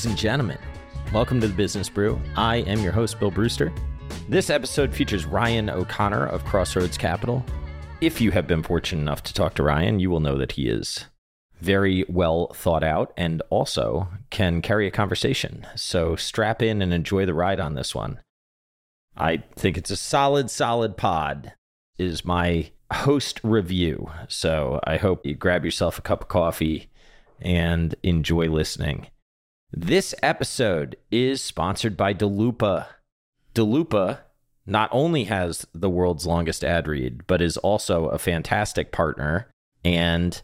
Ladies and gentlemen, welcome to the Business Brew. I am your host, Bill Brewster. This episode features Ryan O'Connor of Crossroads Capital. If you have been fortunate enough to talk to Ryan, you will know that he is very well thought out and also can carry a conversation. So strap in and enjoy the ride on this one. I think it's a solid, solid pod, is my host review. So I hope you grab yourself a cup of coffee and enjoy listening. This episode is sponsored by Daloopa. Daloopa not only has the world's longest ad read, but is also a fantastic partner. And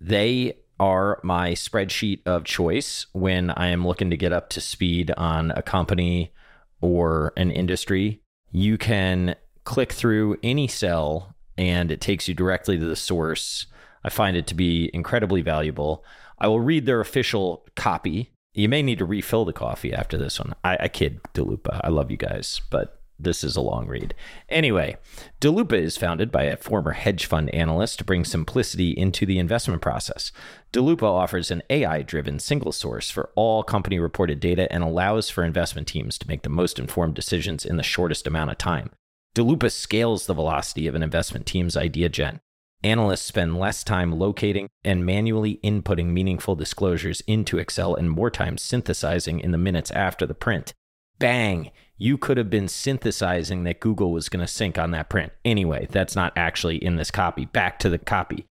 they are my spreadsheet of choice when I am looking to get up to speed on a company or an industry. You can click through any cell and it takes you directly to the source. I find it to be incredibly valuable. I will read their official copy you may need to refill the coffee after this one. I, I kid, Daloopa. I love you guys, but this is a long read. Anyway, Daloopa is founded by a former hedge fund analyst to bring simplicity into the investment process. Daloopa offers an AI driven single source for all company reported data and allows for investment teams to make the most informed decisions in the shortest amount of time. Daloopa scales the velocity of an investment team's idea gen. Analysts spend less time locating and manually inputting meaningful disclosures into Excel and more time synthesizing in the minutes after the print. Bang! You could have been synthesizing that Google was going to sink on that print. Anyway, that's not actually in this copy. Back to the copy.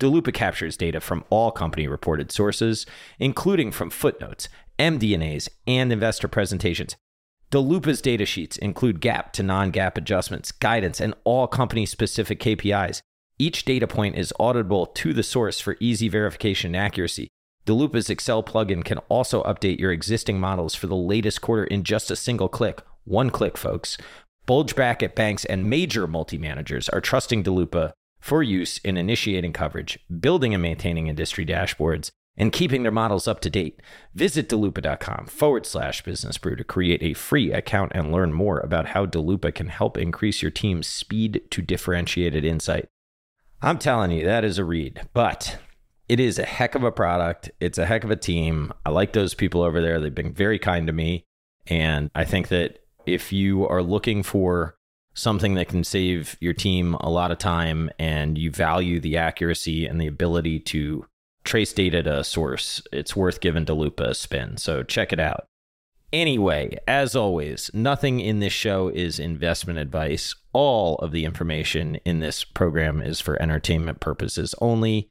Daloopa captures data from all company reported sources, including from footnotes, MD&As, investor presentations. Daloopa's data sheets include GAAP to non GAAP adjustments, guidance, and all company specific KPIs. Each data point is auditable to the source for easy verification and accuracy. Daloopa's Excel plugin can also update your existing models for the latest quarter in just a single click. One click, folks. Bulge bracket banks and major multi managers are trusting Daloopa for use in initiating coverage, building and maintaining industry dashboards, and keeping their models up to date. Visit daloopa.com forward slash business brew to create a free account and learn more about how Daloopa can help increase your team's speed to differentiated insight. I'm telling you, that is a read, but it is a heck of a product. It's a heck of a team. I like those people over there. They've been very kind to me. And I think that if you are looking for something that can save your team a lot of time and you value the accuracy and the ability to trace data to a source, it's worth giving Daloopa a spin. So check it out. Anyway, as always, nothing in this show is investment advice. All of the information in this program is for entertainment purposes only.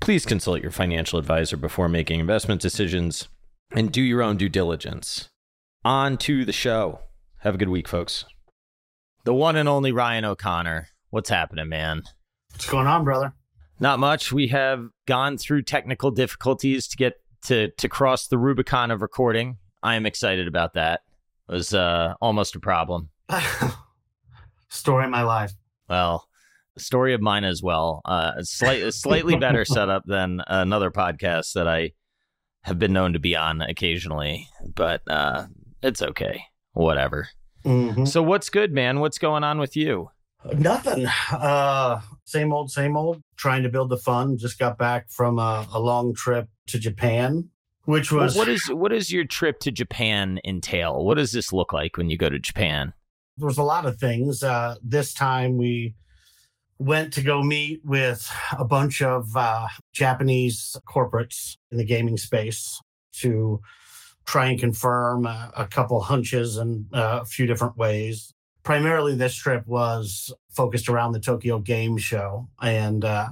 Please consult your financial advisor before making investment decisions and do your own due diligence. On to the show. Have a good week, folks. The one and only Ryan O'Connor. What's happening, man? What's going on, brother? Not much. We have gone through technical difficulties to get to to cross the Rubicon of recording. I am excited about that. It was uh, almost a problem. Story of my life. Well, story of mine as well. Uh, a, slight, slightly better setup than another podcast that I have been known to be on occasionally, but uh, it's okay. Whatever. Mm-hmm. So, what's good, man? What's going on with you? Nothing. Uh, same old, same old. Trying to build the fund. Just got back from a, a long trip to Japan which was what is what does your trip to Japan entail? What does this look like when you go to Japan? There was a lot of things. Uh, this time we went to go meet with a bunch of uh, Japanese corporates in the gaming space to try and confirm a, a couple hunches in uh, a few different ways. Primarily, this trip was focused around the Tokyo Game Show and uh,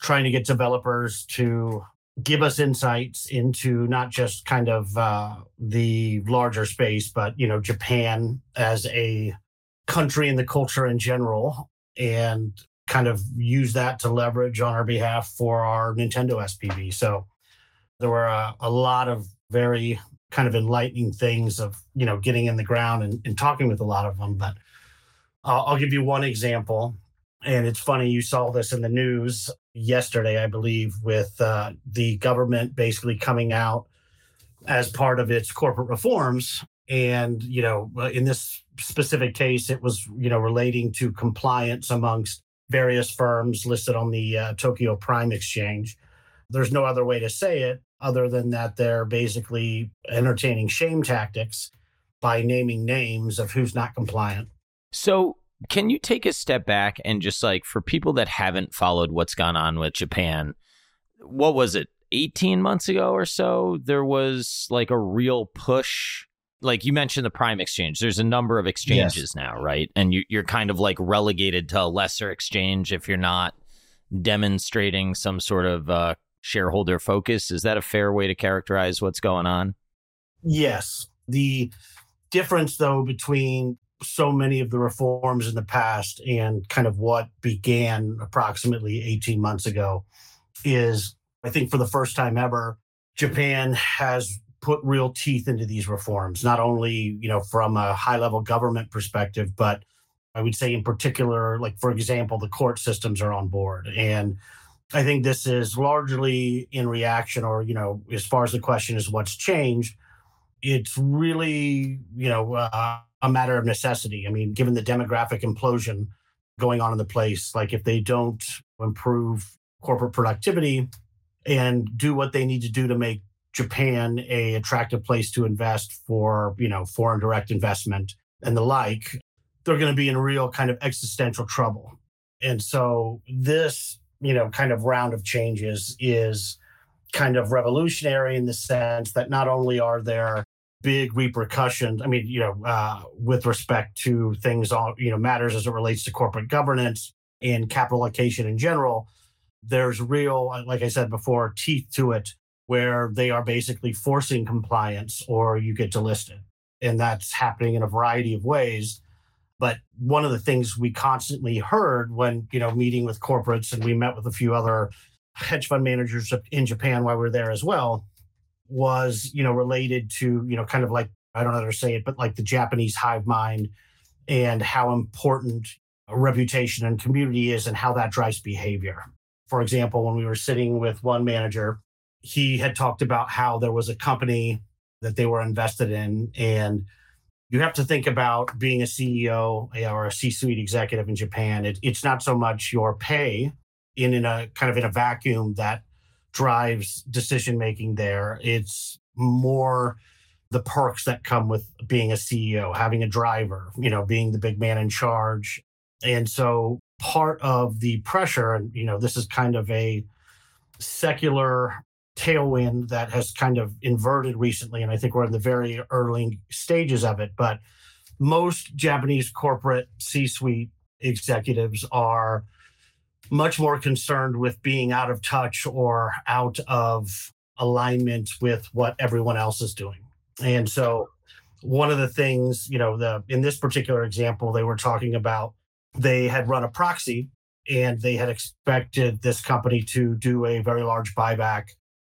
trying to get developers to give us insights into not just kind of uh, the larger space, but you know Japan as a country and the culture in general, and kind of use that to leverage on our behalf for our Nintendo SPV. So there were a, a lot of very kind of enlightening things of you know getting in the ground and, and talking with a lot of them. But uh, I'll give you one example. And it's funny, you saw this in the news yesterday, I believe, with uh, the government basically coming out as part of its corporate reforms. And, you know, uh, in this specific case, it was, you know, relating to compliance amongst various firms listed on the uh, Tokyo Prime Exchange. There's no other way to say it. other than that they're basically entertaining shame tactics by naming names of who's not compliant. So, can you take a step back and just like for people that haven't followed what's gone on with Japan, what was it? 18 months ago or so, there was like a real push. Like you mentioned the Prime Exchange, there's a number of exchanges yes. now, right? And you, you're kind of like relegated to a lesser exchange if you're not demonstrating some sort of uh, shareholder focus. Is that a fair way to characterize what's going on? Yes. The difference, though, between so many of the reforms in the past and kind of what began approximately 18 months ago is I think for the first time ever, Japan has put real teeth into these reforms, not only, you know, from a high level government perspective, but I would say in particular, like for example, the court systems are on board. And I think this is largely in reaction, or, you know, as far as the question is what's changed, it's really, you know, uh, a matter of necessity. I mean, given the demographic implosion going on in the place, like if they don't improve corporate productivity and do what they need to do to make Japan a attractive place to invest for, you know, foreign direct investment and the like, they're going to be in real kind of existential trouble. And so this, you know, kind of round of changes is kind of revolutionary in the sense that not only are there big repercussions. I mean, you know, uh, with respect to things, all you know, matters as it relates to corporate governance and capital allocation in general. There's real, uh, like I said before, teeth to it, where they are basically forcing compliance, or you get delisted, and that's happening in a variety of ways. But one of the things we constantly heard when you know meeting with corporates, and we met with a few other hedge fund managers in Japan while we were there as well, was, you know, related to, you know, kind of like, I don't know how to say it, but like the Japanese hive mind and how important reputation and community is and how that drives behavior. For example, when we were sitting with one manager, he had talked about how there was a company that they were invested in. And you have to think about being a CEO or a C suite executive in Japan. It, it's not so much your pay in, in a kind of in a vacuum that drives decision making there. It's more the perks that come with being a CEO, having a driver, you know, being the big man in charge. And so part of the pressure, and, you know, this is kind of a secular tailwind that has kind of inverted recently. And I think we're in the very early stages of it. But most Japanese corporate C suite executives are much more concerned with being out of touch or out of alignment with what everyone else is doing. And so one of the things, you know, the in this particular example they were talking about they had run a proxy and they had expected this company to do a very large buyback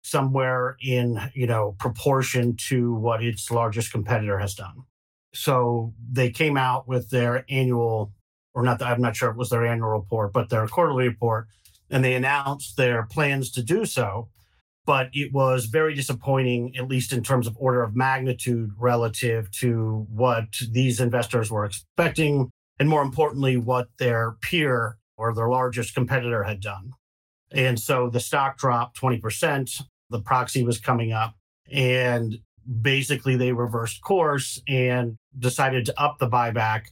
somewhere in, you know, proportion to what its largest competitor has done. So they came out with their annual or not, I'm not sure it was their annual report, but their quarterly report, and they announced their plans to do so. But it was very disappointing, at least in terms of order of magnitude relative to what these investors were expecting, and more importantly, what their peer or their largest competitor had done. And so the stock dropped 20%. The proxy was coming up, and basically they reversed course and decided to up the buyback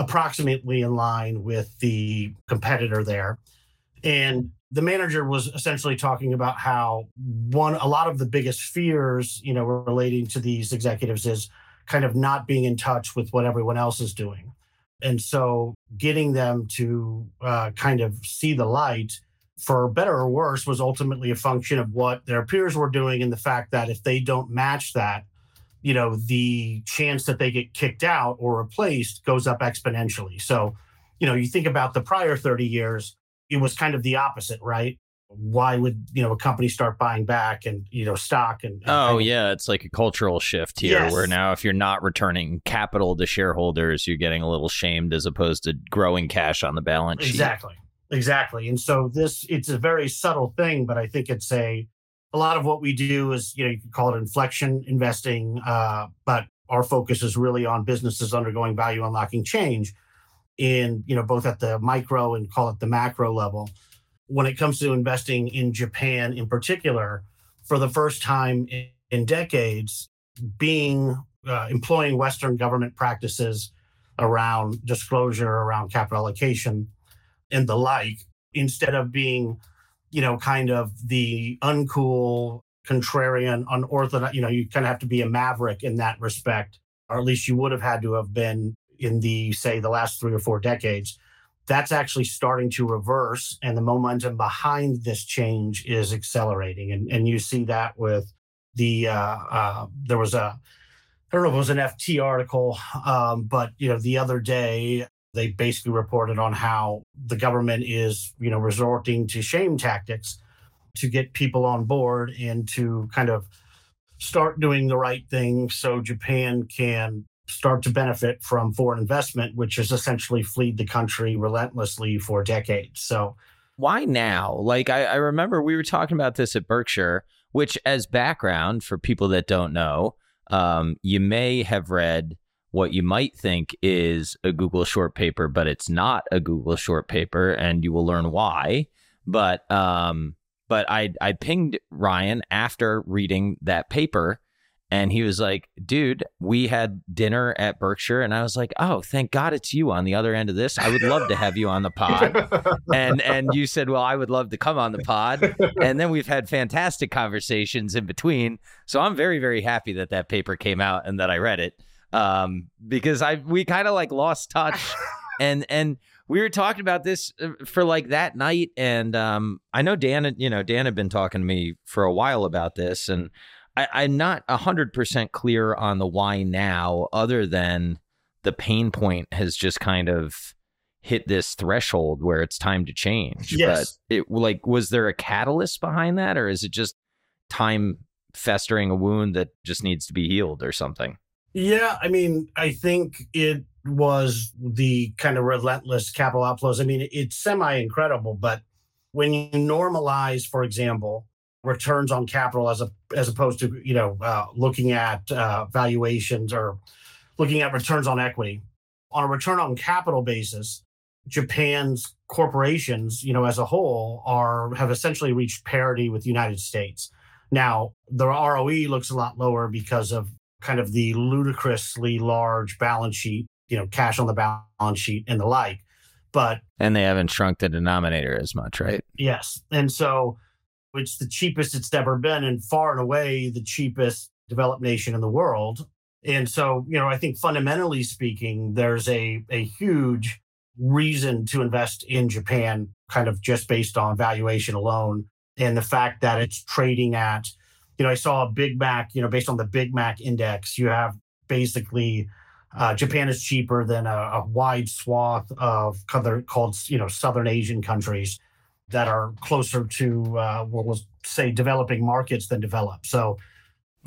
approximately in line with the competitor there. And the manager was essentially talking about how one a lot of the biggest fears, you know, relating to these executives is kind of not being in touch with what everyone else is doing. And so getting them to uh, kind of see the light for better or worse was ultimately a function of what their peers were doing and the fact that if they don't match that, you know, the chance that they get kicked out or replaced goes up exponentially. So, you know, you think about the prior 30 years, it was kind of the opposite, right? Why would, you know, a company start buying back and, you know, stock and, and Oh, yeah, it's like a cultural shift here yes. where now if you're not returning capital to shareholders, you're getting a little shamed as opposed to growing cash on the balance sheet. Exactly. Exactly. And so this it's a very subtle thing, but I think it's a a lot of what we do is, you know, you could call it inflection investing, uh, but our focus is really on businesses undergoing value unlocking change in, you know, both at the micro and call it the macro level. When it comes to investing in Japan in particular, for the first time in, decades, being uh, employing Western government practices around disclosure, around capital allocation, and the like, instead of being, you know, kind of the uncool, contrarian, unorthodox. You know, you kind of have to be a maverick in that respect, or at least you would have had to have been in the say the last three or four decades that's actually starting to reverse and the momentum behind this change is accelerating and, and you see that with the uh, uh, there was a I don't know if it was an FT article, um, but you know the other day they basically reported on how the government is you know resorting to shame tactics to get people on board and to kind of start doing the right thing so Japan can start to benefit from foreign investment, which has essentially fleed the country relentlessly for decades. So, why now? Like, I, I remember we were talking about this at Berkshire, which, as background for people that don't know, um, you may have read what you might think is a Google short paper, but it's not a Google short paper, and you will learn why. But um, but I I pinged Ryan after reading that paper and he was like, dude, we had dinner at Berkshire. And I was like, oh, thank God it's you on the other end of this. I would love to have you on the pod. and and you said, well, I would love to come on the pod. And then we've had fantastic conversations in between. So I'm very, very happy that that paper came out and that I read it um, because I we kind of like lost touch. And and we were talking about this uh, for like that night. And um, I know Dan, you know, Dan had been talking to me for a while about this. And I, am not hundred percent clear on the why now, other than the pain point has just kind of hit this threshold where it's time to change. Yes. But it like was there a catalyst behind that, or is it just time festering a wound that just needs to be healed or something? Yeah, I mean, I think it was the kind of relentless capital outflows. I mean, it's semi incredible, but when you normalize, for example, returns on capital as a as opposed to you know uh, looking at uh, valuations or looking at returns on equity on a return on capital basis japan's corporations you know as a whole are have essentially reached parity with the united states now the roe looks a lot lower because of kind of the ludicrously large balance sheet you know cash on the balance sheet and the like but and they haven't shrunk the denominator as much right yes and so it's the cheapest it's ever been and far and away the cheapest developed nation in the world. And so, you know, I think fundamentally speaking, there's a, a huge reason to invest in Japan, kind of just based on valuation alone. And the fact that it's trading at, you know, I saw a Big Mac, you know, based on the Big Mac index, you have basically uh, Japan is cheaper than a, a wide swath of other called, you know, Southern Asian countries that are closer to uh, what was say developing markets than developed. So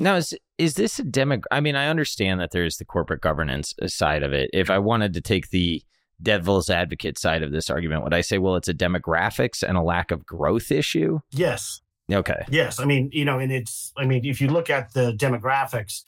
now is is this a demo? I mean, I understand that there's the corporate governance side of it. If I wanted to take the devil's advocate side of this argument, would I say, well, it's a demographics and a lack of growth issue? Yes. Okay. Yes. I mean, you know, and it's, I mean, if you look at the demographics,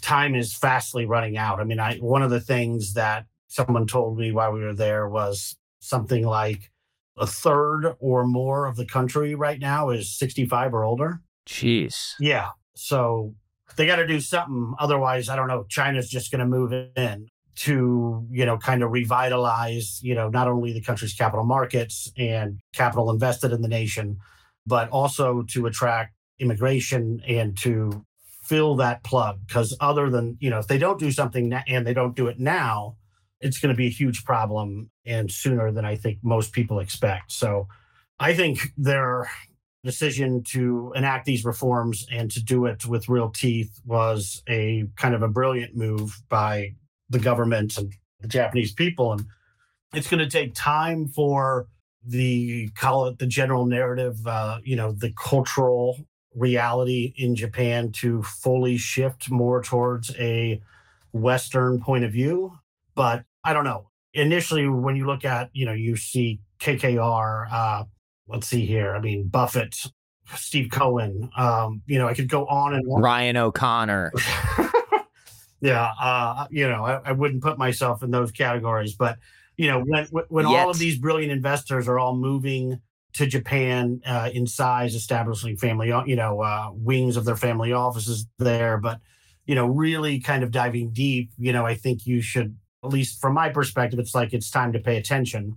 time is fastly running out. I mean, I, one of the things that someone told me while we were there was something like a third or more of the country right now is 65 or older. Jeez. Yeah. So they got to do something. Otherwise, I don't know. China's just going to move in to, you know, kind of revitalize, you know, not only the country's capital markets and capital invested in the nation, but also to attract immigration and to fill that plug. Because other than, you know, if they don't do something and they don't do it now, it's going to be a huge problem and sooner than I think most people expect. So I think their decision to enact these reforms and to do it with real teeth was a kind of a brilliant move by the government and the Japanese people. And it's going to take time for the call it the general narrative, uh, you know, the cultural reality in Japan to fully shift more towards a Western point of view. But I don't know. Initially, when you look at, you know, you see KKR, uh, let's see here. I mean, Buffett, Steve Cohen, um, you know, I could go on and on. Ryan O'Connor. yeah. Uh, you know, I, I, wouldn't put myself in those categories, but, you know, when, when all of these brilliant investors are all moving to Japan uh, in size, establishing family, you know, uh, wings of their family offices there. But, you know, really kind of diving deep, you know, I think you should, at least from my perspective, it's like it's time to pay attention.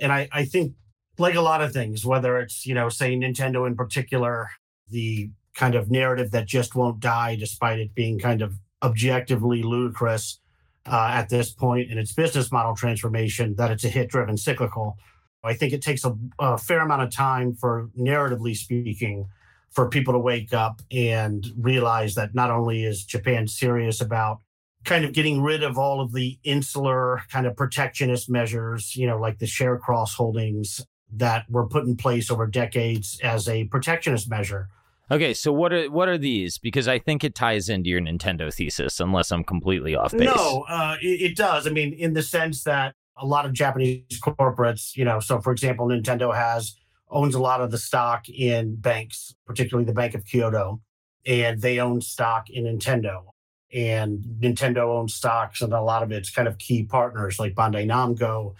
And I, I think, like a lot of things, whether it's, you know, say Nintendo in particular, the kind of narrative that just won't die despite it being kind of objectively ludicrous uh, at this point in its business model transformation, that it's a hit driven cyclical I think it takes a, a fair amount of time for, narratively speaking, for people to wake up and realize that not only is Japan serious about kind of getting rid of all of the insular kind of protectionist measures, you know, like the share cross holdings that were put in place over decades as a protectionist measure. Okay, so what are what are these? Because I think it ties into your Nintendo thesis, unless I'm completely off base. No, uh, it, it, does. I mean, in the sense that a lot of Japanese corporates, you know, so for example, Nintendo has owns a lot of the stock in banks, particularly the Bank of Kyoto, and they own stock in Nintendo. And Nintendo owns stocks and a lot of its kind of key partners like Bandai Namco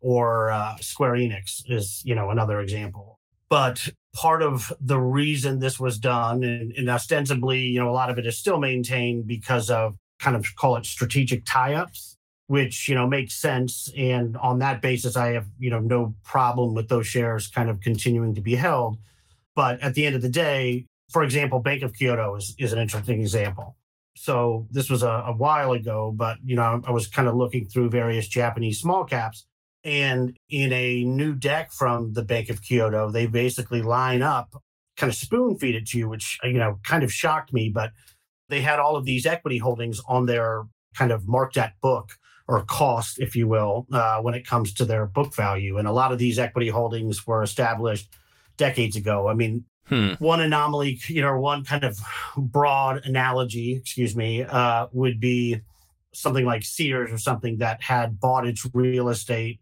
or uh, Square Enix is, you know, another example. But part of the reason this was done, and, and ostensibly, you know, a lot of it is still maintained because of kind of call it strategic tie-ups which you know makes sense. And on that basis i have you know no problem with those shares kind of continuing to be held. But at the end of the day for example bank of kyoto is, is an interesting example. So this was a, a while ago but you know i was kind of looking through various japanese small caps and in a new deck from the bank of kyoto they basically line up kind of spoon feed it to you which you know kind of shocked me but they had all of these equity holdings on their kind of marked at book or cost, if you will, uh, when it comes to their book value. And a lot of these equity holdings were established decades ago. I mean, hmm. one anomaly, you know, one kind of broad analogy, excuse me, uh, would be something like Sears or something that had bought its real estate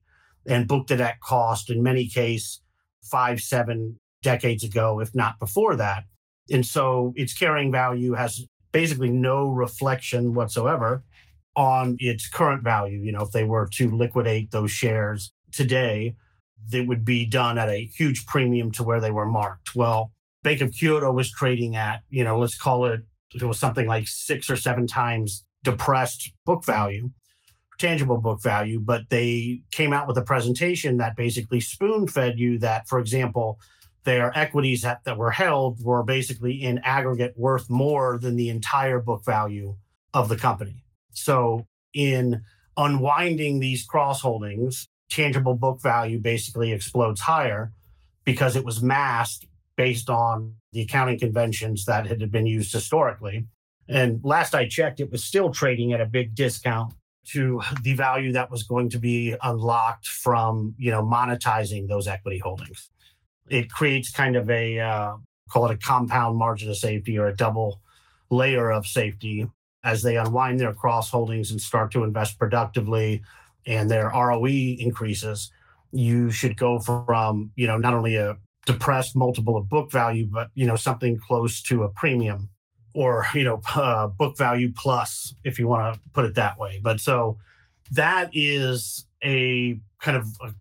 and booked it at cost in many cases five, seven decades ago, if not before that. And so its carrying value has basically no reflection whatsoever on its current value. You know, if they were to liquidate those shares today, they would be done at a huge premium to where they were marked. Well, Bank of Kyoto was trading at, you know, let's call it, it was something like six or seven times depressed book value, tangible book value. But they came out with a presentation that basically spoon fed you that, for example, their equities that, that were held were basically in aggregate worth more than the entire book value of the company. So, in unwinding these cross holdings, tangible book value basically explodes higher because it was masked based on the accounting conventions that had been used historically. And last I checked, it was still trading at a big discount to the value that was going to be unlocked from, you know, monetizing those equity holdings. It creates kind of a uh, call it a compound margin of safety or a double layer of safety as they unwind their cross holdings and start to invest productively and their ROE increases, you should go from, you know, not only a depressed multiple of book value, but, you know, something close to a premium or, you know, uh, book value plus, if you want to put it that way. But so that is a kind of a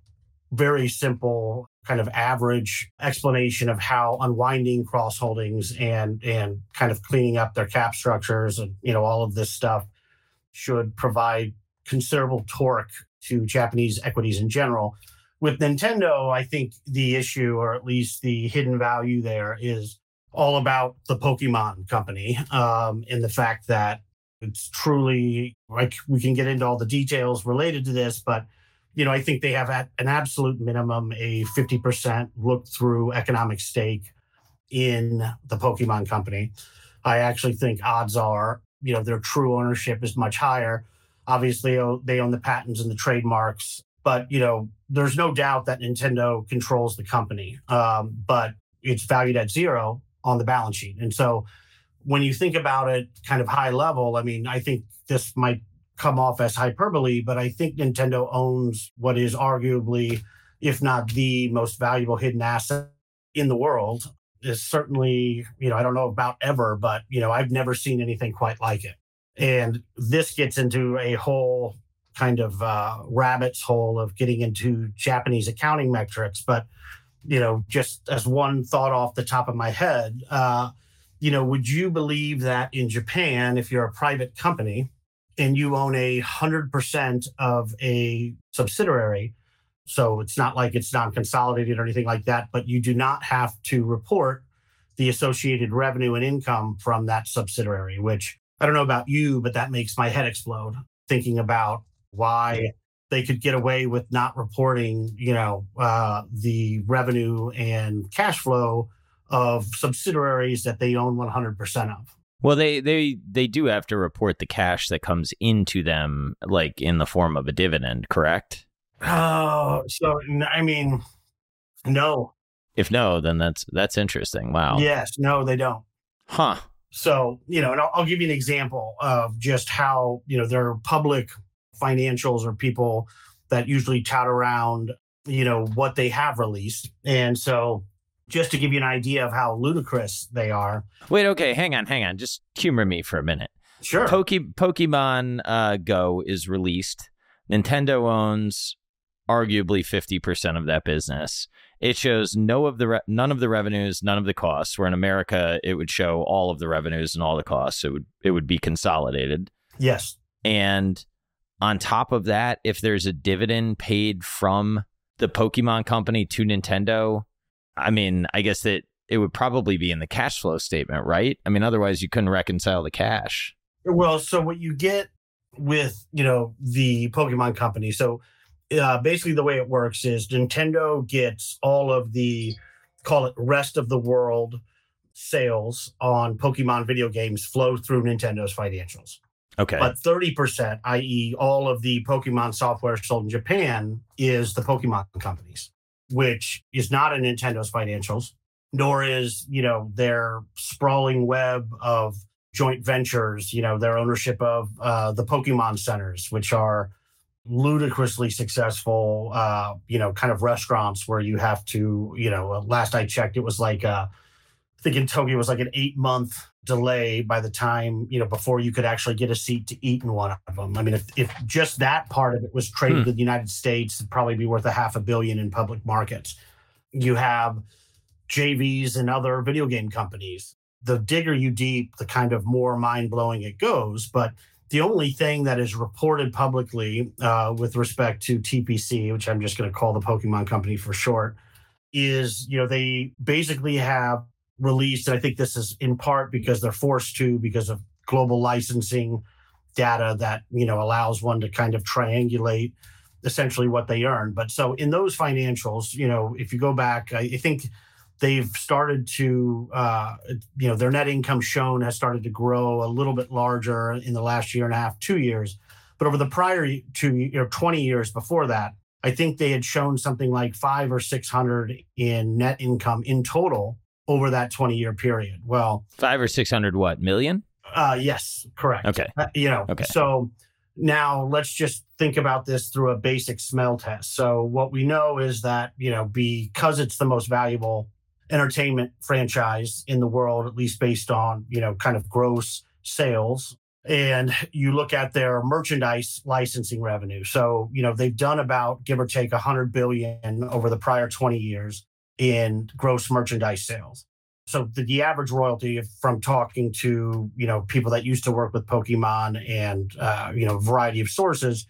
very simple kind of average explanation of how unwinding cross holdings and and kind of cleaning up their cap structures and you know all of this stuff should provide considerable torque to Japanese equities in general. With Nintendo, I think the issue, or at least the hidden value there, is all about the Pokemon company um, and the fact that it's truly like we can get into all the details related to this, but you know, I think they have at an absolute minimum a 50% look through economic stake in the Pokemon company. I actually think odds are, you know, their true ownership is much higher. Obviously, oh, they own the patents and the trademarks, but, you know, there's no doubt that Nintendo controls the company, um, but it's valued at zero on the balance sheet. And so when you think about it kind of high level, I mean, I think this might come off as hyperbole, but I think Nintendo owns what is arguably, if not the most valuable hidden asset in the world. Is certainly, you know, I don't know about ever, but, you know, I've never seen anything quite like it. And this gets into a whole kind of uh, rabbit's hole of getting into Japanese accounting metrics. But you know, just as one thought off the top of my head, uh, you know, would you believe that in Japan, if you're a private company and you own a hundred percent of a subsidiary, so it's not like it's non-consolidated or anything like that, but you do not have to report the associated revenue and income from that subsidiary, which I don't know about you, but that makes my head explode thinking about why they could get away with not reporting, you know, uh, the revenue and cash flow of subsidiaries that they own 100% of. Well, they they they do have to report the cash that comes into them, like in the form of a dividend, correct? Oh, so I mean, no. If no, then that's that's interesting. Wow. Yes, no, they don't. Huh. So you know, and I'll, I'll give you an example of just how you know their public financials or people that usually tout around you know what they have released, and so just to give you an idea of how ludicrous they are. Wait, okay, hang on, hang on. Just humor me for a minute. Sure. Poke- Pokemon uh, Go is released. Nintendo owns arguably 50% of that business. It shows no of the re- none of the revenues, none of the costs. Where in America, it would show all of the revenues and all the costs. It would it would be consolidated. Yes. And on top of that, if there's a dividend paid from the Pokemon company to Nintendo, I mean, I guess that it would probably be in the cash flow statement, right? I mean, otherwise you couldn't reconcile the cash. Well, so what you get with, you know, the Pokemon company. So uh, basically the way it works is Nintendo gets all of the call it rest of the world sales on Pokemon video games flow through Nintendo's financials. Okay. But 30%, i.e., all of the Pokemon software sold in Japan, is the Pokemon companies, which is not in Nintendo's financials, nor is, you know, their sprawling web of joint ventures, you know, their ownership of uh, the Pokemon centers, which are ludicrously successful, uh, you know, kind of restaurants where you have to, you know, last I checked, it was like, uh, I think in Tokyo it was like an eight month delay by the time, you know, before you could actually get a seat to eat in one of them. I mean, if, if just that part of it was traded hmm. in the United States, it'd probably be worth a half a billion in public markets. You have JVs and other video game companies. The digger you deep, the kind of more mind blowing it goes. But the only thing that is reported publicly uh, with respect to TPC, which I'm just going to call the Pokemon Company for short, is you know they basically have released, and I think this is in part because they're forced to because of global licensing data that you know allows one to kind of triangulate essentially what they earn. But so in those financials, you know, if you go back, I, I think they've started to uh, you know their net income shown has started to grow a little bit larger in the last year and a half two years but over the prior two you know 20 years before that i think they had shown something like five or six hundred in net income in total over that 20 year period. Well five or six hundred what million? Uh yes correct. Okay. Uh, you know okay. so now let's just think about this through a basic smell test. So what we know is that you know because it's the most valuable entertainment franchise in the world, at least based on, you know, kind of gross sales. And you look at their merchandise licensing revenue. So, you know, they've done about give or take 100 billion over the prior 20 years in gross merchandise sales. So the, the average royalty from talking to, you know, people that used to work with Pokemon and, uh, you know, variety of sources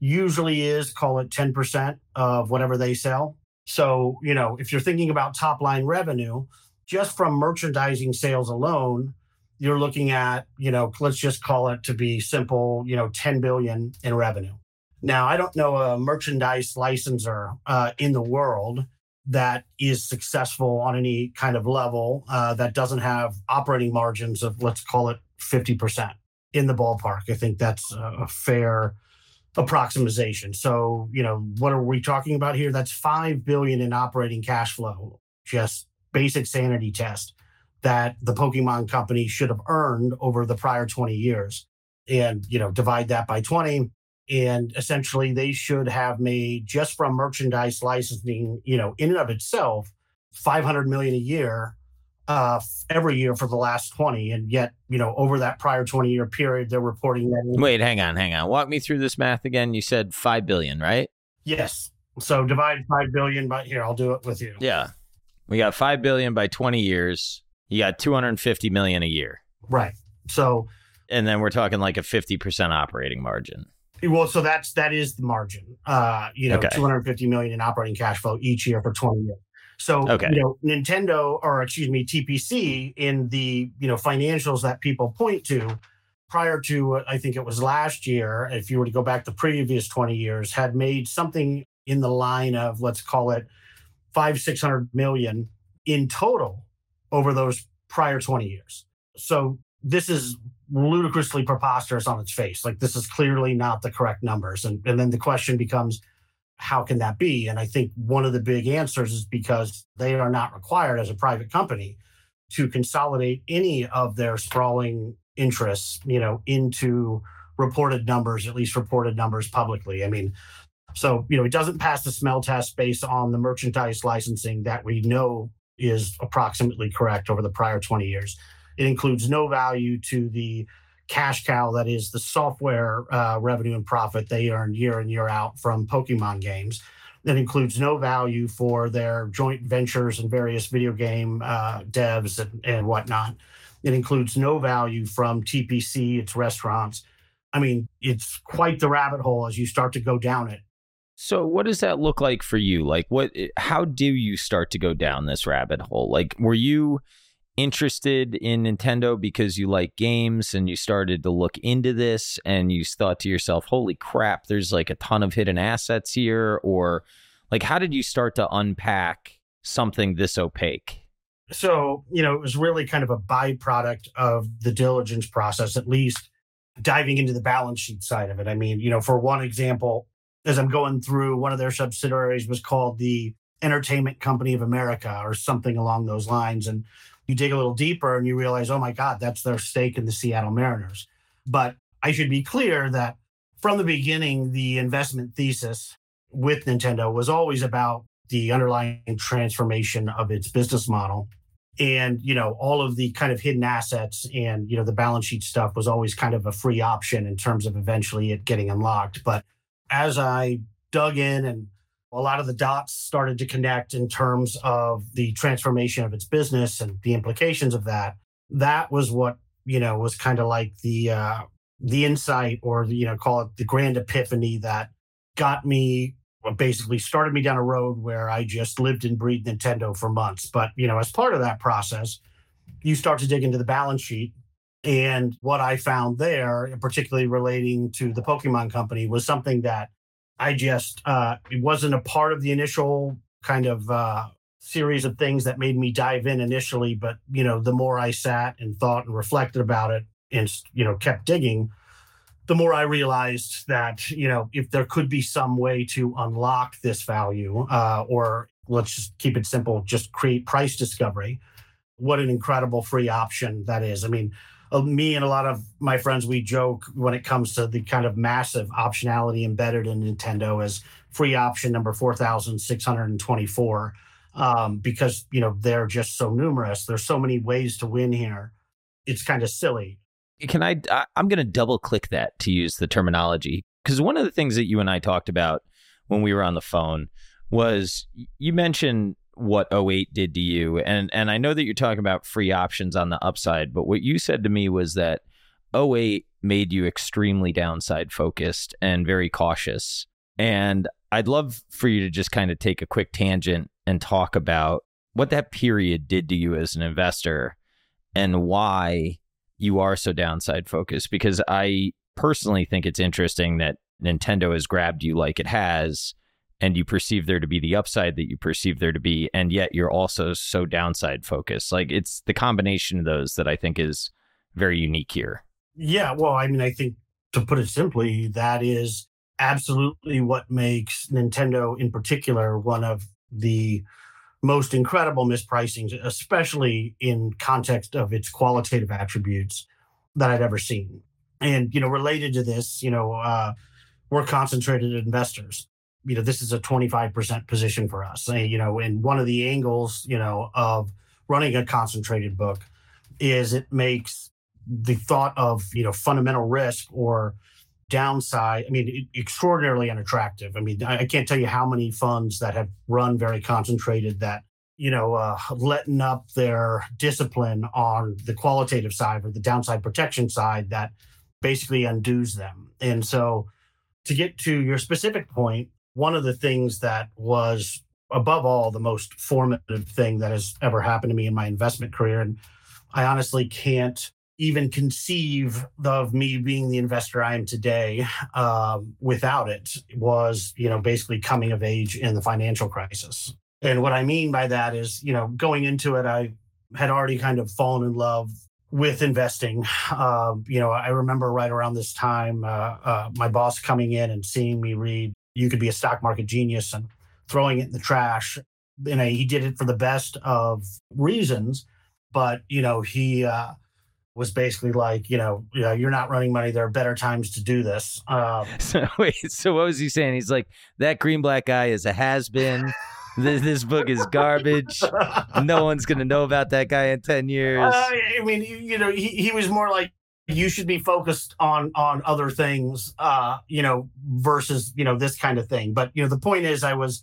usually is call it 10% of whatever they sell. So, you know, if you're thinking about top line revenue, just from merchandising sales alone, you're looking at, you know, let's just call it to be simple, you know, 10 billion in revenue. Now, I don't know a merchandise licensor uh, in the world that is successful on any kind of level uh, that doesn't have operating margins of, let's call it 50% in the ballpark. I think that's a fair approximation. So, you know, what are we talking about here? That's 5 billion in operating cash flow. Just basic sanity test that the Pokemon company should have earned over the prior 20 years. And, you know, divide that by 20 and essentially they should have made just from merchandise licensing, you know, in and of itself 500 million a year uh, every year for the last 20. And yet, you know, over that prior 20 year period, they're reporting that. Wait, hang on, hang on. Walk me through this math again. You said 5 billion, right? Yes. So divide 5 billion by here, I'll do it with you. Yeah. We got 5 billion by 20 years. You got 250 million a year. Right. So and then we're talking like a 50% operating margin. Well, so that's that is the margin. Uh, you know, okay. 250 million in operating cash flow each year for 20 years. So, okay. you know, Nintendo or excuse me, TPC in the, you know, financials that people point to prior to I think it was last year, if you were to go back the previous 20 years, had made something in the line of let's call it five, six hundred million in total over those prior 20 years. So this is ludicrously preposterous on its face. Like this is clearly not the correct numbers. And, and then the question becomes, how can that be? And I think one of the big answers is because they are not required as a private company to consolidate any of their sprawling interests, you know, into reported numbers, at least reported numbers publicly. I mean, so, you know, it doesn't pass the smell test based on the merchandise licensing that we know is approximately correct over the prior 20 years. It includes no value to the cash cow that is the software uh, revenue and profit they earn year in, year out from Pokemon games. That includes no value for their joint ventures and various video game uh, devs and, and whatnot. It includes no value from TPC, its restaurants. I mean, it's quite the rabbit hole as you start to go down it. So, what does that look like for you? Like, what? How do you start to go down this rabbit hole? Like, were you interested in Nintendo because you like games and you started to look into this and you thought to yourself, holy crap, there's like a ton of hidden assets here? Or like, how did you start to unpack something this opaque? So, you know, it was really kind of a byproduct of the diligence process, at least diving into the balance sheet side of it. I mean, you know, for one example, as I'm going through, one of their subsidiaries was called the Entertainment Company of America or something along those lines. And you dig a little deeper and you realize, oh my God, that's their stake in the Seattle Mariners. But I should be clear that from the beginning, the investment thesis with Nintendo was always about the underlying transformation of its business model. And, you know, all of the kind of hidden assets and, you know, the balance sheet stuff was always kind of a free option in terms of eventually it getting unlocked. But as I dug in and a lot of the dots started to connect in terms of the transformation of its business and the implications of that. That was what you know was kind of like the uh, the insight, or you know, call it the grand epiphany that got me basically started me down a road where I just lived and breathed Nintendo for months. But you know, as part of that process, you start to dig into the balance sheet. And what I found there, particularly relating to the Pokemon Company, was something that I just uh, it wasn't a part of the initial kind of uh, series of things that made me dive in initially. But you know, the more I sat and thought and reflected about it, and you know, kept digging, the more I realized that you know, if there could be some way to unlock this value, uh, or let's just keep it simple, just create price discovery. What an incredible free option that is. I mean, me and a lot of my friends, we joke when it comes to the kind of massive optionality embedded in Nintendo as free option number 4,624 um, because, you know, they're just so numerous. There's so many ways to win here. It's kind of silly. Can I, I'm going to double click that to use the terminology because one of the things that you and I talked about when we were on the phone was you mentioned what 08 did to you. And and I know that you're talking about free options on the upside but what you said to me was that 08 made you extremely downside focused and very cautious. And I'd love for you to just kind of take a quick tangent and talk about what that period did to you as an investor and why you are so downside focused because I personally think it's interesting that Nintendo has grabbed you like it has and you perceive there to be the upside that you perceive there to be and yet you're also so downside focused. Like it's the combination of those that i think is very unique here. Yeah well i mean i think to put it simply that is absolutely what makes nintendo in particular one of the most incredible mispricings especially in context of its qualitative attributes that i'd ever seen. And you know related to this you know uh, we're concentrated investors you know, this is a 25% position for us. You know, and one of the angles, you know, of running a concentrated book is it makes the thought of, you know, fundamental risk or downside, I mean, extraordinarily unattractive. I mean, I, can't tell you how many funds that have run very concentrated that you know, uh, letting up their discipline on the qualitative side or the downside protection side that basically undoes them. And so, to get to your specific point, one of the things that was above all the most formative thing that has ever happened to me in my investment career, and I honestly can't even conceive of me being the investor I am today um, without it was, you know, basically coming of age in the financial crisis. And what I mean by that is, you know, going into it, I had already kind of fallen in love with investing. Uh, you know, I remember right around this time, uh, uh, my boss coming in and seeing me read "You Could Be a Stock Market Genius" and throwing it in the trash. You know, he did it for the best of reasons, but you know, he uh, was basically like, you know, you know, you're not running money. There are better times to do this. Um, so wait, so what was he saying? He's like, that Greenblatt guy is a has been. this, this book is garbage. no one's gonna know about that guy in ten years. Uh, I mean, you know, he, he was more like you should be focused on on other things, uh, you know, versus you know this kind of thing. But you know, the point is, I was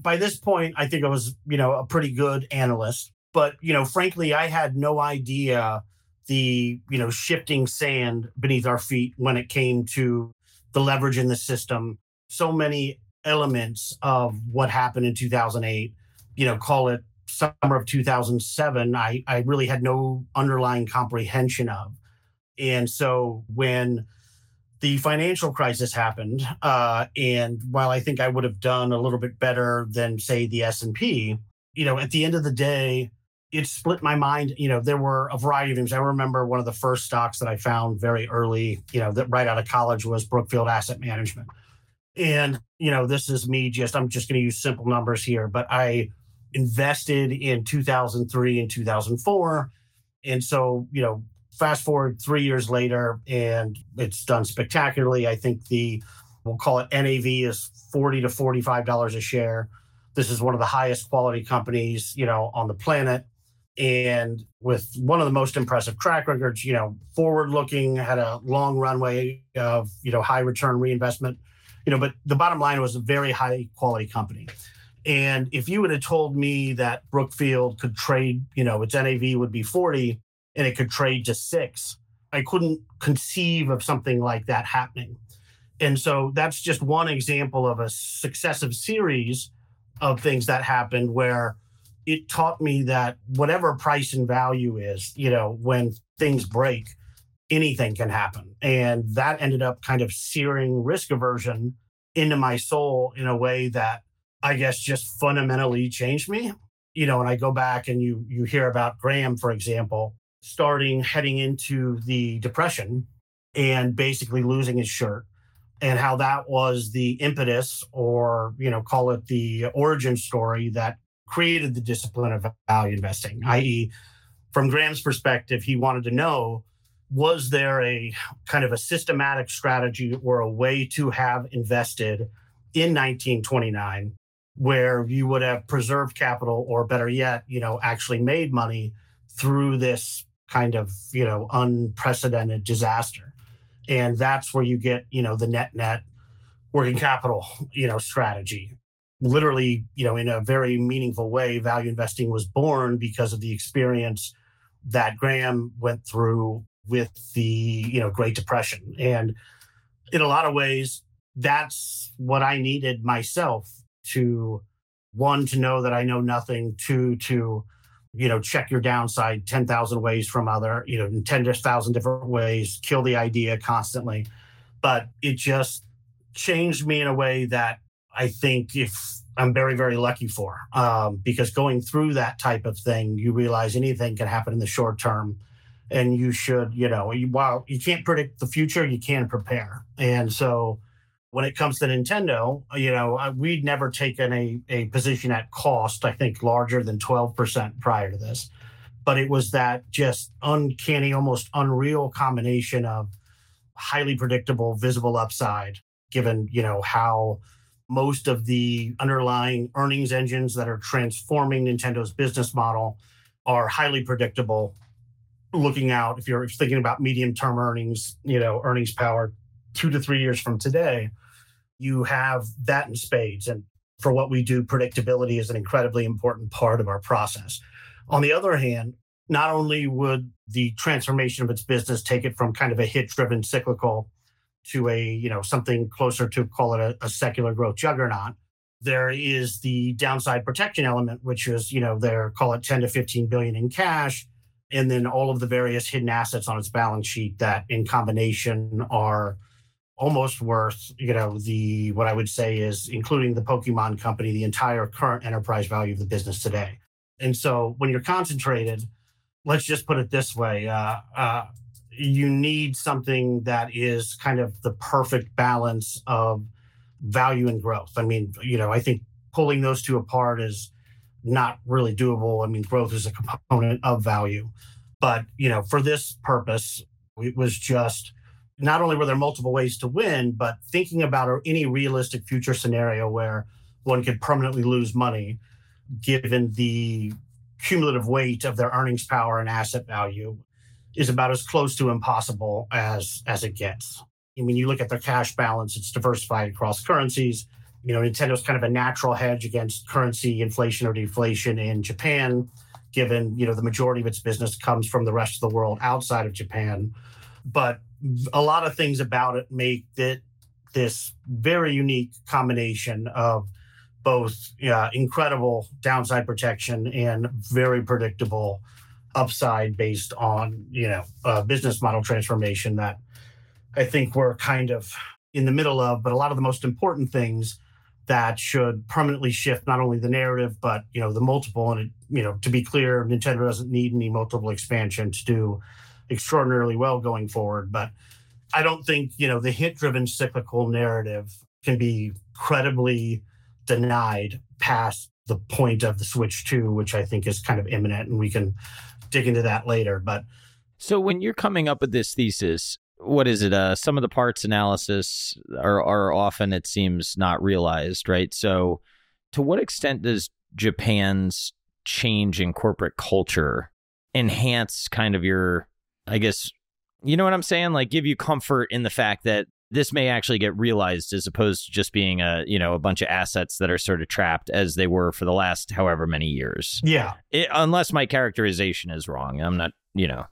by this point, I think I was you know a pretty good analyst. But you know, frankly, I had no idea the you know shifting sand beneath our feet when it came to the leverage in the system so many elements of what happened in 2008 you know call it summer of 2007 i i really had no underlying comprehension of and so when the financial crisis happened uh, and while i think i would have done a little bit better than say the s&p you know at the end of the day it split my mind. You know, there were a variety of things. I remember one of the first stocks that I found very early, you know, that right out of college was Brookfield Asset Management. And, you know, this is me just, I'm just going to use simple numbers here, but I invested in 2003 and 2004. And so, you know, fast forward three years later, and it's done spectacularly. I think the, we'll call it NAV is 40 to $45 a share. This is one of the highest quality companies, you know, on the planet and with one of the most impressive track records, you know, forward looking, had a long runway of, you know, high return reinvestment, you know, but the bottom line was a very high quality company. And if you would have told me that Brookfield could trade, you know, its NAV would be 40 and it could trade to six, I couldn't conceive of something like that happening. And so that's just one example of a successive series of things that happened where it taught me that whatever price and value is, you know, when things break, anything can happen. And that ended up kind of searing risk aversion into my soul in a way that I guess just fundamentally changed me. You know, and I go back and you you hear about Graham, for example, starting heading into the depression and basically losing his shirt and how that was the impetus or you know call it the origin story that created the discipline of value investing, i.e., from Graham's perspective, he wanted to know was there a kind of a systematic strategy or a way to have invested in 1929 where you would have preserved capital or better yet, you know, actually made money through this kind of, you know, unprecedented disaster. And that's where you get, you know, the net net working capital, you know, strategy literally, you know, in a very meaningful way, value investing was born because of the experience that Graham went through with the, you know, Great Depression. And in a lot of ways, that's what I needed myself to one, to know that I know nothing, two, to, you know, check your downside 10,000 ways from other, you know, in 10,000 different ways, kill the idea constantly. But it just changed me in a way that I think if I'm very, very lucky for, um, because going through that type of thing, you realize anything can happen in the short term. And you should, you know, you, while you can't predict the future, you can prepare. And so when it comes to Nintendo, uh, you know, we'd never taken a, a position at cost, I think larger than 12% prior to this. But it was that just uncanny, almost unreal combination of highly predictable, visible upside, given, you know, how most of the underlying earnings engines that are transforming Nintendo's business model are highly predictable. Looking out, if you're thinking about medium term earnings, you know, earnings power two to three years from today, you have that in spades. And for what we do, predictability is an incredibly important part of our process. On the other hand, not only would the transformation of its business take it from kind of a hit driven cyclical to a, you know, something closer to call it a, a secular growth juggernaut, there is the downside protection element, which is, you know, they're call it 10 to 15 billion in cash, and then all of the various hidden assets on its balance sheet that in combination are almost worth, you know, the what I would say is including the Pokemon company, the entire current enterprise value of the business today. And so when you're concentrated, let's just put it this way, uh, uh, you need something that is kind of the perfect balance of value and growth. I mean, you know, I think pulling those two apart is not really doable. I mean, growth is a component of value. But, you know, for this purpose, it was just not only were there multiple ways to win, but thinking about any realistic future scenario where one could permanently lose money, given the cumulative weight of their earnings power and asset value, is about as close to impossible as as it gets. I mean, you look at their cash balance; it's diversified across currencies. You know, Nintendo's kind of a natural hedge against currency inflation or deflation in Japan, given you know the majority of its business comes from the rest of the world outside of Japan. But a lot of things about it make it this very unique combination of both uh, incredible downside protection and very predictable upside based on you know business model transformation that I think we're kind of in the middle of. But a lot of the most important things that should permanently shift not only the narrative but you know the multiple and it, you know to be clear, Nintendo doesn't need any multiple expansion to do extraordinarily well going forward, but I don't think, you know, the hit driven cyclical narrative can be credibly denied past the point of the Switch 2, which I think is kind of imminent. And we can dig into that later. But so when you're coming up with this thesis, what is it? Uh, sum of the parts analysis are, are often, it seems, not realized, right? So, to what extent does Japan's change in corporate culture enhance kind of your, I guess, you know what I'm saying? Like give you comfort in the fact that this may actually get realized as opposed to just being a you know a bunch of assets that are sort of trapped as they were for the last however many years. Yeah. It, unless my characterization is wrong, I'm not. You know.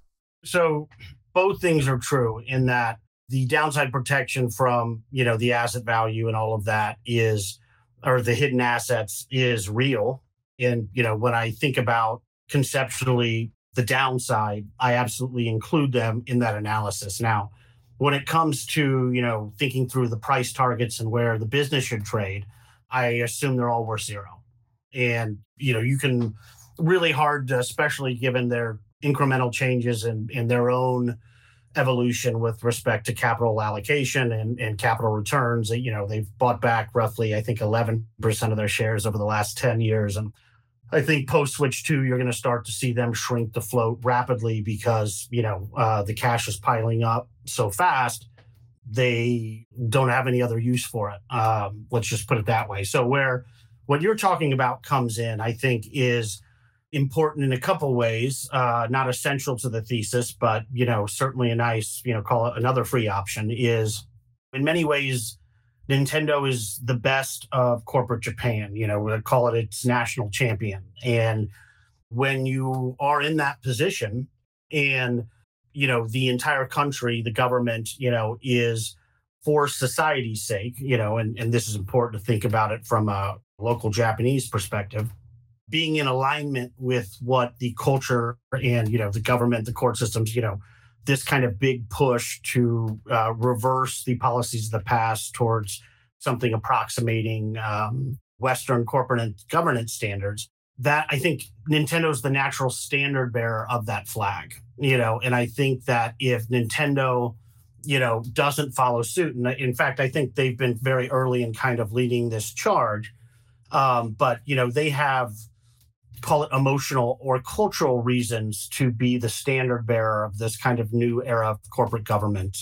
So both things are true in that the downside protection from you know the asset value and all of that is or the hidden assets is real and you know when i think about conceptually the downside, I absolutely include them in that analysis. Now, when it comes to, you know, thinking through the price targets and where the business should trade, I assume they're all worth zero. And, you know, you can really hard, especially given their incremental changes in, in their own evolution with respect to capital allocation and, and capital returns. You know, they've bought back roughly, I think, 11% of their shares over the last 10 years. And I think post Switch 2, you're going to start to see them shrink the float rapidly because, you know, uh, the cash is piling up so fast. They don't have any other use for it. Um, let's just put it that way. So, where what you're talking about comes in, I think, is important in a couple ways. Uh, not essential to the thesis, but you know, certainly a nice, you know, call it another free option. Is in many ways Nintendo is the best of corporate Japan. You know, we call it its national champion. And when you are in that position and, you know, the entire country, the government, you know, is for society's sake, you know, and, and this is important to think about it from a local Japanese perspective, being in alignment with what the culture and, you know, the government, the court systems, you know, this kind of big push to uh, reverse the policies of the past towards something approximating um, Western corporate and governance standards. That I think Nintendo's the natural standard bearer of that flag, you know, and I think that if Nintendo, you know, doesn't follow suit, and in fact, I think they've been very early in kind of leading this charge, um, but you know, they have call it emotional or cultural reasons to be the standard bearer of this kind of new era of corporate government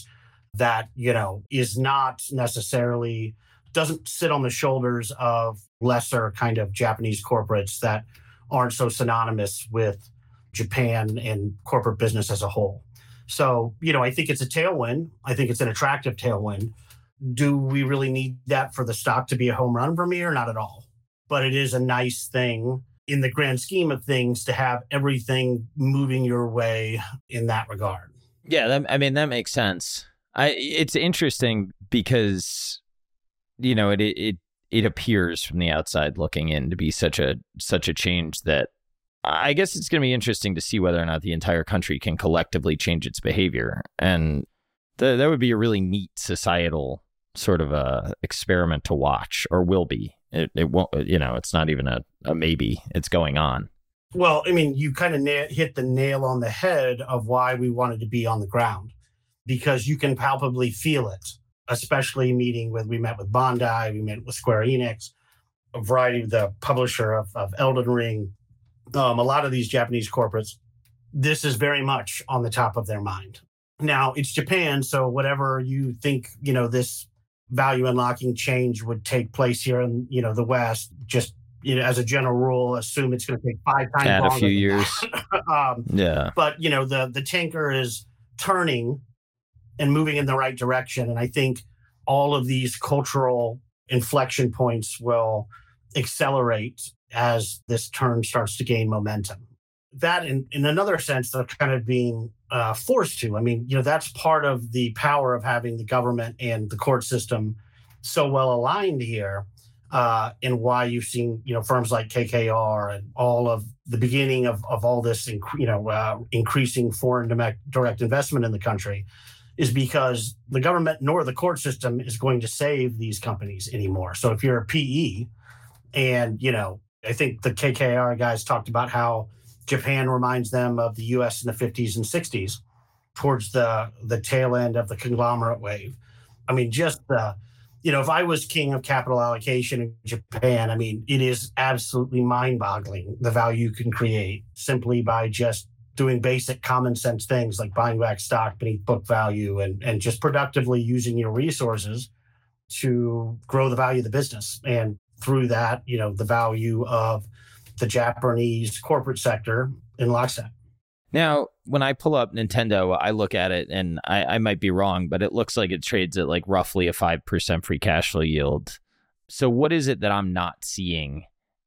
that you know is not necessarily doesn't sit on the shoulders of lesser kind of Japanese corporates that aren't so synonymous with Japan and corporate business as a whole. So, you know, I think it's a tailwind. I think it's an attractive tailwind. Do we really need that for the stock to be a home run for me or not at all? but it is a nice thing in the grand scheme of things to have everything moving your way in that regard. Yeah, that, I mean that makes sense. I it's interesting because you know it it it appears from the outside looking in to be such a such a change that I guess it's going to be interesting to see whether or not the entire country can collectively change its behavior, and th- that would be a really neat societal sort of a experiment to watch, or will be. It, it won't, you know, it's not even a, a maybe. It's going on. Well, I mean, you kind of na- hit the nail on the head of why we wanted to be on the ground because you can palpably feel it, especially meeting with, we met with Bandai, we met with Square Enix, a variety of the publisher of, of Elden Ring, um, a lot of these Japanese corporates. This is very much on the top of their mind. Now it's Japan, so whatever you think, you know, this value unlocking change would take place here in, you know, the West, just you know, as a general rule, assume it's going to take five times. Add a few years. um, yeah. But you know, the the tanker is turning and moving in the right direction, and I think all of these cultural inflection points will accelerate as this turn starts to gain momentum. That, in, in another sense, they're kind of being uh, forced to. I mean, you know, that's part of the power of having the government and the court system so well aligned here, uh, and why you've seen, you know, firms like KKR and all of the beginning of, of all this, you know, uh, increasing foreign direct investment in the country is because the government nor the court system is going to save these companies anymore. So if you're a PE and, you know, I think the KKR guys talked about how Japan reminds them of the US in the 50s and 60s towards the the tail end of the conglomerate wave. I mean, just the you know, if I was king of capital allocation in Japan, I mean, it is absolutely mind-boggling the value you can create simply by just doing basic common sense things like buying back stock beneath book value and, and just productively using your resources to grow the value of the business. And through that, you know, the value of the Japanese corporate sector in lockstep. Now, when I pull up Nintendo, I look at it and I, I might be wrong, but it looks like it trades at like roughly a 5% free cash flow yield. So, what is it that I'm not seeing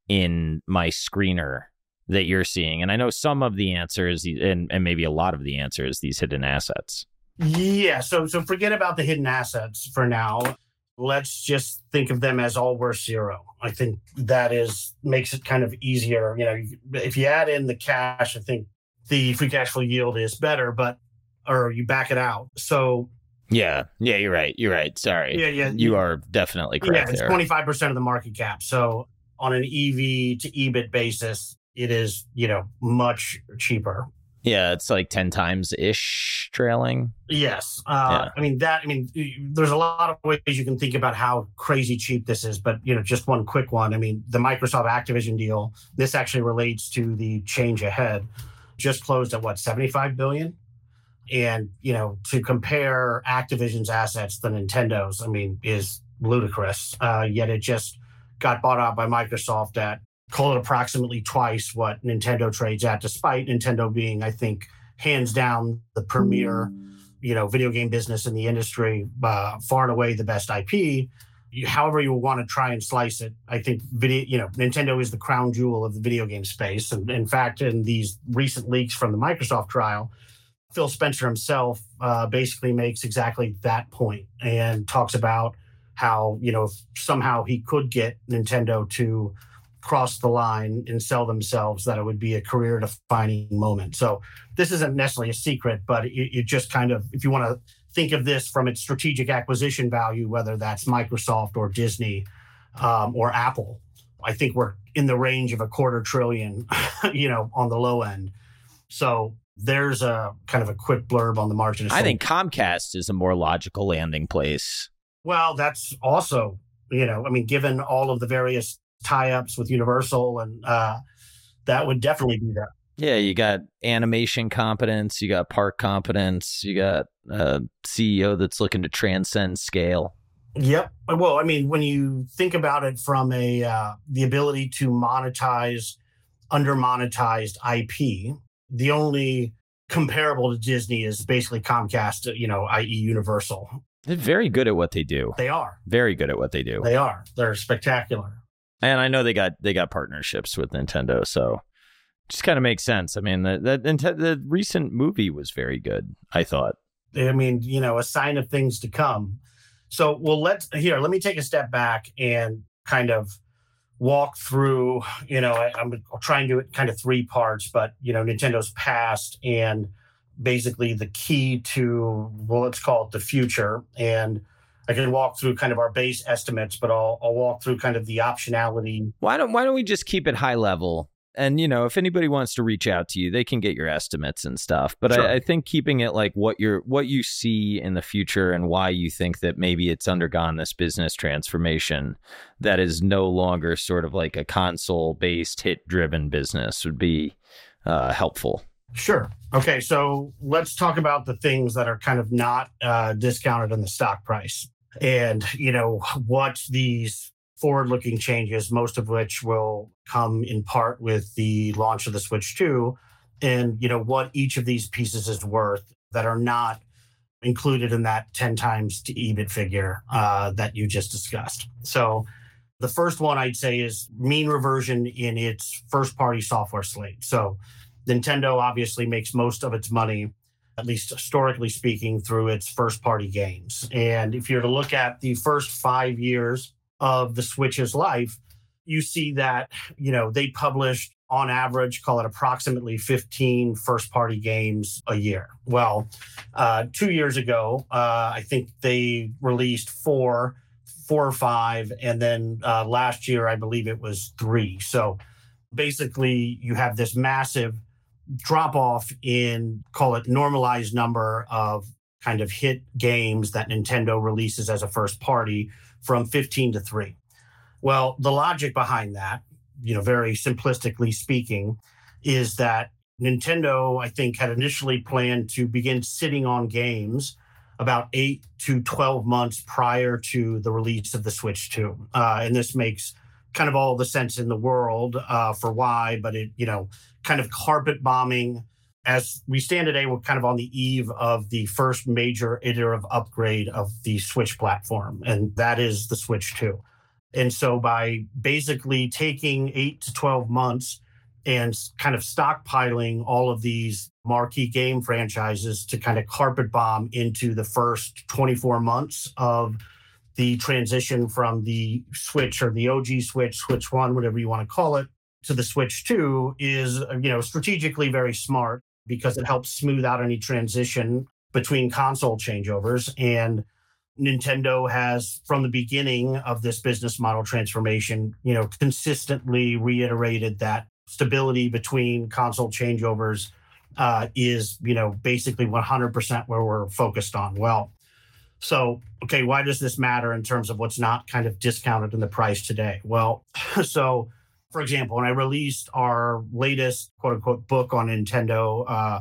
in my screener that you're seeing? And I know some of the answers, and, and maybe a lot of the answers, these hidden assets. Yeah. So, so forget about the hidden assets for now let's just think of them as all worth zero. I think that is makes it kind of easier. You know, if you add in the cash, I think the free cash flow yield is better, but or you back it out. So yeah, yeah, you're right. You're right. Sorry. Yeah, yeah. You are definitely correct. Yeah, it's twenty five percent of the market cap. So on an EV to EBIT basis, it is you know much cheaper. Yeah, it's like 10 times ish trailing. Yes. Uh, yeah. I mean, that, I mean, there's a lot of ways you can think about how crazy cheap this is, but, you know, just one quick one. I mean, the Microsoft Activision deal, this actually relates to the change ahead, just closed at what, 75 billion? And, you know, to compare Activision's assets to Nintendo's, I mean, is ludicrous. Uh, yet it just got bought out by Microsoft at call it approximately twice what Nintendo trades at, despite Nintendo being, I think, hands down the premier, you know, video game business in the industry, uh, far and away the best IP. You, however, you want to try and slice it, I think video, you know, Nintendo is the crown jewel of the video game space. And in fact, in these recent leaks from the Microsoft trial, Phil Spencer himself uh, basically makes exactly that point and talks about how you know somehow he could get Nintendo to cross the line and sell themselves, that it would be a career defining moment. So this isn't necessarily a secret, but it, it just kind of, if you want to think of this from its strategic acquisition value, whether that's Microsoft or Disney um, or Apple, I think we're in the range of a quarter trillion, you know, on the low end. So there's a kind of a quick blurb on the margin. I think Comcast is a more logical landing place. Well, that's also, you know, I mean, given all of the various tie-ups with Universal, and uh, that would definitely be that. Yeah, you got animation competence, you got park competence, you got a CEO that's looking to transcend scale. Yep. Well, I mean, when you think about it from a uh, the ability to monetize under monetized IP, the only comparable to Disney is basically Comcast, you know, i.e. Universal. They're very good at what they do. They are. Very good at what they do. They are. They're spectacular. And I know they got they got partnerships with Nintendo, so just kind of makes sense. I mean, the, the the recent movie was very good. I thought. I mean, you know, a sign of things to come. So, well, let's here. Let me take a step back and kind of walk through. You know, I, I'm trying to do it kind of three parts, but you know, Nintendo's past and basically the key to well, let's call it the future. And I can walk through kind of our base estimates, but I'll I'll walk through kind of the optionality. Why don't Why don't we just keep it high level? And you know, if anybody wants to reach out to you, they can get your estimates and stuff. But sure. I, I, think keeping it like what you're what you see in the future and why you think that maybe it's undergone this business transformation that is no longer sort of like a console based hit driven business would be uh, helpful. Sure. Okay. So let's talk about the things that are kind of not uh, discounted in the stock price and, you know, what these forward looking changes, most of which will come in part with the launch of the Switch 2, and, you know, what each of these pieces is worth that are not included in that 10 times to EBIT figure uh, that you just discussed. So, the first one I'd say is mean reversion in its first party software slate. So, Nintendo obviously makes most of its money, at least historically speaking, through its first party games. And if you're to look at the first five years of the Switch's life, you see that, you know, they published on average, call it approximately 15 first party games a year. Well, uh, two years ago, uh, I think they released four, four or five. And then uh, last year, I believe it was three. So basically, you have this massive drop off in call it normalized number of kind of hit games that Nintendo releases as a first party from 15 to 3. Well, the logic behind that, you know, very simplistically speaking, is that Nintendo, I think, had initially planned to begin sitting on games about eight to 12 months prior to the release of the Switch 2. Uh, and this makes kind of all the sense in the world uh, for why, but it, you know, kind of carpet bombing. As we stand today, we're kind of on the eve of the first major iterative upgrade of the Switch platform, and that is the Switch 2. And so, by basically taking eight to 12 months and kind of stockpiling all of these marquee game franchises to kind of carpet bomb into the first 24 months of the transition from the Switch or the OG Switch, Switch One, whatever you want to call it, to the Switch 2 is, you know, strategically very smart because it helps smooth out any transition between console changeovers. And Nintendo has, from the beginning of this business model transformation, you know, consistently reiterated that stability between console changeovers uh, is, you know, basically 100% where we're focused on. Well, so, okay, why does this matter in terms of what's not kind of discounted in the price today? Well, so for example, when I released our latest quote unquote book on Nintendo, uh,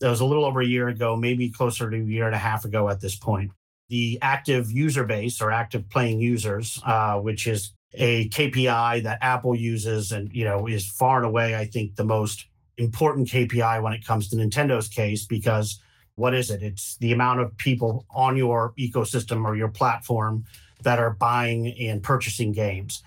that was a little over a year ago, maybe closer to a year and a half ago at this point. The active user base or active playing users, uh, which is a KPI that Apple uses and you know is far and away, I think, the most important KPI when it comes to Nintendo's case because what is it? It's the amount of people on your ecosystem or your platform that are buying and purchasing games.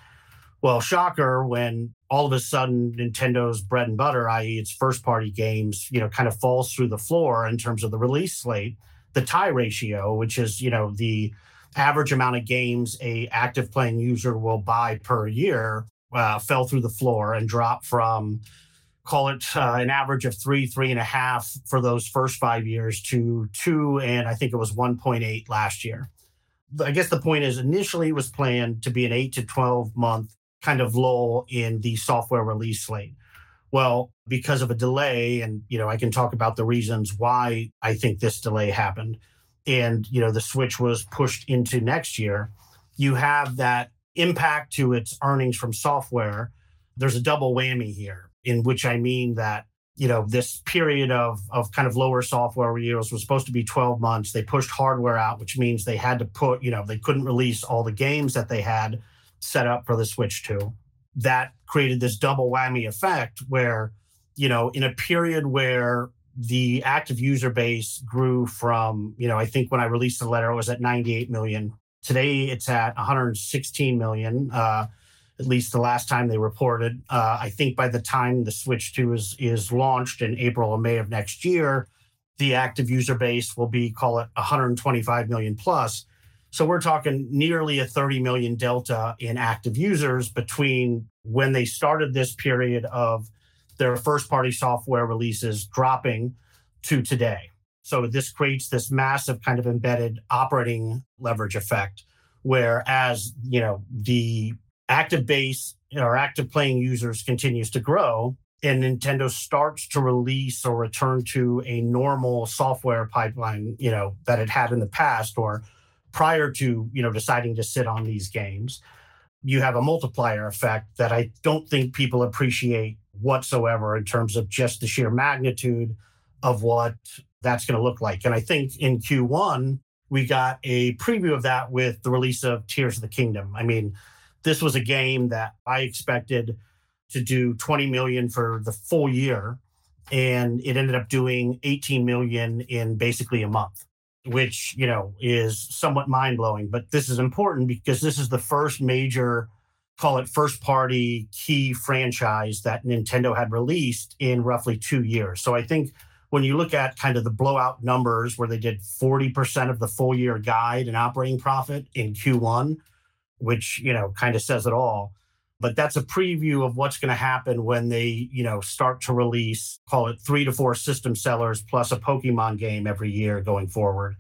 Well, shocker when all of a sudden Nintendo's bread and butter, i.e., its first party games, you know, kind of falls through the floor in terms of the release slate, the tie ratio, which is, you know, the average amount of games a active playing user will buy per year, uh, fell through the floor and dropped from call it uh, an average of three, three and a half for those first five years to two, and I think it was 1.8 last year. I guess the point is initially it was planned to be an eight to 12 month kind of lull in the software release slate. Well, because of a delay, and you know, I can talk about the reasons why I think this delay happened, and you know, the switch was pushed into next year. You have that impact to its earnings from software. There's a double whammy here, in which I mean that you know this period of of kind of lower software years was supposed to be 12 months. They pushed hardware out, which means they had to put you know they couldn't release all the games that they had set up for the Switch 2. That created this double whammy effect where, you know, in a period where the active user base grew from, you know, I think when I released the letter, it was at 98 million. Today it's at 116 million. Uh, at least the last time they reported. Uh, I think by the time the Switch 2 is, is launched in April or May of next year, the active user base will be, call it 125 million plus. So we're talking nearly a 30 million delta in active users between when they started this period of their first party software releases dropping to today. So this creates this massive kind of embedded operating leverage effect where as, you know, the active base or active playing users continues to grow and Nintendo starts to release or return to a normal software pipeline, you know, that it had in the past or prior to, you know, deciding to sit on these games, you have a multiplier effect that I don't think people appreciate whatsoever in terms of just the sheer magnitude of what that's going to look like. And I think in Q1, we got a preview of that with the release of Tears of the Kingdom. I mean, this was a game that I expected to do 20 million for the full year and it ended up doing 18 million in basically a month which you know is somewhat mind-blowing but this is important because this is the first major call it first party key franchise that Nintendo had released in roughly 2 years. So i think when you look at kind of the blowout numbers where they did 40% of the full year guide and operating profit in Q1 which you know kind of says it all but that's a preview of what's going to happen when they you know start to release call it three to four system sellers plus a pokemon game every year going forward.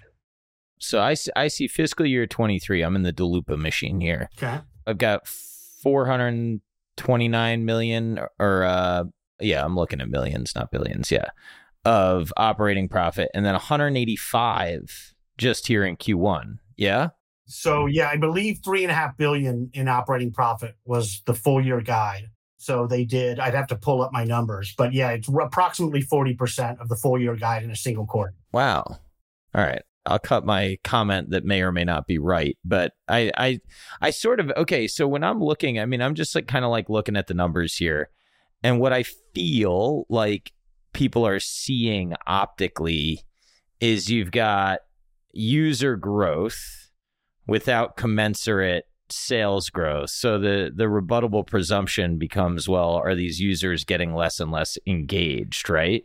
So i, I see fiscal year 23 i'm in the Daloopa machine here. Okay. I've got 429 million or uh yeah i'm looking at millions not billions yeah of operating profit and then 185 just here in q1 yeah so yeah, I believe three and a half billion in operating profit was the full year guide. So they did. I'd have to pull up my numbers, but yeah, it's approximately forty percent of the full year guide in a single quarter. Wow. All right. I'll cut my comment that may or may not be right, but I I I sort of okay, so when I'm looking, I mean, I'm just like kind of like looking at the numbers here. And what I feel like people are seeing optically is you've got user growth without commensurate sales growth. So the the rebuttable presumption becomes well, are these users getting less and less engaged, right?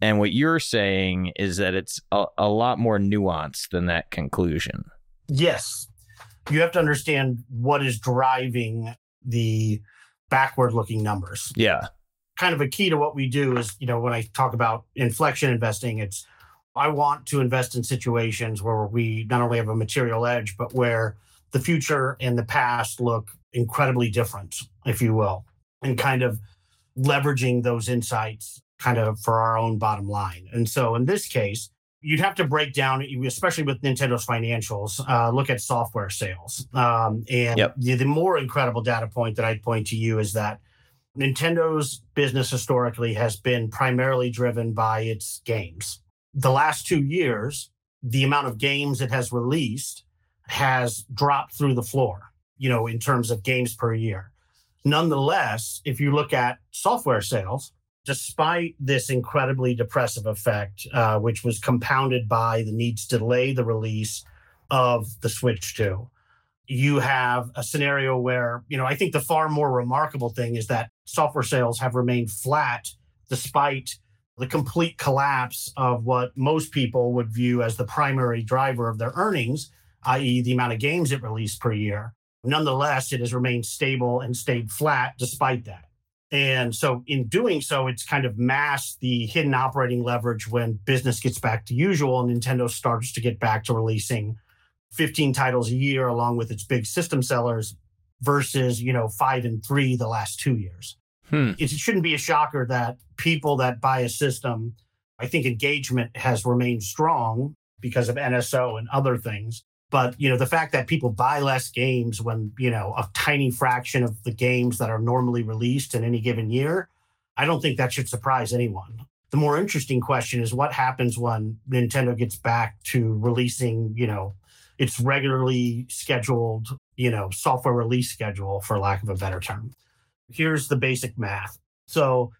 And what you're saying is that it's a, a lot more nuanced than that conclusion. Yes. You have to understand what is driving the backward looking numbers. Yeah. Kind of a key to what we do is, you know, when I talk about inflection investing, it's I want to invest in situations where we not only have a material edge, but where the future and the past look incredibly different, if you will, and kind of leveraging those insights kind of for our own bottom line. And so in this case, you'd have to break down, especially with Nintendo's financials, uh, look at software sales. Um, and yep. the, the more incredible data point that I'd point to you is that Nintendo's business historically has been primarily driven by its games the last two years, the amount of games it has released has dropped through the floor, you know, in terms of games per year. Nonetheless, if you look at software sales, despite this incredibly depressive effect, uh, which was compounded by the need to delay the release of the Switch 2, you have a scenario where, you know, I think the far more remarkable thing is that software sales have remained flat despite the complete collapse of what most people would view as the primary driver of their earnings, i.e., the amount of games it released per year. Nonetheless, it has remained stable and stayed flat despite that. And so, in doing so, it's kind of masked the hidden operating leverage when business gets back to usual and Nintendo starts to get back to releasing 15 titles a year along with its big system sellers versus, you know, five and three the last two years. Hmm. It shouldn't be a shocker that people that buy a system, I think engagement has remained strong because of NSO and other things. But you know, the fact that people buy less games when you know a tiny fraction of the games that are normally released in any given year, I don't think that should surprise anyone. The more interesting question is what happens when Nintendo gets back to releasing, you know, its regularly scheduled, you know, software release schedule, for lack of a better term here's the basic math. So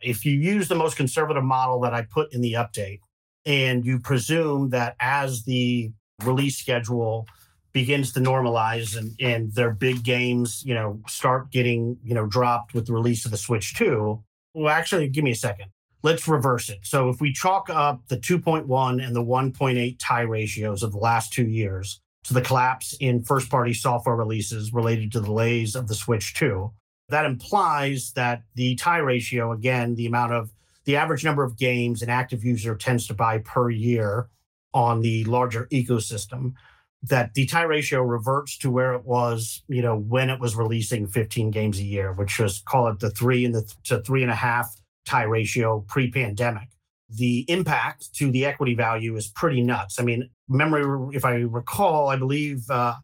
if you use the most conservative model that I put in the update, and you presume that as the release schedule begins to normalize and, and their big games, you know, start getting, you know, dropped with the release of the Switch 2. Well, actually, give me a second. Let's reverse it. So if we chalk up the 2.1 and the 1.8 tie ratios of the last two years to the collapse in first party software releases related to the delays of the Switch 2, that implies that the tie ratio, again, the amount of the average number of games an active user tends to buy per year on the larger ecosystem that the tie ratio reverts to where it was, you know, when it was releasing 15 games a year, which was call it the three and the th- to three and a half tie ratio pre-pandemic. The impact to the equity value is pretty nuts. I mean, memory, if I recall, I believe uh,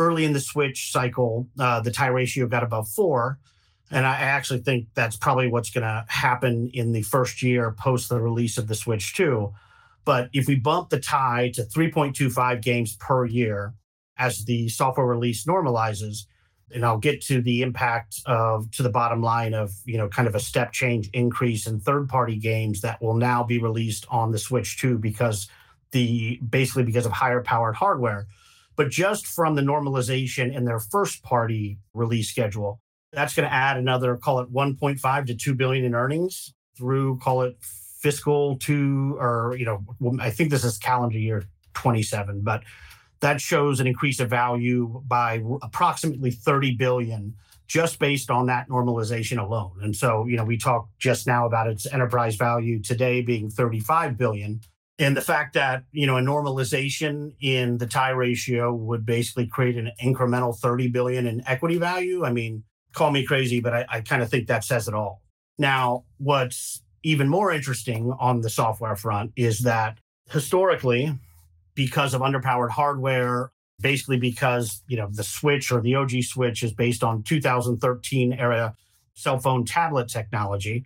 early in the Switch cycle, uh, the tie ratio got above four. And I actually think that's probably what's going to happen in the first year post the release of the Switch 2 but if we bump the tie to 3.25 games per year as the software release normalizes, and I'll get to the impact of to the bottom line of you know kind of a step change increase in third party games that will now be released on the Switch 2 because the basically because of higher powered hardware. But just from the normalization in their first party release schedule, that's going to add another call it 1.5 to 2 billion in earnings through call it fiscal two, or, you know, I think this is calendar year 27, but that shows an increase of value by approximately 30 billion just based on that normalization alone. And so, you know, we talked just now about its enterprise value today being 35 billion. And the fact that, you know, a normalization in the tie ratio would basically create an incremental 30 billion in equity value. I mean, call me crazy, but I, I kind of think that says it all. Now, what's even more interesting on the software front is that historically, because of underpowered hardware, basically because you know the Switch or the OG Switch is based on 2013 era cell phone tablet technology.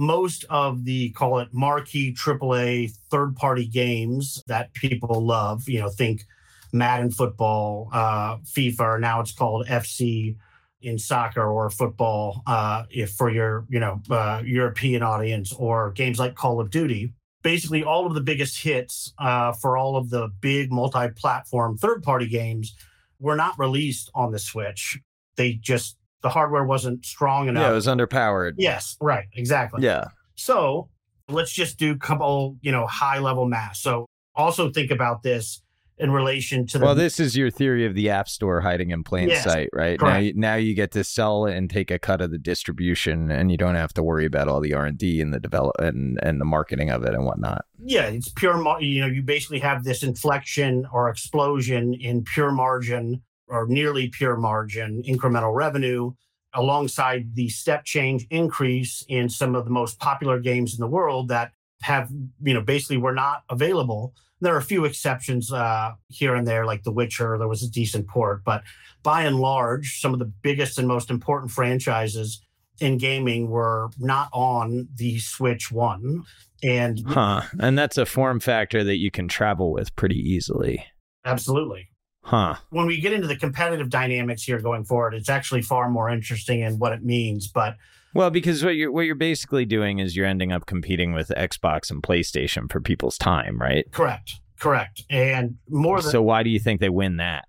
Most of the call it marquee AAA third party games that people love, you know, think Madden football, uh, FIFA, now it's called FC in soccer or football, uh, if for your you know uh, European audience, or games like Call of Duty. Basically, all of the biggest hits uh, for all of the big multi-platform third-party games were not released on the Switch. They just the hardware wasn't strong enough. Yeah, it was underpowered. Yes, right, exactly. Yeah. So let's just do a couple, you know, high-level math. So also think about this in relation to the well this is your theory of the app store hiding in plain yes, sight right correct. now you, now you get to sell and take a cut of the distribution and you don't have to worry about all the r&d and the development and, and the marketing of it and whatnot yeah it's pure you know you basically have this inflection or explosion in pure margin or nearly pure margin incremental revenue alongside the step change increase in some of the most popular games in the world that have you know basically were not available there are a few exceptions uh, here and there, like The Witcher. There was a decent port, but by and large, some of the biggest and most important franchises in gaming were not on the Switch One, and huh, and that's a form factor that you can travel with pretty easily. Absolutely. Huh. When we get into the competitive dynamics here going forward, it's actually far more interesting in what it means. But well, because what you're what you're basically doing is you're ending up competing with Xbox and PlayStation for people's time, right? Correct. Correct. And more than So why do you think they win that?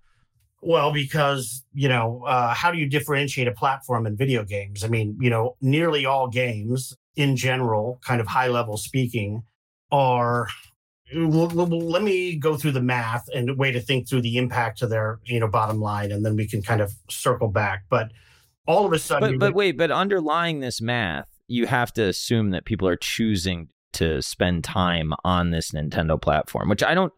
Well, because, you know, uh, how do you differentiate a platform in video games? I mean, you know, nearly all games in general, kind of high level speaking, are let me go through the math and a way to think through the impact to their you know bottom line and then we can kind of circle back. But all of a sudden but, but wait but underlying this math you have to assume that people are choosing to spend time on this nintendo platform which i don't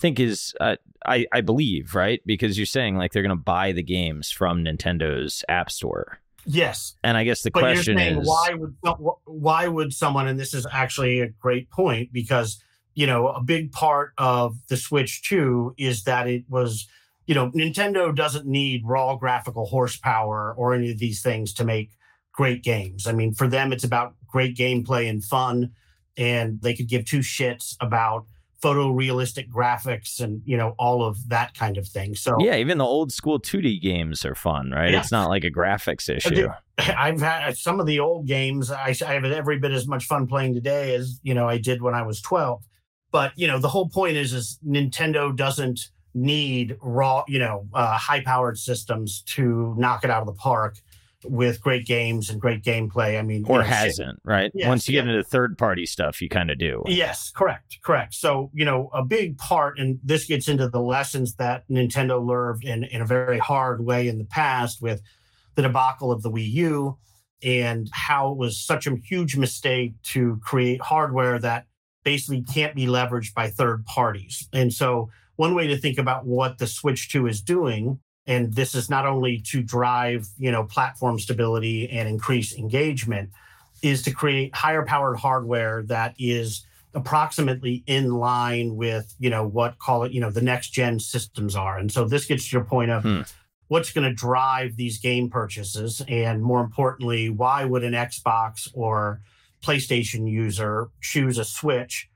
think is uh, i i believe right? Because you're saying like they're going to buy the games from nintendo's app store. Yes. And i guess the but question is why would why would someone and this is actually a great point because you know, a big part of the Switch 2 is that it was, you know, Nintendo doesn't need raw graphical horsepower or any of these things to make great games. I mean, for them, it's about great gameplay and fun. And they could give two shits about photorealistic graphics and you know all of that kind of thing so yeah even the old school 2d games are fun right yeah. it's not like a graphics issue i've had some of the old games I, I have every bit as much fun playing today as you know i did when i was 12 but you know, the whole point is is Nintendo doesn't need raw, you know, uh, high powered systems to knock it out of the park with great games and great gameplay. I mean, or you know, hasn't, right? Yes, Once you get into third party stuff, you kind of do. Yes, correct, correct. So, you know, a big part, and this gets into the lessons that Nintendo learned in, in a very hard way in the past with the debacle of the Wii U and how it was such a huge mistake to create hardware that basically can't be leveraged by third parties. And so, one way to think about what the Switch 2 is doing, and this is not only to drive, you know, platform stability and increase engagement, is to create higher powered hardware that is approximately in line with you know what call it you know the next gen systems are and so this gets to your point of Hmm. what's going to drive these game purchases and more importantly why would an xbox or playstation user choose a switch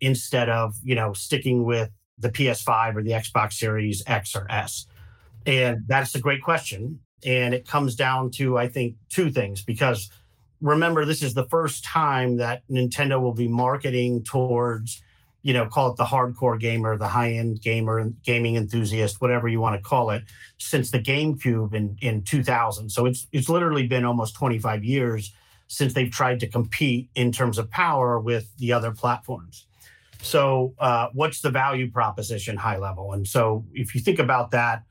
instead of you know sticking with the ps5 or the xbox series x or s and that's a great question and it comes down to i think two things because remember this is the first time that Nintendo will be marketing towards, you know, call it the hardcore gamer, the high-end gamer, gaming enthusiast, whatever you want to call it, since the GameCube in in 2000. So it's it's literally been almost 25 years since they've tried to compete in terms of power with the other platforms. So uh, what's the value proposition high level? And so if you think about that,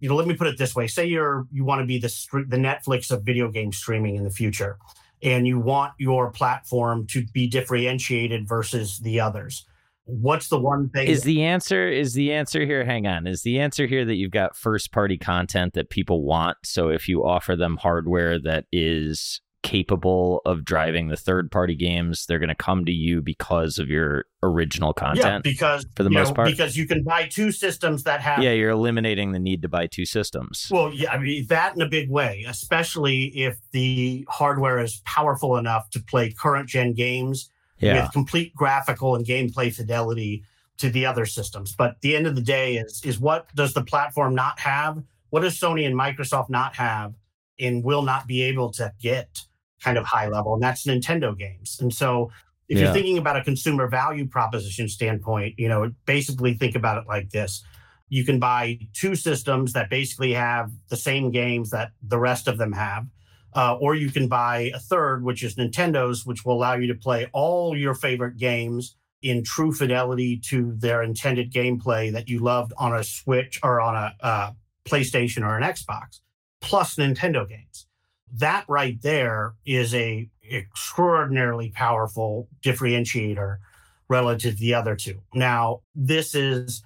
you know, let me put it this way: say you're you want to be the the Netflix of video game streaming in the future, and you want your platform to be differentiated versus the others. What's the one thing? Is the answer is the answer here? Hang on. Is the answer here that you've got first party content that people want? So if you offer them hardware that is capable of driving the third party games, they're going to come to you because of your original content. yeah, because for the most know, part? because you can buy two systems that have Yeah, you're eliminating the need to buy two systems. Well, yeah, I mean that in a big way, especially if the hardware is powerful enough to play current gen games yeah. with complete graphical and gameplay fidelity to the other systems. But the end of the day is is what does the platform not have? What does Sony and Microsoft not have and will not be able to get kind of high level? And that's Nintendo games. And so if Yeah. you're thinking about a consumer value proposition standpoint, you know, basically think about it like this. You can buy two systems that basically have the same games that the rest of them have. Uh, or you can buy a third, which is Nintendo's, which will allow you to play all your favorite games in true fidelity to their intended gameplay that you loved on a Switch or on a uh, PlayStation or an Xbox, plus Nintendo games. That right there is a extraordinarily powerful differentiator relative to the other two. Now, this is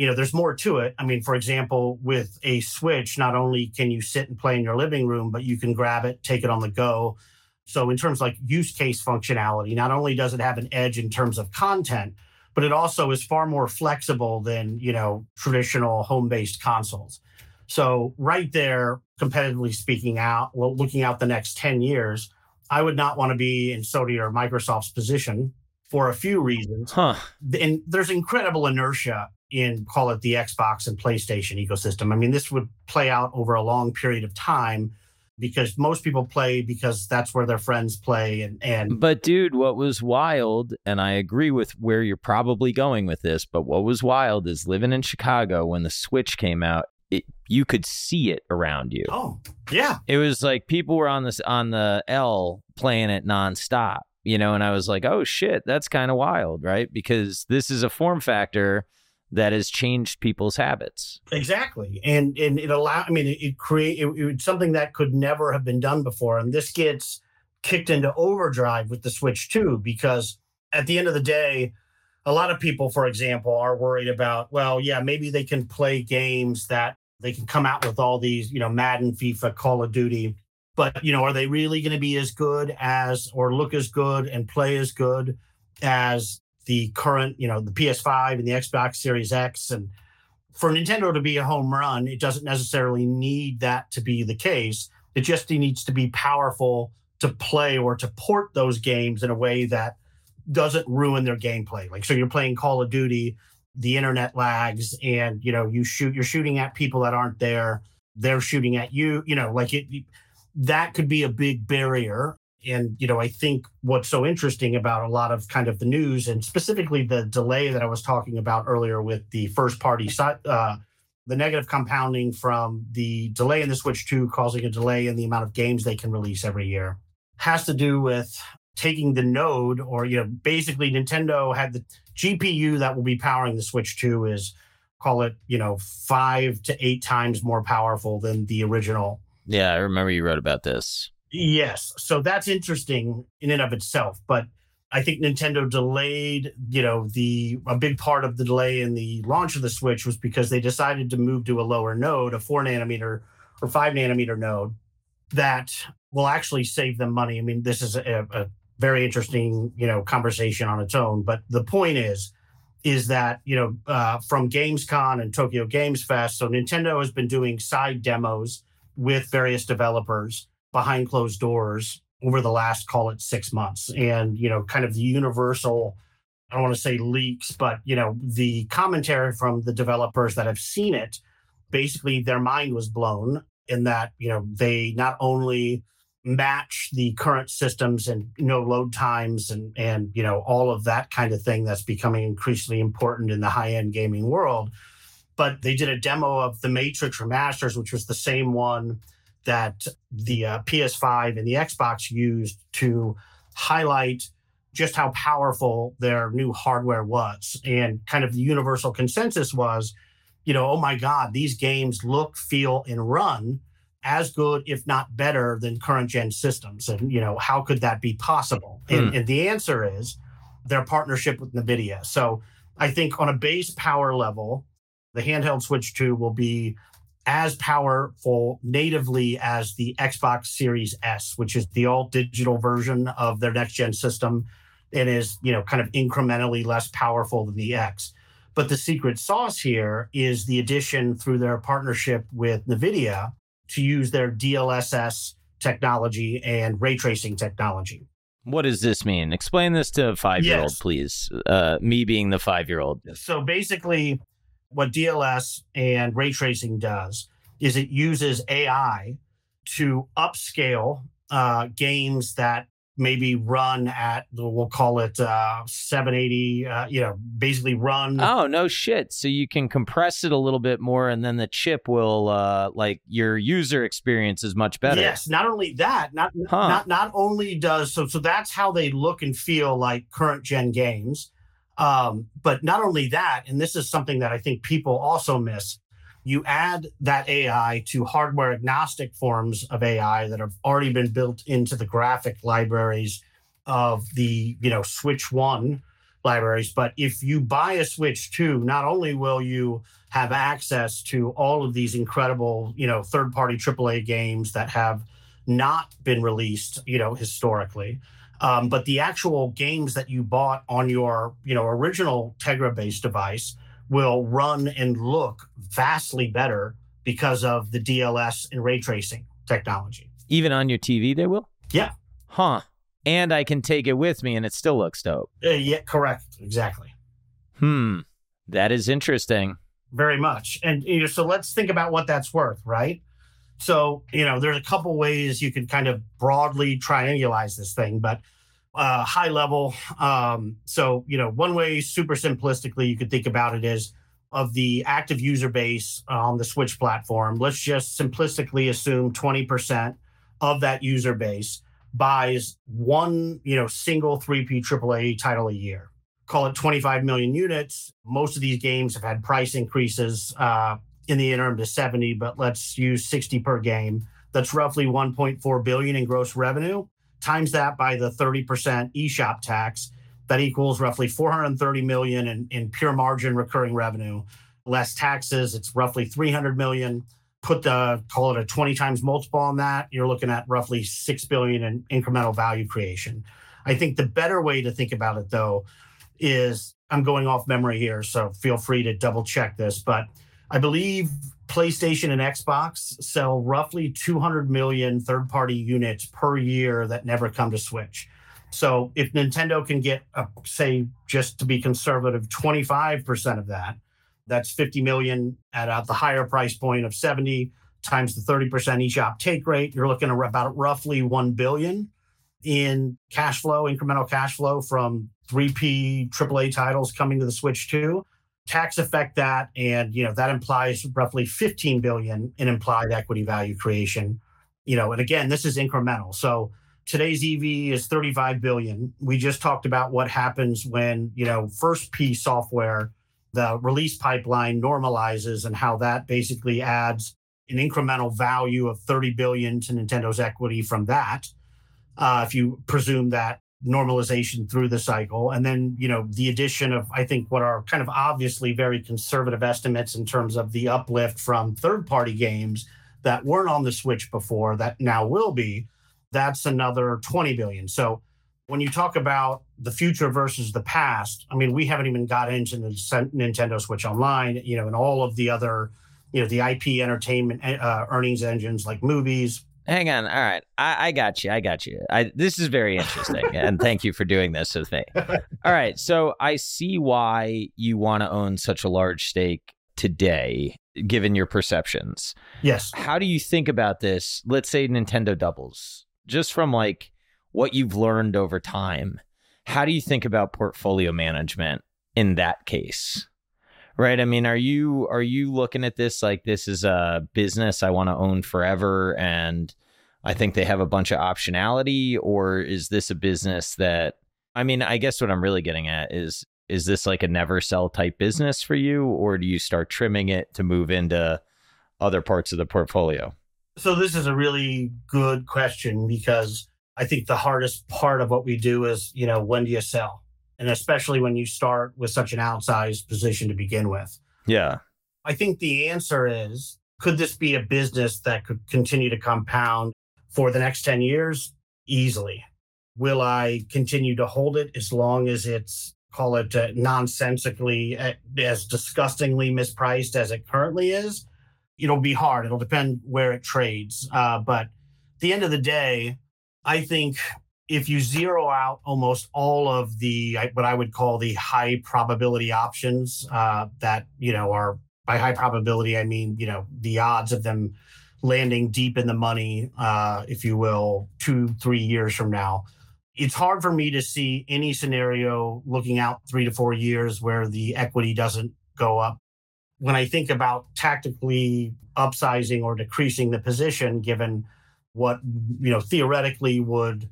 you know, there's more to it. I mean, for example, with a Switch, not only can you sit and play in your living room, but you can grab it, take it on the go. So, in terms like use case functionality, not only does it have an edge in terms of content, but it also is far more flexible than, you know, traditional home based consoles. So, right there, competitively speaking, out, well, looking out the next 10 years, I would not want to be in Sony or Microsoft's position for a few reasons Huh. and there's incredible inertia in call it the Xbox and PlayStation ecosystem. I mean, this would play out over a long period of time because most people play because that's where their friends play and and But dude, what was wild, and I agree with where you're probably going with this, but what was wild is living in Chicago when the Switch came out, it, you could see it around you. oh yeah It was like people were on this on the L playing it nonstop, you know, and I was like, oh shit, that's kind of wild, right? Because this is a form factor that has changed people's habits. exactly and and it allow i mean it, it create it, it something that could never have been done before and this gets kicked into overdrive with the switch 2 because at the end of the day a lot of people for example are worried about well yeah maybe they can play games that they can come out with all these you know madden fifa call of duty but you know are they really going to be as good as or look as good and play as good as the current you know the ps5 and the xbox series x? And for nintendo to be a home run it doesn't necessarily need that to be the case. It just needs to be powerful to play or to port those games in a way that doesn't ruin their gameplay. Like so you're playing call of duty the internet lags and you know you shoot you're shooting at people that aren't there. They're shooting at you you know like it that could be a big barrier. And, you know, I think what's so interesting about a lot of kind of the news and specifically the delay that I was talking about earlier with the first party, uh, the negative compounding from the delay in the Switch 2 causing a delay in the amount of games they can release every year has to do with taking the node or, you know, basically Nintendo had the GPU that will be powering the Switch 2 is call it, you know, five to eight times more powerful than the original. Yeah, I remember you wrote about this. Yes. So that's interesting in and of itself. But I think Nintendo delayed, you know, the a big part of the delay in the launch of the Switch was because they decided to move to a lower node, a four nanometer or five nanometer node that will actually save them money. I mean, this is a, a very interesting, you know, conversation on its own. But the point is, is that you know uh, from Gamescom and Tokyo Games Fest, so Nintendo has been doing side demos with various developers behind closed doors over the last call it six months and you know kind of the universal i don't want to say leaks but you know the commentary from the developers that have seen it basically their mind was blown in that you know they not only match the current systems and you know load times and and you know all of that kind of thing that's becoming increasingly important in the high end gaming world but they did a demo of the matrix remasters which was the same one that the uh, PS5 and the Xbox used to highlight just how powerful their new hardware was. And kind of the universal consensus was, you know, oh my God, these games look, feel, and run as good, if not better, than current gen systems. And, you know, how could that be possible? Hmm. And, and the answer is their partnership with NVIDIA. So I think on a base power level, the handheld Switch 2 will be as powerful natively as the Xbox Series S, which is the all digital version of their next gen system and is, you know, kind of incrementally less powerful than the X. But the secret sauce here is the addition through their partnership with NVIDIA to use their DLSS technology and ray tracing technology. What does this mean? Explain this to a five year old, yes. please. Uh, me being the five year old. So basically, what DLSS and ray tracing does is it uses AI to upscale uh, games that maybe run at we'll call it uh, 780 uh, you know basically run. Oh no shit. So you can compress it a little bit more and then the chip will uh, like your user experience is much better. Yes not only that not huh. not not only does so so that's how they look and feel like current gen games. Um, but not only that, and this is something that I think people also miss, you add that AI to hardware agnostic forms of AI that have already been built into the graphic libraries of the, you know, Switch 1 libraries. But if you buy a Switch 2, not only will you have access to all of these incredible, you know, third-party AAA games that have not been released, you know, historically, um, but the actual games that you bought on your, you know, original Tegra-based device will run and look vastly better because of the DLSS and ray tracing technology. Even on your TV, they will. Yeah. Huh. And I can take it with me, and it still looks dope. Uh, yeah, correct. Exactly. Hmm. That is interesting. Very much. And you know, so let's think about what that's worth, right? So, you know, there's a couple ways you can kind of broadly triangulize this thing, but uh, high level. Um, so, you know, one way, super simplistically, you could think about it is of the active user base on the Switch platform. Let's just simplistically assume 20% of that user base buys one, you know, single 3P AAA title a year. Call it 25 million units. Most of these games have had price increases. Uh, in the interim to 70, but let's use 60 per game. That's roughly 1.4 billion in gross revenue. Times that by the 30% eShop tax, that equals roughly 430 million in, in pure margin recurring revenue. Less taxes, it's roughly 300 million. Put the call it a 20 times multiple on that, you're looking at roughly 6 billion in incremental value creation. I think the better way to think about it though is I'm going off memory here, so feel free to double check this, but I believe PlayStation and Xbox sell roughly 200 million third party units per year that never come to Switch. So if Nintendo can get, a, say, just to be conservative, 25% of that, that's 50 million at, at the higher price point of 70 times the 30% eShop take rate. You're looking at about roughly 1 billion. in cash flow, incremental cash flow from 3P AAA titles coming to the Switch 2. Tax affect that, and you know that implies roughly 15 billion in implied equity value creation. You know, and again, this is incremental. So today's EV is 35 billion. We just talked about what happens when you know first P software, the release pipeline normalizes, and how that basically adds an incremental value of 30 billion to Nintendo's equity from that uh, if you presume that normalization through the cycle. And then, you know, the addition of, I think, what are kind of obviously very conservative estimates in terms of the uplift from third party games that weren't on the Switch before that now will be, that's another 20 billion. So when you talk about the future versus the past, I mean, we haven't even got into the Nintendo Switch Online, you know, and all of the other, you know, the IP entertainment uh, earnings engines like movies, hang on. All right, I, I got you. I got you. I, this is very interesting, and thank you for doing this with me. All right, so I see why you want to own such a large stake today, given your perceptions. Yes. How do you think about this? Let's say Nintendo doubles, just from like what you've learned over time. How do you think about portfolio management in that case? Right i mean are you are you looking at this like this is a business i want to own forever and i think they have a bunch of optionality? Or is this a business that i mean i guess what i'm really getting at is is this like a never sell type business for you? Or do you start trimming it to move into other parts of the portfolio? So this is a really good question because i think the hardest part of what we do is you know when do you sell and especially when you start with such an outsized position to begin with. Yeah. I think the answer is could this be a business that could continue to compound for the next 10 years? Easily. Will I continue to hold it as long as it's, call it uh, nonsensically, uh, as disgustingly mispriced as it currently is? It'll be hard. It'll depend where it trades. Uh, but at the end of the day, I think if you zero out almost all of the what I would call the high probability options uh, that you know are by high probability I mean you know the odds of them landing deep in the money, uh, if you will, two three years from now. It's hard for me to see any scenario looking out three to four years where the equity doesn't go up. When I think about tactically upsizing or decreasing the position, given what you know theoretically would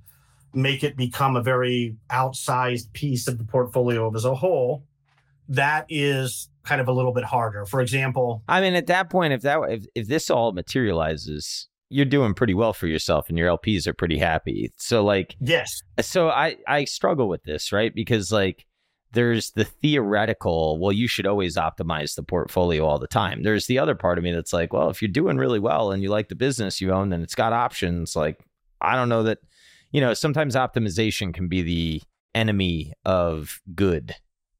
make it become a very outsized piece of the portfolio as a whole, that is kind of a little bit harder. For example, I mean, at that point, if that if, if this all materializes, you're doing pretty well for yourself, and your LPs are pretty happy. So, like, yes. So I I struggle with this, right? Because like there's the theoretical, well, you should always optimize the portfolio all the time. There's the other part of me that's like, well, if you're doing really well and you like the business you own and it's got options, like I don't know that you know, sometimes optimization can be the enemy of good,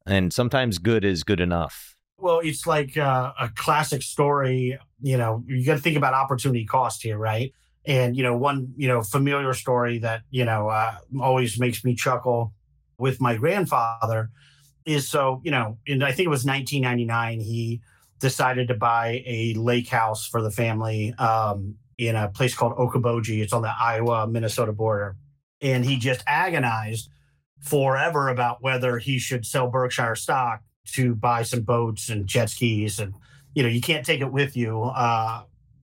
and sometimes good is good enough. Well, it's like uh, a classic story. You know, you got to think about opportunity cost here, right? And you know, one you know familiar story that you know uh, always makes me chuckle with my grandfather is so you know, in I think it was 1999, he decided to buy a lake house for the family um, in a place called Okoboji. It's on the Iowa Minnesota border. And he just agonized forever about whether he should sell Berkshire stock to buy some boats and jet skis. And, you know, you can't take it with you. Uh,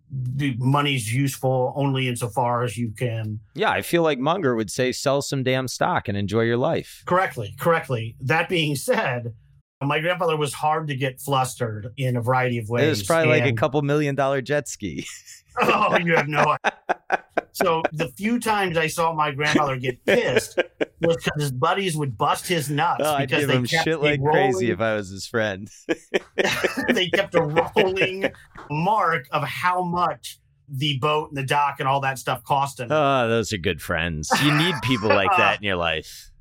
the money's useful only insofar as you can. Yeah, I feel like Munger would say sell some damn stock and enjoy your life. Correctly, correctly. That being said, my grandfather was hard to get flustered in a variety of ways. It was probably and, like a couple million dollar jet ski. oh, you have no idea. So the few times I saw my grandfather get pissed was because his buddies would bust his nuts oh, because I'd they him kept shit like rolling, crazy if I was his friend. they kept a rolling mark of how much the boat and the dock and all that stuff cost him. Oh, those are good friends. You need people like that in your life.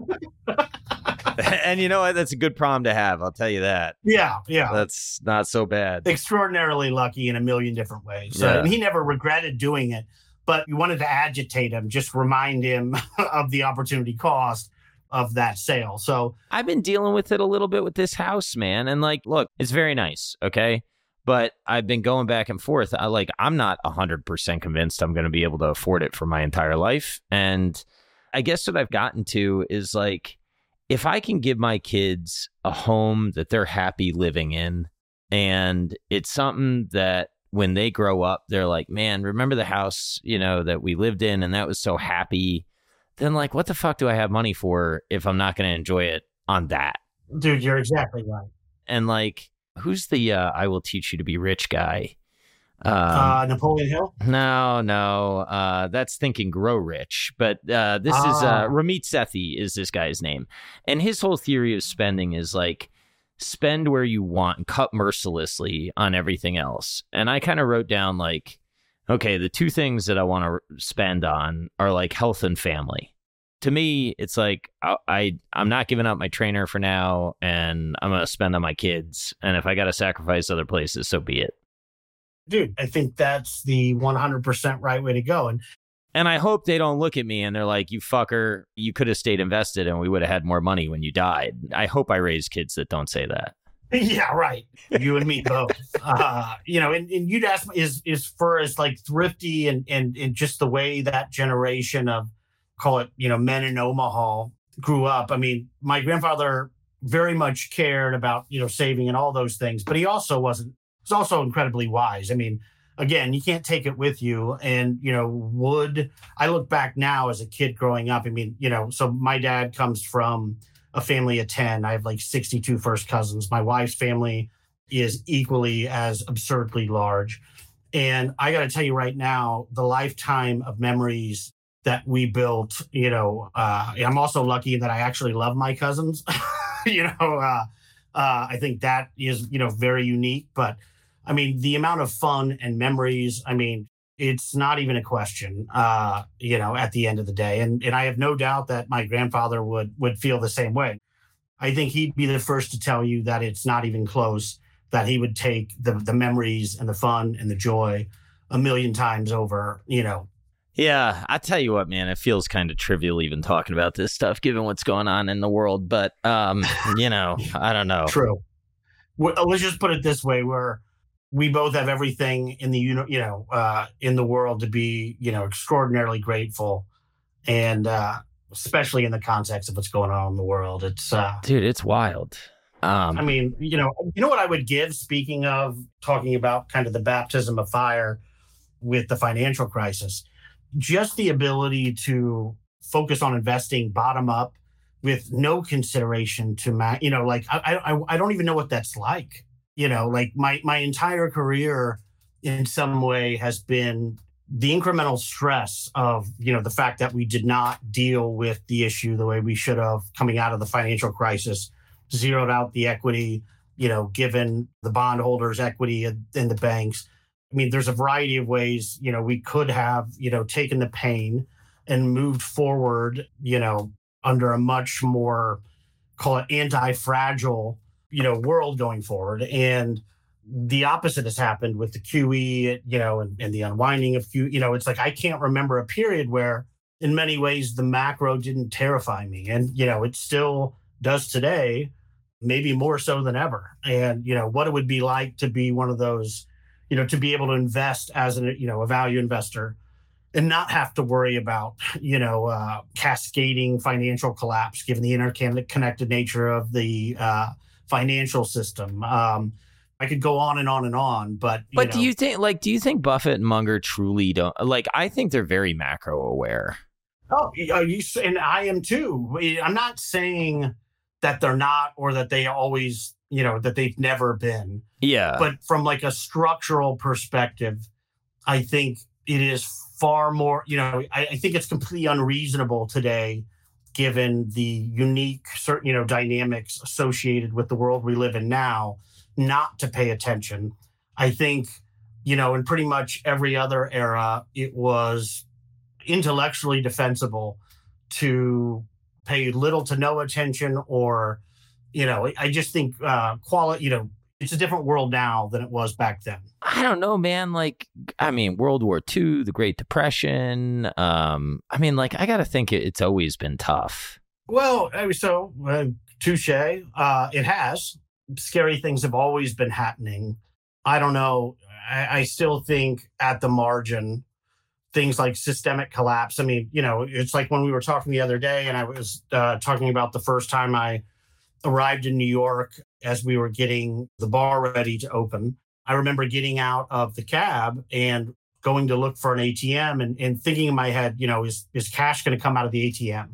and you know what? That's a good problem to have. I'll tell you that. Yeah, yeah. That's not so bad. Extraordinarily lucky in a million different ways. So, yeah. he never regretted doing it, but you wanted to agitate him, just remind him of the opportunity cost of that sale. So I've been dealing with it a little bit with this house, man. And like, look, it's very nice. Okay. But I've been going back and forth. I like, I'm not 100% convinced I'm going to be able to afford it for my entire life. And I guess what I've gotten to is like, if I can give my kids a home that they're happy living in, and it's something that when they grow up, they're like, man, remember the house, you know, that we lived in and that was so happy. Then, like, what the fuck do I have money for if I'm not going to enjoy it on that? Dude, you're exactly right. And like, who's the uh, I will teach you to be rich guy? Um, uh, Napoleon Hill? No, no. Uh, that's Thinking Grow Rich. But uh, this is uh, ah. Ramit Sethi is this guy's name. And his whole theory of spending is like spend where you want and cut mercilessly on everything else. And I kind of wrote down like, okay, the two things that I want to spend on are like health and family. To me, it's like I, I I'm not giving up my trainer for now, and I'm gonna spend on my kids. And if I got to sacrifice other places, so be it dude, I think that's the 100% right way to go. And and I hope they don't look at me and they're like, "You fucker, you could have stayed invested and we would have had more money when you died." I hope I raise kids that don't say that. Yeah, right. You and me both. uh, you know, and, and you'd ask is is for as like thrifty and and and just the way that generation of call it you know men in Omaha grew up. I mean, my grandfather very much cared about you know saving and all those things, but he also wasn't was also incredibly wise. I mean, again, you can't take it with you. And, you know, would I look back now as a kid growing up? I mean, you know, so my dad comes from a family of 10. I have like 62 first cousins. My wife's family is equally as absurdly large. And I got to tell you right now, the lifetime of memories that we built, you know, uh, I'm also lucky that I actually love my cousins. you know, uh, uh, I think that is, you know, very unique. But I mean, the amount of fun and memories, I mean, it's not even a question, uh, you know, at the end of the day. And and I have no doubt that my grandfather would would feel the same way. I think he'd be the first to tell you that it's not even close, that he would take the the memories and the fun and the joy a million times over, you know. Yeah, I tell you what, man, it feels kind of trivial even talking about this stuff given what's going on in the world, but um, you know, I don't know. True. Well, let's just put it this way where we both have everything in the you know uh, in the world to be you know extraordinarily grateful, and uh, especially in the context of what's going on in the world. It's uh, dude, it's wild. Um, I mean, you know, you know what I would give. Speaking of talking about kind of the baptism of fire with the financial crisis, just the ability to focus on investing bottom up with no consideration to ma- you know like I, I i don't even know what that's like you know like my my entire career in some way has been the incremental stress of you know the fact that we did not deal with the issue the way we should have coming out of the financial crisis zeroed out the equity you know given the bondholders equity in the banks i mean there's a variety of ways you know we could have you know taken the pain and moved forward you know under a much more call it anti-fragile you know world going forward and the opposite has happened with the QE, you know, and, and the unwinding of QE. You know, it's like I can't remember a period where, in many ways, the macro didn't terrify me, and you know, it still does today, maybe more so than ever. And you know, what it would be like to be one of those, you know, to be able to invest as a you know a value investor, and not have to worry about you know uh, cascading financial collapse, given the interconnected nature of the uh, financial system. Um, I could go on and on and on, but but know. do you think like do you think Buffett and Munger truly don't like? I think they're very macro aware. Oh, you, and I am too. I'm not saying that they're not or that they always, you know, that they've never been. Yeah. But from like a structural perspective, I think it is far more, you know, I, I think it's completely unreasonable today given the unique certain you know dynamics associated with the world we live in now not to pay attention i think you know in pretty much every other era it was intellectually defensible to pay little to no attention or you know i just think uh quality you know it's a different world now than it was back then. I don't know, man. Like, I mean, World War II, the Great Depression. Um, I mean, like, I got to think it's always been tough. Well, I mean, so uh, touche. Uh, it has. Scary things have always been happening. I don't know. I, I still think at the margin, things like systemic collapse. I mean, you know, it's like when we were talking the other day, and I was uh, talking about the first time I arrived in New York as we were getting the bar ready to open. I remember getting out of the cab and going to look for an ATM and, and thinking in my head, you know, is, is cash going to come out of the ATM?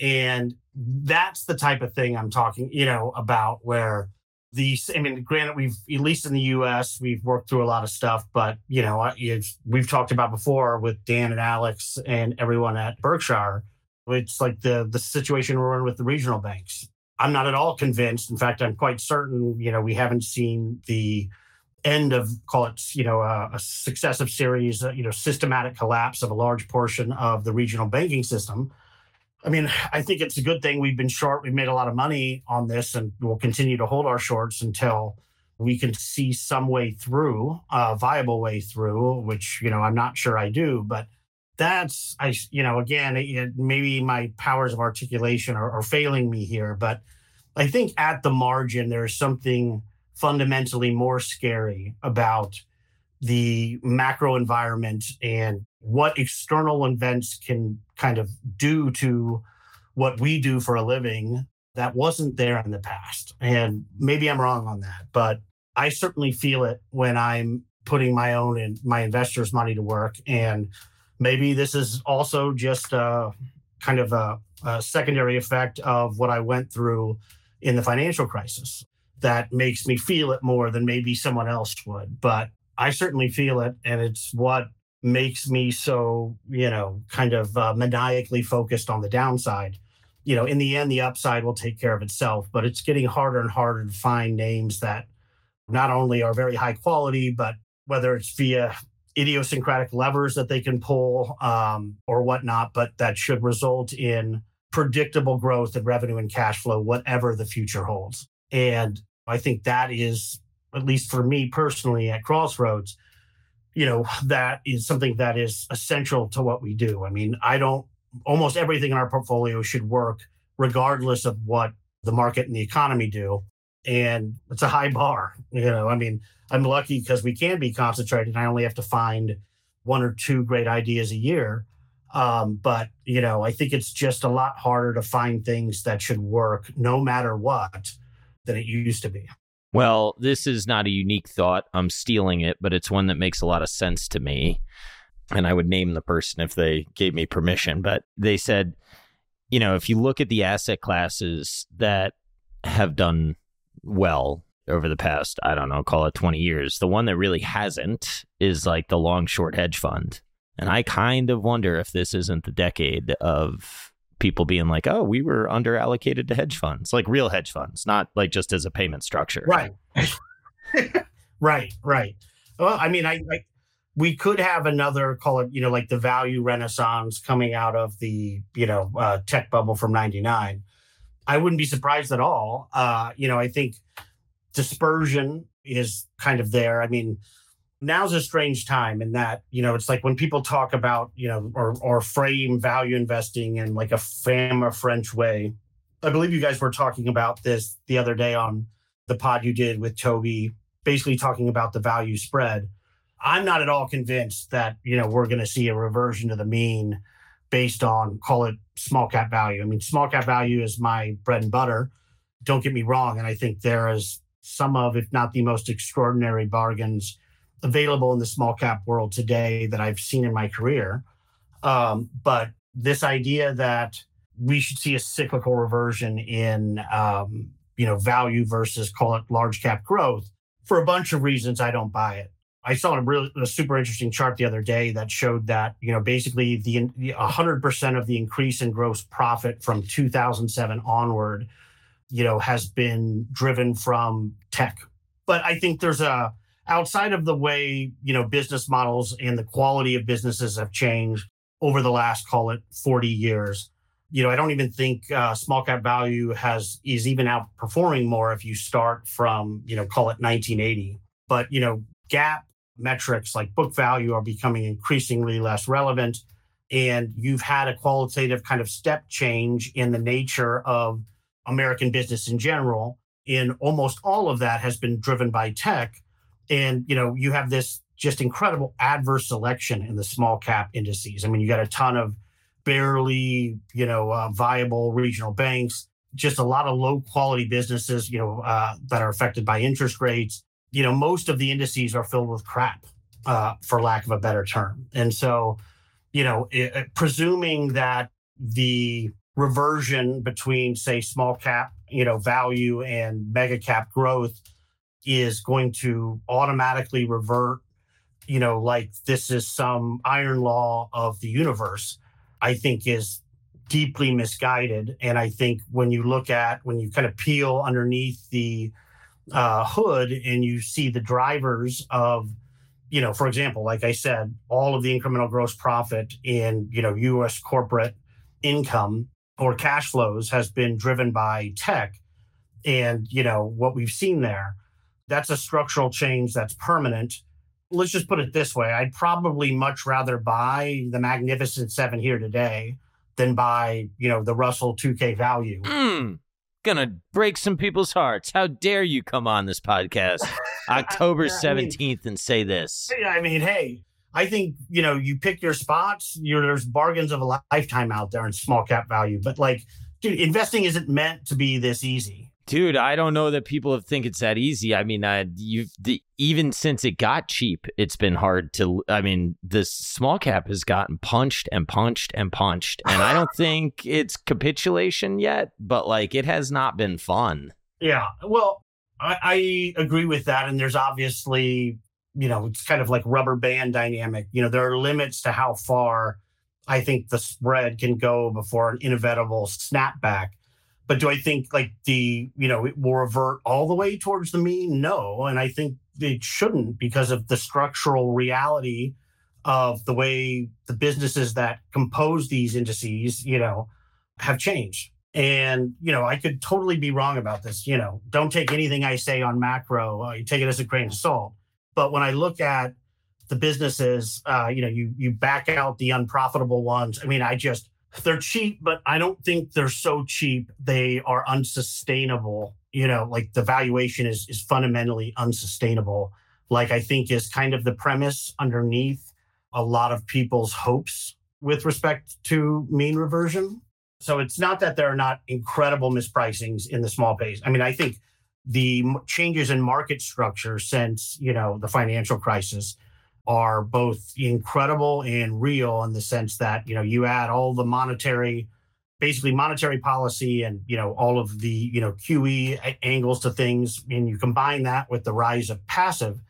And that's the type of thing I'm talking, you know, about where these, I mean, granted, we've, at least in the US, we've worked through a lot of stuff, but, you know, we've talked about before with Dan and Alex and everyone at Berkshire. It's like the, the situation we're in with the regional banks. I'm not at all convinced. In fact, I'm quite certain, you know, we haven't seen the end of call it you know a, a successive series uh, you know systematic collapse of a large portion of the regional banking system i mean i think it's a good thing we've been short. We've made a lot of money on this and we'll continue to hold our shorts until we can see some way through a viable way through which you know i'm not sure i do but that's i you know again it, maybe my powers of articulation are, are failing me here but i think at the margin there's something fundamentally more scary about the macro environment and what external events can kind of do to what we do for a living that wasn't there in the past. And maybe I'm wrong on that, but I certainly feel it when I'm putting my own and my investors' money to work. And maybe this is also just a kind of a, a secondary effect of what I went through in the financial crisis that makes me feel it more than maybe someone else would. But I certainly feel it. And it's what makes me so, you know, kind of uh, maniacally focused on the downside. You know, in the end, the upside will take care of itself, but it's getting harder and harder to find names that not only are very high quality, but whether it's via idiosyncratic levers that they can pull um, or whatnot, but that should result in predictable growth in revenue and cash flow, whatever the future holds. And I think that is, at least for me personally at Crossroads, you know, that is something that is essential to what we do. I mean, I don't, almost everything in our portfolio should work regardless of what the market and the economy do. And it's a high bar. You know, I mean, I'm lucky because we can be concentrated. I only have to find one or two great ideas a year. Um, but, you know, I think it's just a lot harder to find things that should work no matter what than it used to be. Well, this is not a unique thought. I'm stealing it, but it's one that makes a lot of sense to me. And I would name the person if they gave me permission. But they said, you know, if you look at the asset classes that have done well over the past, I don't know, call it 20 years, the one that really hasn't is like the long short hedge fund. And I kind of wonder if this isn't the decade of people being like, "Oh, we were under allocated to hedge funds, like real hedge funds, not like just as a payment structure." Right. right. Right. Well, I mean, I, I we could have another call it, you know, like the value renaissance coming out of the, you know, uh, tech bubble from 99. I wouldn't be surprised at all. Uh, you know, I think dispersion is kind of there. I mean, now's a strange time in that you know it's like when people talk about you know or or frame value investing in like a fama french way. I believe you guys were talking about this the other day on the pod you did with toby basically talking about the value spread. I'm not at all convinced that you know we're going to see a reversion to the mean based on call it small cap value. I mean small cap value is my bread and butter. Don't get me wrong and i think there is some of if not the most extraordinary bargains available in the small cap world today that I've seen in my career. Um, but this idea that we should see a cyclical reversion in um, you know value versus call it large cap growth for a bunch of reasons I don't buy it. I saw a really a super interesting chart the other day that showed that you know basically the 100% of the increase in gross profit from 2007 onward you know has been driven from tech. But I think there's a outside of the way you know business models and the quality of businesses have changed over the last call it 40 years you know i don't even think uh, small cap value has is even outperforming more if you start from you know call it 1980 but you know GAAP metrics like book value are becoming increasingly less relevant and you've had a qualitative kind of step change in the nature of american business in general and almost all of that has been driven by tech and you know you have this just incredible adverse selection in the small cap indices. I mean, you got a ton of barely, you know, uh, viable regional banks, just a lot of low quality businesses, you know, uh, that are affected by interest rates. You know, most of the indices are filled with crap, uh, for lack of a better term. And so, you know, it, presuming that the reversion between, say, small cap, you know, value and mega cap growth is going to automatically revert, you know, like this is some iron law of the universe, I think is deeply misguided. And I think when you look at, when you kind of peel underneath the uh, hood and you see the drivers of, you know, for example, like I said, all of the incremental gross profit in, you know, US corporate income or cash flows has been driven by tech and, you know, what we've seen there. That's a structural change that's permanent. Let's just put it this way I'd probably much rather buy the Magnificent Seven here today than buy, you know, the Russell 2K value. Mm, gonna break some people's hearts. How dare you come on this podcast October 17th mean, and say this? I mean, hey, I think, you know, you pick your spots, you're, there's bargains of a lifetime out there in small cap value. But like, dude, investing isn't meant to be this easy dude i don't know that people think it's that easy. I mean uh, you even since it got cheap it's been hard to i mean the small cap has gotten punched and punched and punched and i don't think it's capitulation yet but like it has not been fun. Yeah well I, I agree with that and there's obviously you know it's kind of like rubber band dynamic. You know there are limits to how far i think the spread can go before an inevitable snapback but do I think like the, you know, it will revert all the way towards the mean? No. And I think it shouldn't because of the structural reality of the way the businesses that compose these indices, you know, have changed. And, you know, I could totally be wrong about this. You know, don't take anything I say on macro, uh, you take it as a grain of salt. But when I look at the businesses, uh, you know, you you back out the unprofitable ones. I mean, I just they're cheap, but I don't think they're so cheap they are unsustainable. You know, like the valuation is is fundamentally unsustainable. Like I think is kind of the premise underneath a lot of people's hopes with respect to mean reversion. So it's not that there are not incredible mispricings in the small caps. I mean, I think the changes in market structure since, you know, the financial crisis are both incredible and real in the sense that you know you add all the monetary basically monetary policy and you know all of the you know QE angles to things and you combine that with the rise of passive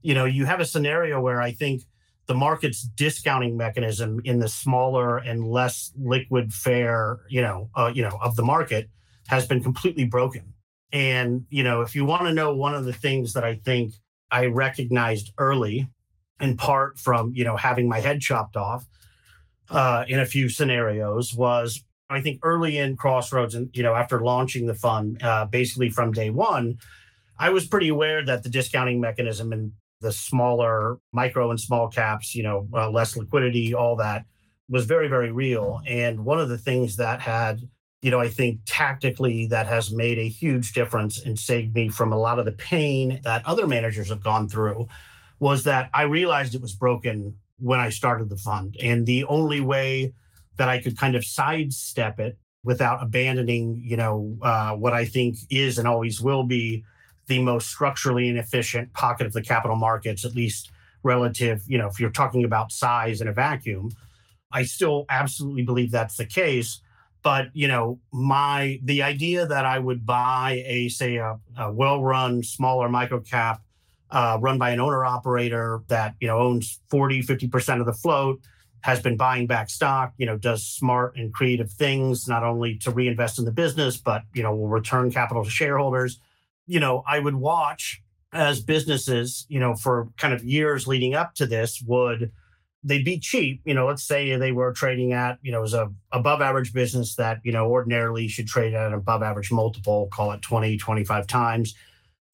you know you have a scenario where I think the market's discounting mechanism in the smaller and less liquid fare you know uh, you know of the market has been completely broken. And you know if you want to know one of the things that I think I recognized early in part from you know having my head chopped off uh, in a few scenarios was I think early in Crossroads and you know after launching the fund uh, basically from day one, I was pretty aware that the discounting mechanism and the smaller micro and small caps, you know, uh, less liquidity, all that was very very real. And one of the things that had you know, I think tactically that has made a huge difference and saved me from a lot of the pain that other managers have gone through was that I realized it was broken when I started the fund. And the only way that I could kind of sidestep it without abandoning, you know, uh, what I think is and always will be the most structurally inefficient pocket of the capital markets, at least relative, you know, if you're talking about size in a vacuum. I still absolutely believe that's the case. But you know, my the idea that I would buy a say a, a well-run smaller micro cap uh, run by an owner operator that you know owns 40 50% of the float has been buying back stock you know does smart and creative things not only to reinvest in the business but you know will return capital to shareholders. You know i would watch as businesses you know for kind of years leading up to this would they'd be cheap. You know let's say they were trading at you know as a above average business that you know ordinarily should trade at an above average multiple call it 20 25 times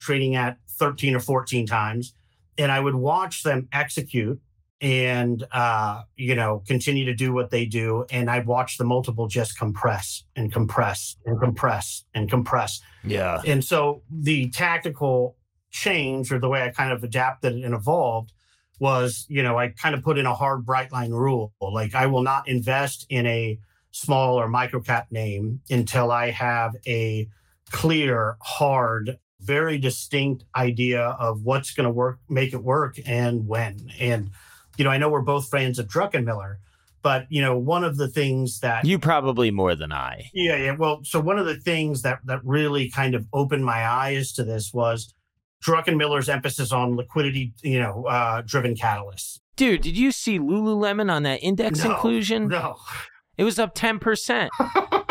trading at 13 or 14 times. And I would watch them execute and, uh, you know, continue to do what they do. And I'd watch the multiple just compress and compress and compress and compress. Yeah. And so the tactical change or the way I kind of adapted and evolved was, you know, I kind of put in a hard bright line rule. Like I will not invest in a small or micro cap name until I have a clear, hard, very distinct idea of what's going to work, make it work, and when. And you know, I know we're both fans of Druckenmiller, but you know, one of the things that you probably more than I. Yeah, yeah. Well, so one of the things that that really kind of opened my eyes to this was Druckenmiller's emphasis on liquidity, you know, uh, driven catalysts. Dude, did you see Lululemon on that index No, inclusion? No. It was up 10%.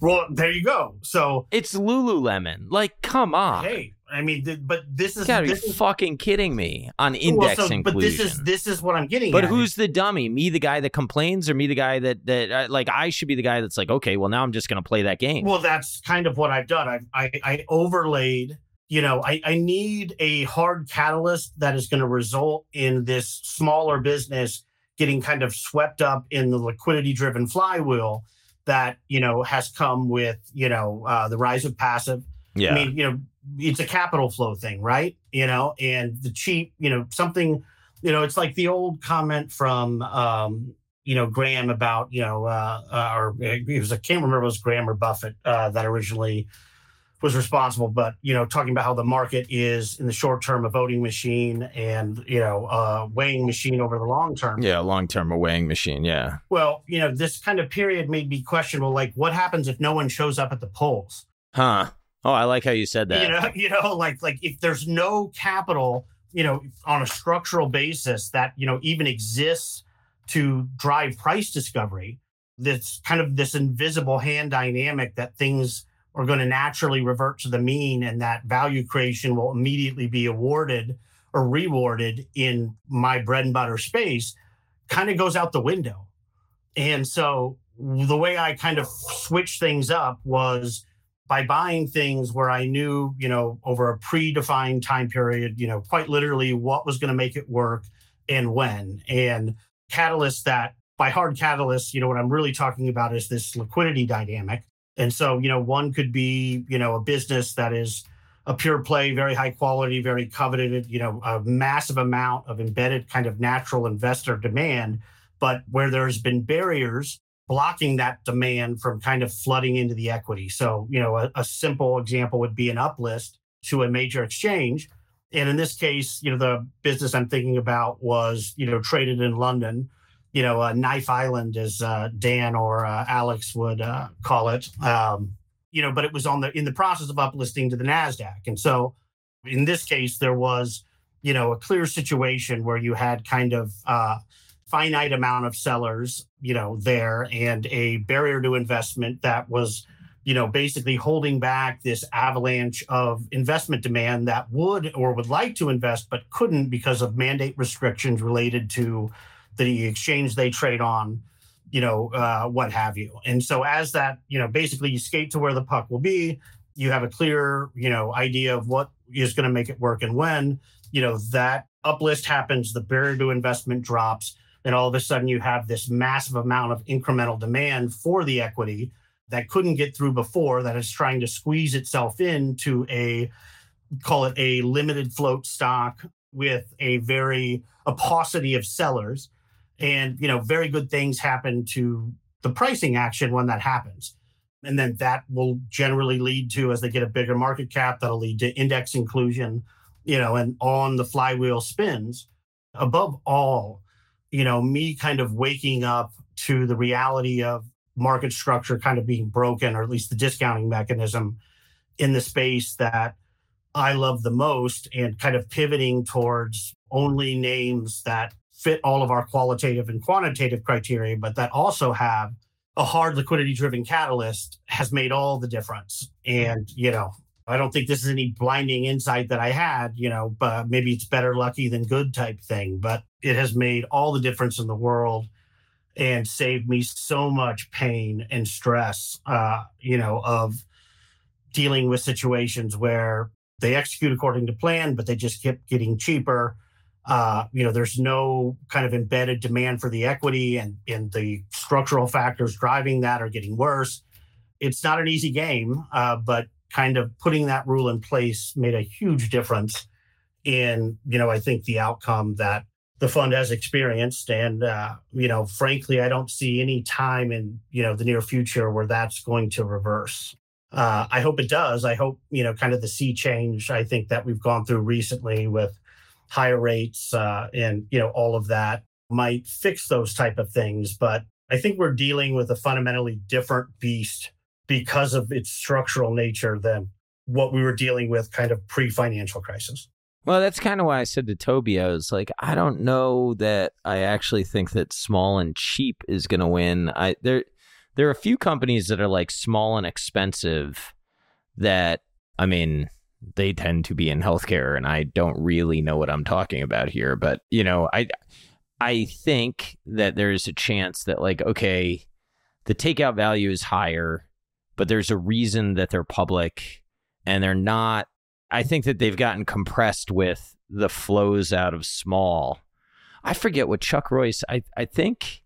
well, there you go. So, It's Lululemon. Like, come on. hey, I mean, th- but this You is gotta be is fucking kidding me on well, so- inclusion. But this is this is what I'm getting. But at. who's the dummy? Me, the guy that complains, or me, the guy that that uh, like I should be the guy that's like, okay, well now I'm just gonna play that game. Well, that's kind of what I've done. I've, I I overlaid. You know, I, I need a hard catalyst that is going to result in this smaller business getting kind of swept up in the liquidity driven flywheel that you know has come with you know uh, the rise of passive. yeah, I mean, you know, it's a capital flow thing, right? You know, and the cheap, you know, something, you know, it's like the old comment from, um, you know, Graham about, you know, uh, uh, or it was, I can't remember if it was Graham or Buffett uh, that originally was responsible, but, you know, talking about how the market is in the short term a voting machine and, you know, uh, weighing machine over the long term. yeah, long term a weighing machine. Yeah, Well, you know, this kind of period made me question, well, like, what happens if no one shows up at the polls? huh? Oh, I like how you said that. you know you know like like if there's no capital you know on a structural basis that you know even exists to drive price discovery this kind of this invisible hand dynamic that things are going to naturally revert to the mean and that value creation will immediately be awarded or rewarded in my bread and butter space kind of goes out the window and so the way i kind of switched things up was by buying things where I knew, you know, over a predefined time period, you know, quite literally what was going to make it work and when. And catalysts that by hard catalysts, you know, what I'm really talking about is this liquidity dynamic. And so, you know, one could be, you know, a business that is a pure play, very high quality, very coveted, you know, a massive amount of embedded kind of natural investor demand, but where there's been barriers blocking that demand from kind of flooding into the equity. So, you know, a, a, simple example would be an uplist to a major exchange. And in this case, you know, the business I'm thinking about was, you know, traded in London, you know, uh, Knife Island, as uh, Dan or uh, Alex would uh, call it. Um, you know, but it was on the in the process of uplisting to the Nasdaq, and so in this case, there was, you know, a clear situation where you had kind of uh, finite amount of sellers, you know, there and a barrier to investment that was, you know, basically holding back this avalanche of investment demand that would or would like to invest but couldn't because of mandate restrictions related to the exchange they trade on, you know, uh, what have you. And so as that, you know, basically you skate to where the puck will be, you have a clear, you know, idea of what is going to make it work and when, you know, that uplist happens, the barrier to investment drops and all of a sudden you have this massive amount of incremental demand for the equity that couldn't get through before that is trying to squeeze itself into a call it a limited float stock with a very a paucity of sellers and you know very good things happen to the pricing action when that happens. And then that will generally lead to as they get a bigger market cap that'll lead to index inclusion you know and on the flywheel spins. Above all you know, me kind of waking up to the reality of market structure kind of being broken, or at least the discounting mechanism in the space that I love the most, and kind of pivoting towards only names that fit all of our qualitative and quantitative criteria, but that also have a hard liquidity driven catalyst has made all the difference. And, you know, I don't think this is any blinding insight that I had, you know, but maybe it's better lucky than good type thing. But it has made all the difference in the world and saved me so much pain and stress, uh, you know, of dealing with situations where they execute according to plan, but they just kept getting cheaper. Uh, you know, there's no kind of embedded demand for the equity, and and the structural factors driving that are getting worse. It's not an easy game, uh, but kind of putting that rule in place made a huge difference in, you know, I think the outcome that the fund has experienced. And, uh, you know, frankly, I don't see any time in, you know, the near future where that's going to reverse. Uh, I hope it does. I hope, you know, kind of the sea change I think that we've gone through recently with higher rates uh, and, you know, all of that might fix those type of things. But I think we're dealing with a fundamentally different beast because of its structural nature than what we were dealing with kind of pre financial crisis. Well, that's kind of why I said to Toby, I was like, I don't know that I actually think that small and cheap is going to win. I there there are a few companies that are like small and expensive that I mean, they tend to be in healthcare and I don't really know what I'm talking about here, but you know, I I think that there's a chance that like okay, the takeout value is higher, but there's a reason that they're public and they're not I think that they've gotten compressed with the flows out of small. I forget what Chuck Royce, I, I think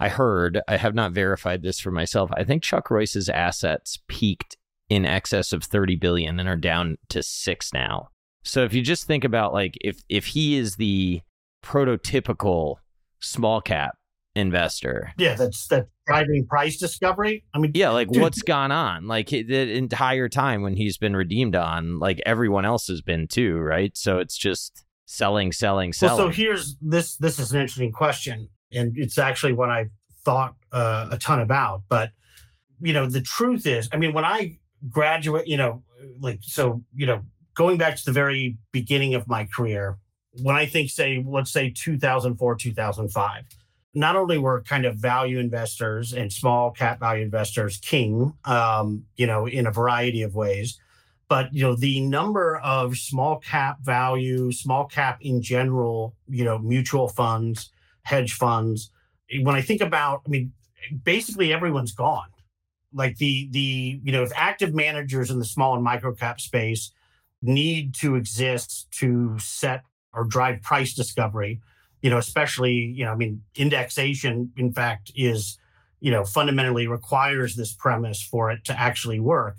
I heard, I have not verified this for myself. I think Chuck Royce's assets peaked in excess of 30 billion and are down to six now. So if you just think about like if if he is the prototypical small cap investor. Yeah, that's that driving price discovery. I mean, yeah, like dude, what's gone on? Like the entire time when he's been redeemed on, like everyone else has been too, right? So it's just selling, selling, selling. Well, so here's this. This is an interesting question, and it's actually what I thought uh, a ton about. But you know, the truth is, I mean, when I graduate, you know, like so, you know, going back to the very beginning of my career, when I think, say, let's say 2004, 2005 not only were kind of value investors and small cap value investors king, um, you know, in a variety of ways, but you know the number of small cap value, small cap in general, you know, mutual funds, hedge funds. When I think about, I mean, basically everyone's gone. Like the the you know, if active managers in the small and micro cap space need to exist to set or drive price discovery you know, especially, you know, I mean, indexation, in fact, is, you know, fundamentally requires this premise for it to actually work.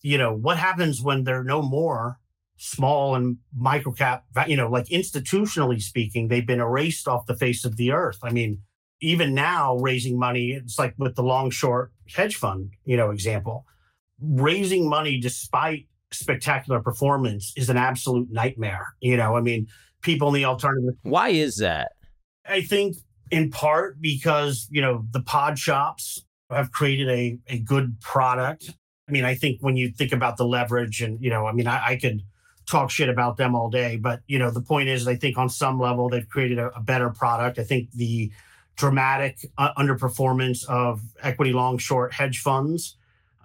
You know, what happens when there are no more small and micro cap, you know, like institutionally speaking, they've been erased off the face of the earth. I mean, even now raising money, it's like with the long short hedge fund, you know, example, raising money despite spectacular performance is an absolute nightmare. You know, I mean, people in the alternative. Why is that? I think in part because, you know, the pod shops have created a, a good product. I mean, I think when you think about the leverage and, you know, I mean, I, I could talk shit about them all day, but, you know, the point is, I think on some level they've created a, a better product. I think the dramatic uh, underperformance of equity long short hedge funds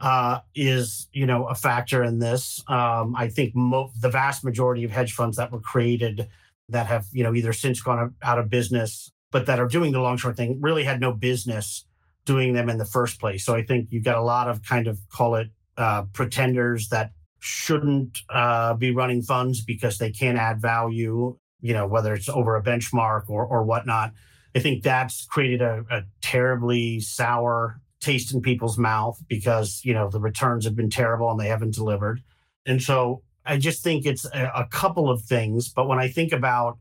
uh, is, you know, a factor in this. Um, I think mo- the vast majority of hedge funds that were created that have you know either since gone out of business but that are doing the long short thing really had no business doing them in the first place so i think you've got a lot of kind of call it uh, pretenders that shouldn't uh, be running funds because they can't add value you know whether it's over a benchmark or or whatnot i think that's created a, a terribly sour taste in people's mouth because you know the returns have been terrible and they haven't delivered and so I just think it's a, a couple of things. But when I think about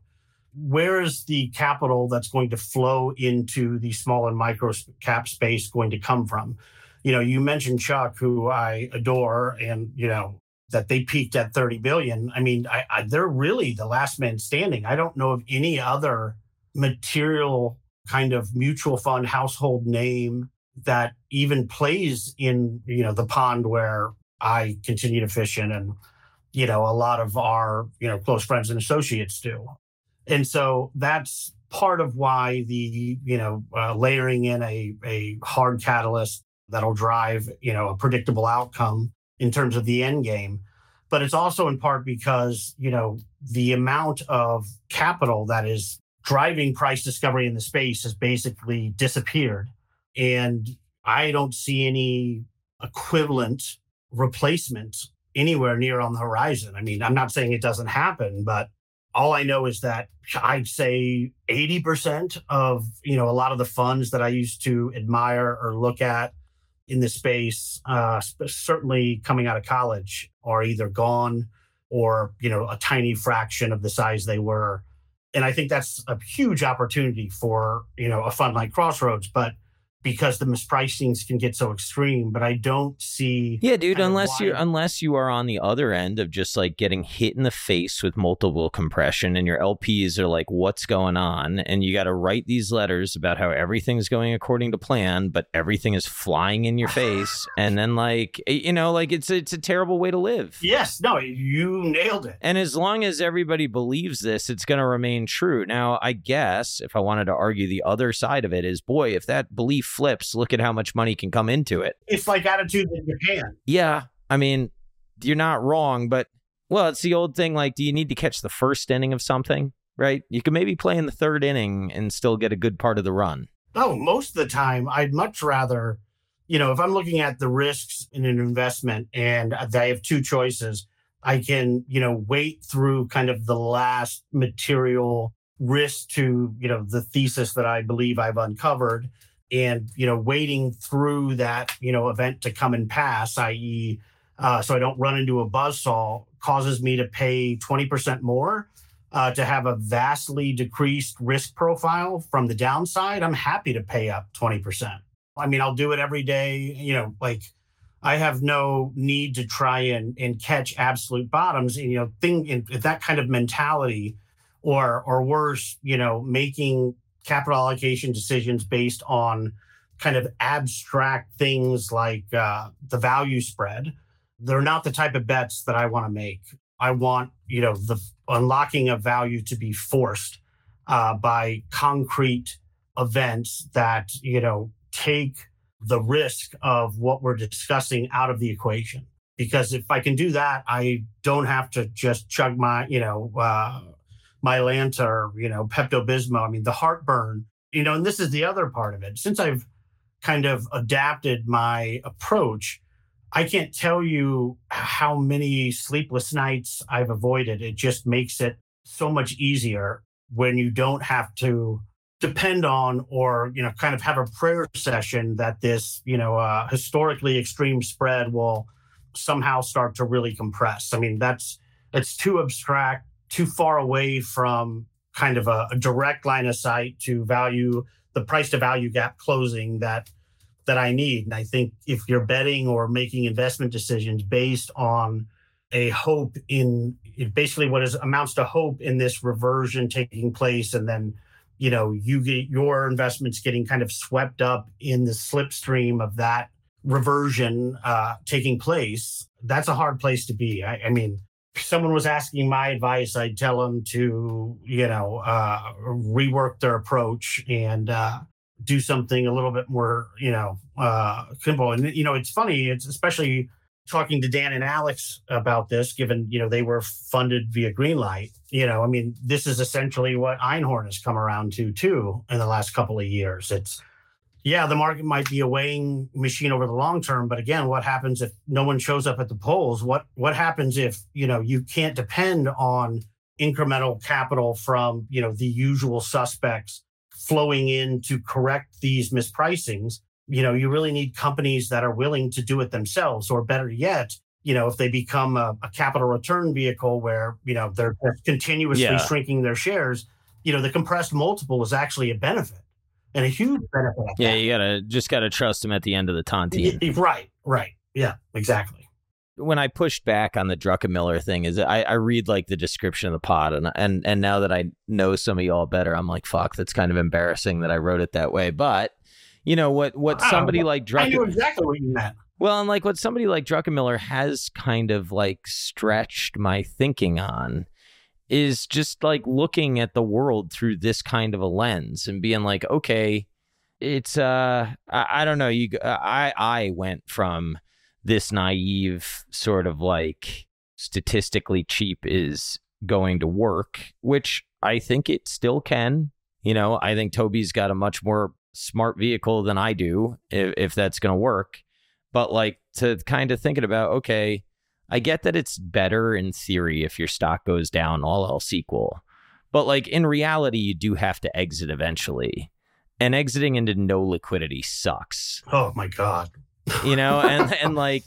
where is the capital that's going to flow into the small and micro cap space going to come from? You know, you mentioned Chuck, who I adore, and you know that they peaked at 30 billion. I mean, I, I, they're really the last man standing. I don't know of any other material kind of mutual fund household name that even plays in you know the pond where I continue to fish in and you know, a lot of our, you know, close friends and associates do. And so that's part of why the, you know, uh, layering in a, a hard catalyst that'll drive, you know, a predictable outcome in terms of the end game. But it's also in part because, you know, the amount of capital that is driving price discovery in the space has basically disappeared. And I don't see any equivalent replacement anywhere near on the horizon. I mean, I'm not saying it doesn't happen, but all I know is that I'd say 80% of, you know, a lot of the funds that I used to admire or look at in the space, uh, certainly coming out of college, are either gone, or, you know, a tiny fraction of the size they were. And I think that's a huge opportunity for, you know, a fund like Crossroads. But because the mispricings can get so extreme but i don't see yeah dude unless you're unless you are on the other end of just like getting hit in the face with multiple compression and your lps are like what's going on? And you got to write these letters about how everything's going according to plan but everything is flying in your face. And then like you know like it's it's a terrible way to live. Yes no you nailed it. And as long as everybody believes this it's going to remain true. Now i guess if i wanted to argue the other side of it is boy if that belief flips, look at how much money can come into it. It's like attitude in Japan. Yeah. I mean, you're not wrong, but well, it's the old thing like, do you need to catch the first inning of something? Right? You can maybe play in the third inning and still get a good part of the run. Oh, most of the time, I'd much rather, you know, if I'm looking at the risks in an investment and I have two choices, I can, you know, wait through kind of the last material risk to, you know, the thesis that I believe I've uncovered and you know waiting through that you know event to come and pass i.e uh, so i don't run into a buzzsaw causes me to pay 20% more uh, to have a vastly decreased risk profile from the downside i'm happy to pay up 20% i mean i'll do it every day you know like i have no need to try and, and catch absolute bottoms and you know thing in, that kind of mentality or or worse you know making capital allocation decisions based on kind of abstract things like uh, the value spread. They're not the type of bets that I want to make. I want, you know, the unlocking of value to be forced uh, by concrete events that, you know, take the risk of what we're discussing out of the equation. Because if I can do that, I don't have to just chug my, you know, uh, Mylanta or, you know, Pepto Bismol. I mean, the heartburn, you know, and this is the other part of it. Since I've kind of adapted my approach, I can't tell you how many sleepless nights I've avoided. It just makes it so much easier when you don't have to depend on or you know kind of have a prayer session that this you know uh, historically extreme spread will somehow start to really compress i mean that's it's too abstract too far away from kind of a, a direct line of sight to value the price to value gap closing that that I need. And I think if you're betting or making investment decisions based on a hope in basically what is amounts to hope in this reversion taking place, and then you know you get your investments getting kind of swept up in the slipstream of that reversion uh, taking place, that's a hard place to be. I, I mean, someone was asking my advice, I'd tell them to, you know, uh, rework their approach and uh, do something a little bit more, you know, uh, simple. And, you know, it's funny, it's especially talking to Dan and Alex about this, given, you know, they were funded via Greenlight. You know, I mean, this is essentially what Einhorn has come around to, too, in the last couple of years. It's, yeah, the market might be a weighing machine over the long term, but again, what happens if no one shows up at the polls? What what happens if you know you can't depend on incremental capital from you know the usual suspects flowing in to correct these mispricings? You know, you really need companies that are willing to do it themselves, or better yet, you know, if they become a, a capital return vehicle where you know they're continuously yeah. shrinking their shares, you know, the compressed multiple is actually a benefit and a huge benefit. Yeah, that. you gotta just gotta trust him at the end of the tontine. Right, right. Yeah, exactly. When I pushed back on the Druckenmiller thing, is I, I read like the description of the pod, and and and now that I know some of y'all better, I'm like, fuck, that's kind of embarrassing that I wrote it that way. But you know what? What somebody like Drucken, I knew exactly what you meant. Well, and like what somebody like Druckenmiller has kind of like stretched my thinking on is just like looking at the world through this kind of a lens and being like, okay, it's uh, I, I don't know. You, I, I went from this naive sort of like statistically cheap is going to work, which I think it still can. You know, I think Toby's got a much more smart vehicle than I do if, if that's going to work. But like to kind of thinking about, okay, I get that it's better in theory if your stock goes down, all else equal. But like in reality, you do have to exit eventually. And exiting into no liquidity sucks. Oh my God. you know, and and like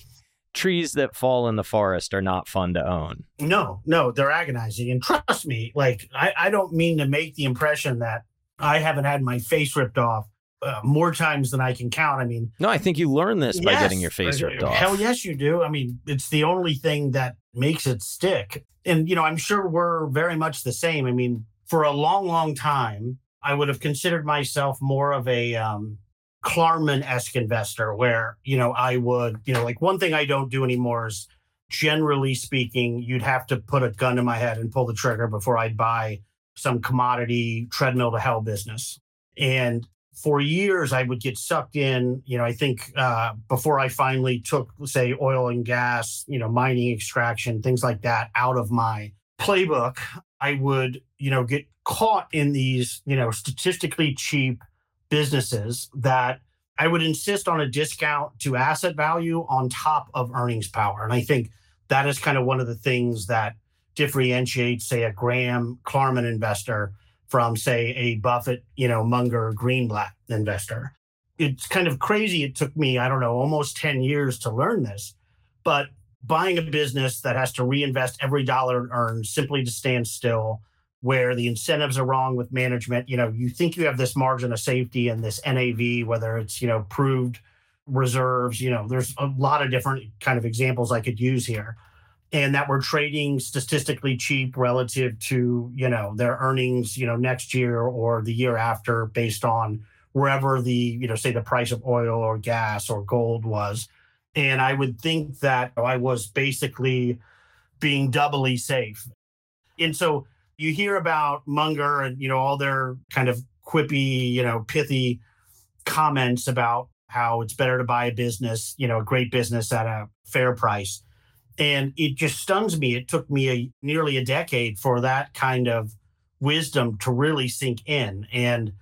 trees that fall in the forest are not fun to own. No, no, they're agonizing. And trust me, like, I, I don't mean to make the impression that I haven't had my face ripped off uh, more times than I can count. I mean, no, I think you learn this yes, by getting your face ripped off. Hell yes, you do. I mean, it's the only thing that makes it stick. And, you know, I'm sure we're very much the same. I mean, for a long, long time, I would have considered myself more of a um, Klarman esque investor where, you know, I would, you know, like one thing I don't do anymore is generally speaking, you'd have to put a gun to my head and pull the trigger before I'd buy some commodity treadmill to hell business. And for years, I would get sucked in. You know, I think uh, before I finally took, say, oil and gas, you know, mining extraction, things like that out of my playbook, I would, you know, get caught in these, you know, statistically cheap businesses that I would insist on a discount to asset value on top of earnings power. And I think that is kind of one of the things that differentiates, say, a Graham Klarman investor from, say, a Buffett, you know, Munger Greenblatt investor. It's kind of crazy. It took me, I don't know, almost 10 years to learn this. But buying a business that has to reinvest every dollar earned simply to stand still where the incentives are wrong with management. You know, you think you have this margin of safety and this NAV, whether it's, you know, proved reserves, you know, there's a lot of different kind of examples I could use here. And that we're trading statistically cheap relative to, you know, their earnings, you know, next year or the year after based on wherever the, you know, say the price of oil or gas or gold was. And I would think that I was basically being doubly safe. And so you hear about Munger and you know all their kind of quippy, you know, pithy comments about how it's better to buy a business, you know, a great business at a fair price. And it just stuns me. It took me a, nearly a decade for that kind of wisdom to really sink in. And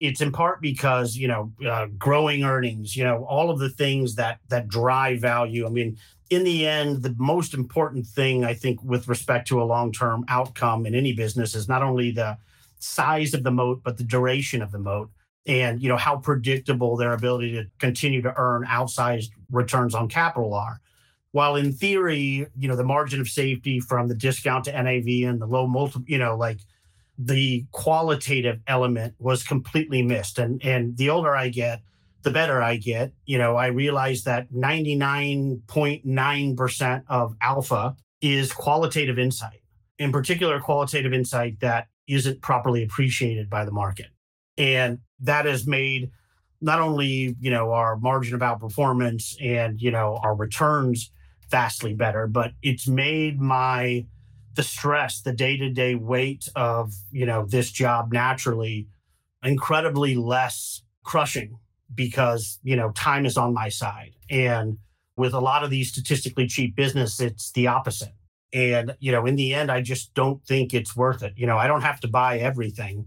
it's in part because you know uh, growing earnings, you know, all of the things that that drive value. I mean, in the end, the most important thing I think with respect to a long term outcome in any business is not only the size of the moat, but the duration of the moat and you know how predictable their ability to continue to earn outsized returns on capital are while in theory you know the margin of safety from the discount to nav and the low multiple you know like the qualitative element was completely missed and and the older i get the better I get. You know, I realize that 99.9% of alpha is qualitative insight, in particular, qualitative insight that isn't properly appreciated by the market. And that has made not only, you know, our margin of outperformance and, you know, our returns vastly better, but it's made my, the stress, the day to day weight of, you know, this job naturally incredibly less crushing because you know time is on my side. And with a lot of these statistically cheap business it's the opposite. And you know in the end i just don't think it's worth it. You know i don't have to buy everything.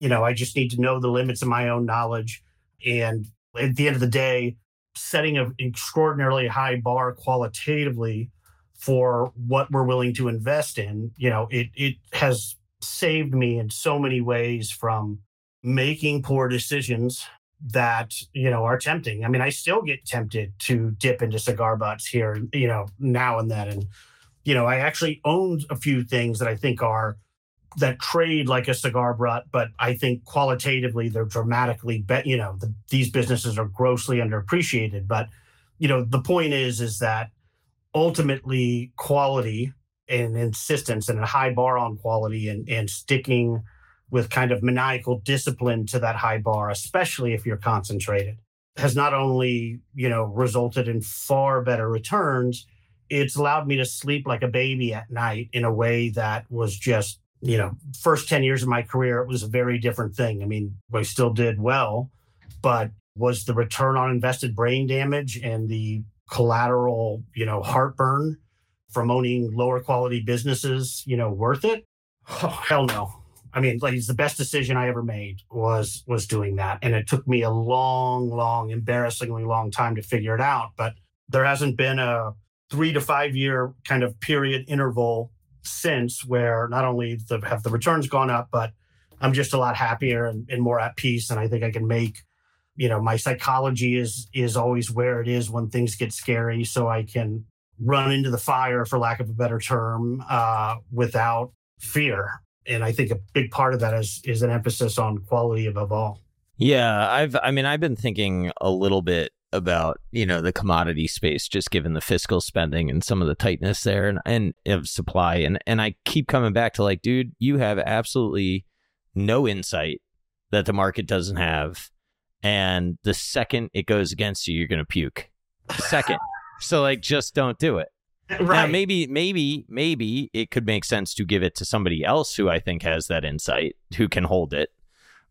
You know i just need to know the limits of my own knowledge. And at the end of the day setting an extraordinarily high bar qualitatively for what we're willing to invest in you know it it has saved me in so many ways from making poor decisions that you know are tempting. I mean, I still get tempted to dip into cigar butts here, you know, now and then. And you know, I actually owned a few things that I think are that trade like a cigar butt, but I think qualitatively they're dramatically bet. You know, the, these businesses are grossly underappreciated. But you know, the point is, is that ultimately quality and insistence and a high bar on quality and and sticking with kind of maniacal discipline to that high bar, especially if you're concentrated, has not only, you know, resulted in far better returns, it's allowed me to sleep like a baby at night in a way that was just, you know, first 10 years of my career, it was a very different thing. I mean, I still did well, but was the return on invested brain damage and the collateral, you know, heartburn from owning lower quality businesses, you know, worth it? Oh, hell no. I mean, like it's the best decision I ever made was was doing that, and it took me a long, long, embarrassingly long time to figure it out. But there hasn't been a three to five year kind of period interval since where not only the, have the returns gone up, but I'm just a lot happier and, and more at peace, and I think I can make you know my psychology is is always where it is when things get scary so i can run into the fire, for lack of a better term, uh, without fear. And I think a big part of that is is an emphasis on quality above all. Yeah, I've I mean I've been thinking a little bit about, you know, the commodity space just given the fiscal spending and some of the tightness there and, and of supply and and I keep coming back to like, dude, you have absolutely no insight that the market doesn't have. And the second it goes against you, you're going to puke. Second. so like just don't do it. Right. Now, maybe, maybe, maybe it could make sense to give it to somebody else who I think has that insight, who can hold it.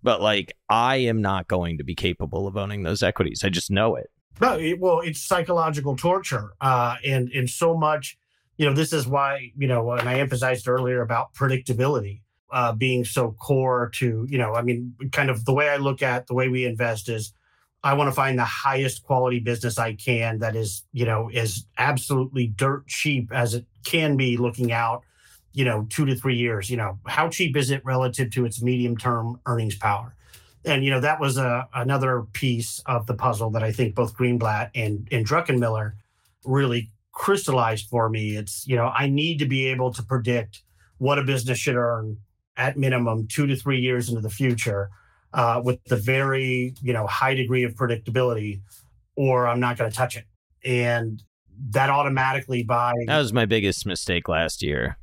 But like, I am not going to be capable of owning those equities. I just know it. No, it, well, it's psychological torture, uh, and and so much. You know, this is why you know, and I emphasized earlier about predictability uh, being so core to you know. I mean, kind of the way I look at the way we invest is I want to find the highest quality business I can that is, you know, as absolutely dirt cheap as it can be looking out, you know, two to three years. You know, how cheap is it relative to its medium term earnings power? And, you know, that was a, another piece of the puzzle that I think both Greenblatt and, and Druckenmiller really crystallized for me. It's, you know, I need to be able to predict what a business should earn at minimum two to three years into the future uh, with the very you know high degree of predictability, or I'm not going to touch it. And that automatically by that was my biggest mistake last year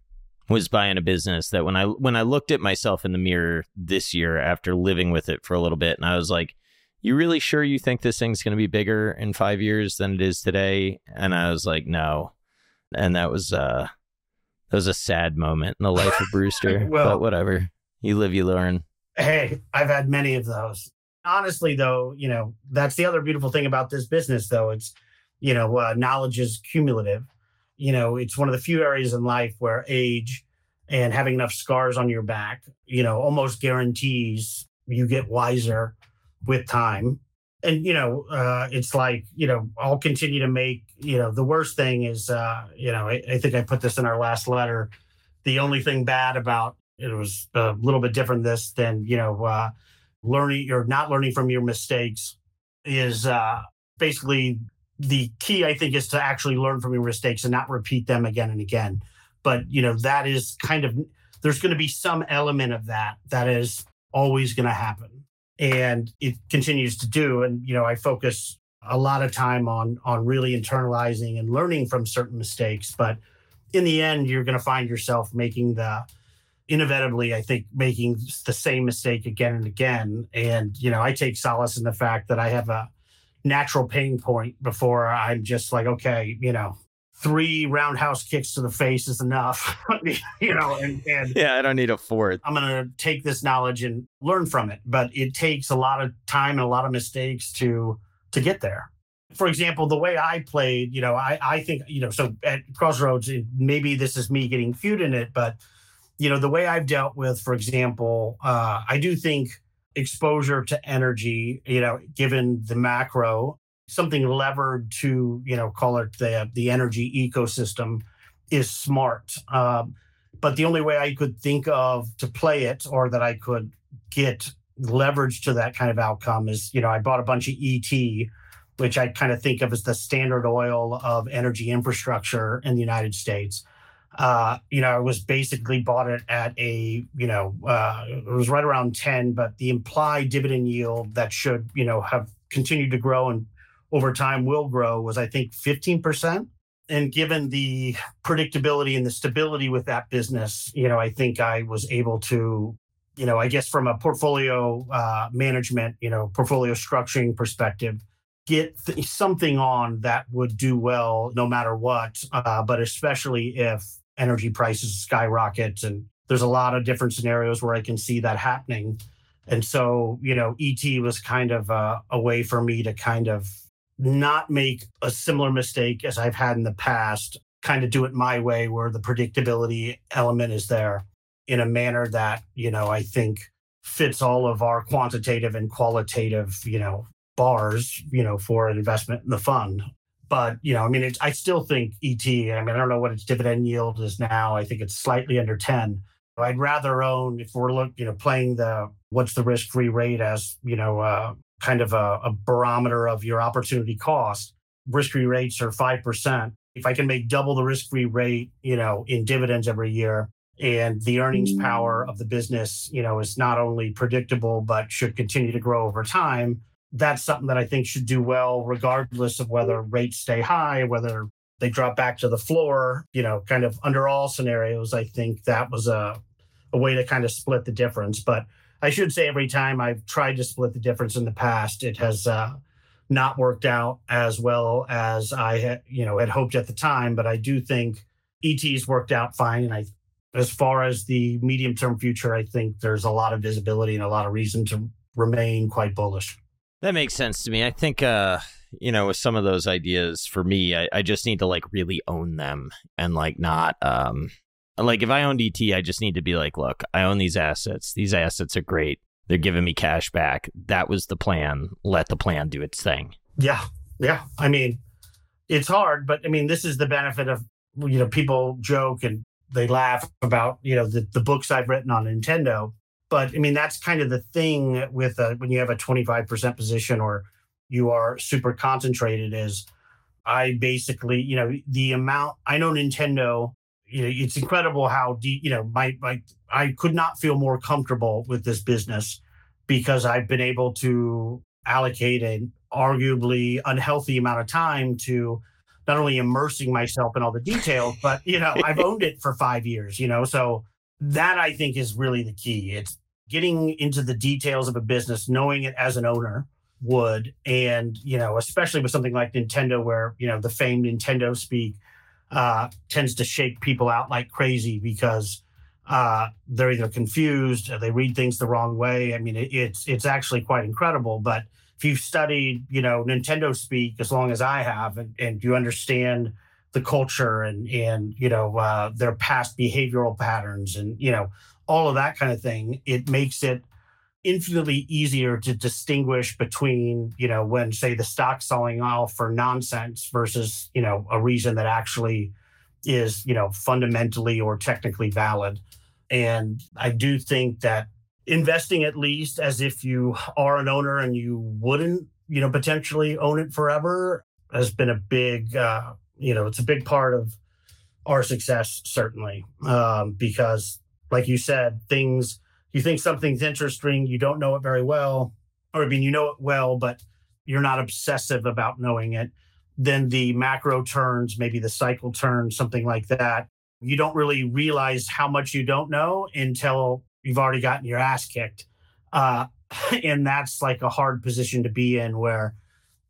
was buying a business that when I when I looked at myself in the mirror this year after living with it for a little bit and I was like you really sure you think this thing's going to be bigger in 5 years than it is today and I was like no and that was uh that was a sad moment in the life of Brewster well, but whatever you live you learn Hey, I've had many of those. Honestly, though, you know, that's the other beautiful thing about this business, though. It's, you know, uh, knowledge is cumulative. You know, it's one of the few areas in life where age and having enough scars on your back, you know, almost guarantees you get wiser with time. And, you know, uh, it's like, you know, I'll continue to make, you know, the worst thing is, uh, you know, I, I think I put this in our last letter. The only thing bad about it was a little bit different this than you know uh, learning or not learning from your mistakes is uh, basically the key i think is to actually learn from your mistakes and not repeat them again and again. But you know that is kind of there's going to be some element of that that is always going to happen. And it continues to do. And you know i focus a lot of time on on really internalizing and learning from certain mistakes. But in the end you're going to find yourself making the inevitably, I think, making the same mistake again and again. And, you know, I take solace in the fact that I have a natural pain point before I'm just like, okay, you know, three roundhouse kicks to the face is enough, you know, and, and yeah, I don't need a fourth. I'm going to take this knowledge and learn from it. But it takes a lot of time and a lot of mistakes to, to get there. For example, the way I played, you know, I, I think, you know, so at Crossroads, maybe this is me getting cute in it, but you know, the way I've dealt with, for example, uh, I do think exposure to energy, you know, given the macro, something levered to, you know, call it the the energy ecosystem is smart. Um, but the only way I could think of to play it or that I could get leverage to that kind of outcome is, you know, I bought a bunch of ET, which I kind of think of as the standard oil of energy infrastructure in the United States uh, you know, I was basically bought it at a, you know, uh, it was right around 10, but the implied dividend yield that should, you know, have continued to grow and over time will grow was, I think, 15%. And given the predictability and the stability with that business, you know, I think I was able to, you know, I guess from a portfolio uh, management, you know, portfolio structuring perspective, get th- something on that would do well no matter what, uh, but especially if energy prices skyrocket. And there's a lot of different scenarios where I can see that happening. And so, you know, ET was kind of a, a way for me to kind of not make a similar mistake as I've had in the past, kind of do it my way where the predictability element is there in a manner that, you know, I think fits all of our quantitative and qualitative, you know, bars, you know, for an investment in the fund. But you know, I mean, it, I still think ET. I mean, I don't know what its dividend yield is now. I think it's slightly under ten. I'd rather own if we're look, you know, playing the what's the risk free rate as you know, uh, kind of a, a barometer of your opportunity cost. Risk free rates are five percent. if I can make double the risk free rate, you know, in dividends every year, and the earnings power of the business, you know, is not only predictable, but should continue to grow over time. That's something that I think should do well, regardless of whether rates stay high, whether they drop back to the floor, you know, kind of under all scenarios. I think that was a, a way to kind of split the difference. But I should say every time I've tried to split the difference in the past, it has uh, not worked out as well as I had, you know, had hoped at the time. But I do think ET's worked out fine. And I, as far as the medium term future, I think there's a lot of visibility and a lot of reason to remain quite bullish. That makes sense to me. I think, uh, you know, with some of those ideas for me, I, I just need to like really own them and like not, um, like if I owned ET, I just need to be like, look, I own these assets. These assets are great. They're giving me cash back. That was the plan. Let the plan do its thing. Yeah. Yeah. I mean, it's hard, but I mean, this is the benefit of, you know, people joke and they laugh about, you know, the, the books I've written on Nintendo. But I mean, that's kind of the thing with a, when you have a 25% position or you are super concentrated is I basically, you know, the amount I know Nintendo you know, it's incredible how deep, you know, my, my, I could not feel more comfortable with this business because I've been able to allocate an arguably unhealthy amount of time to not only immersing myself in all the details, but, you know, I've owned it for five years, you know, so that I think is really the key. It's getting into the details of a business, knowing it as an owner would, and, you know, especially with something like Nintendo, where, you know, the famed Nintendo speak, uh, tends to shake people out like crazy because uh, they're either confused or they read things the wrong way. I mean, it, it's it's actually quite incredible. But if you've studied, you know, Nintendo speak as long as I have, and, and you understand the culture and and you know uh, their past behavioral patterns and you know all of that kind of thing, it makes it infinitely easier to distinguish between you know when say the stock selling off for nonsense versus you know a reason that actually is you know fundamentally or technically valid. And i do think that investing at least as if you are an owner and you wouldn't you know potentially own it forever has been a big uh you know it's a big part of our success certainly um because like you said things you think something's interesting, you don't know it very well, or I mean, you know it well, but you're not obsessive about knowing it. Then the macro turns, maybe the cycle turns, something like that. You don't really realize how much you don't know until you've already gotten your ass kicked. Uh, and that's like a hard position to be in where,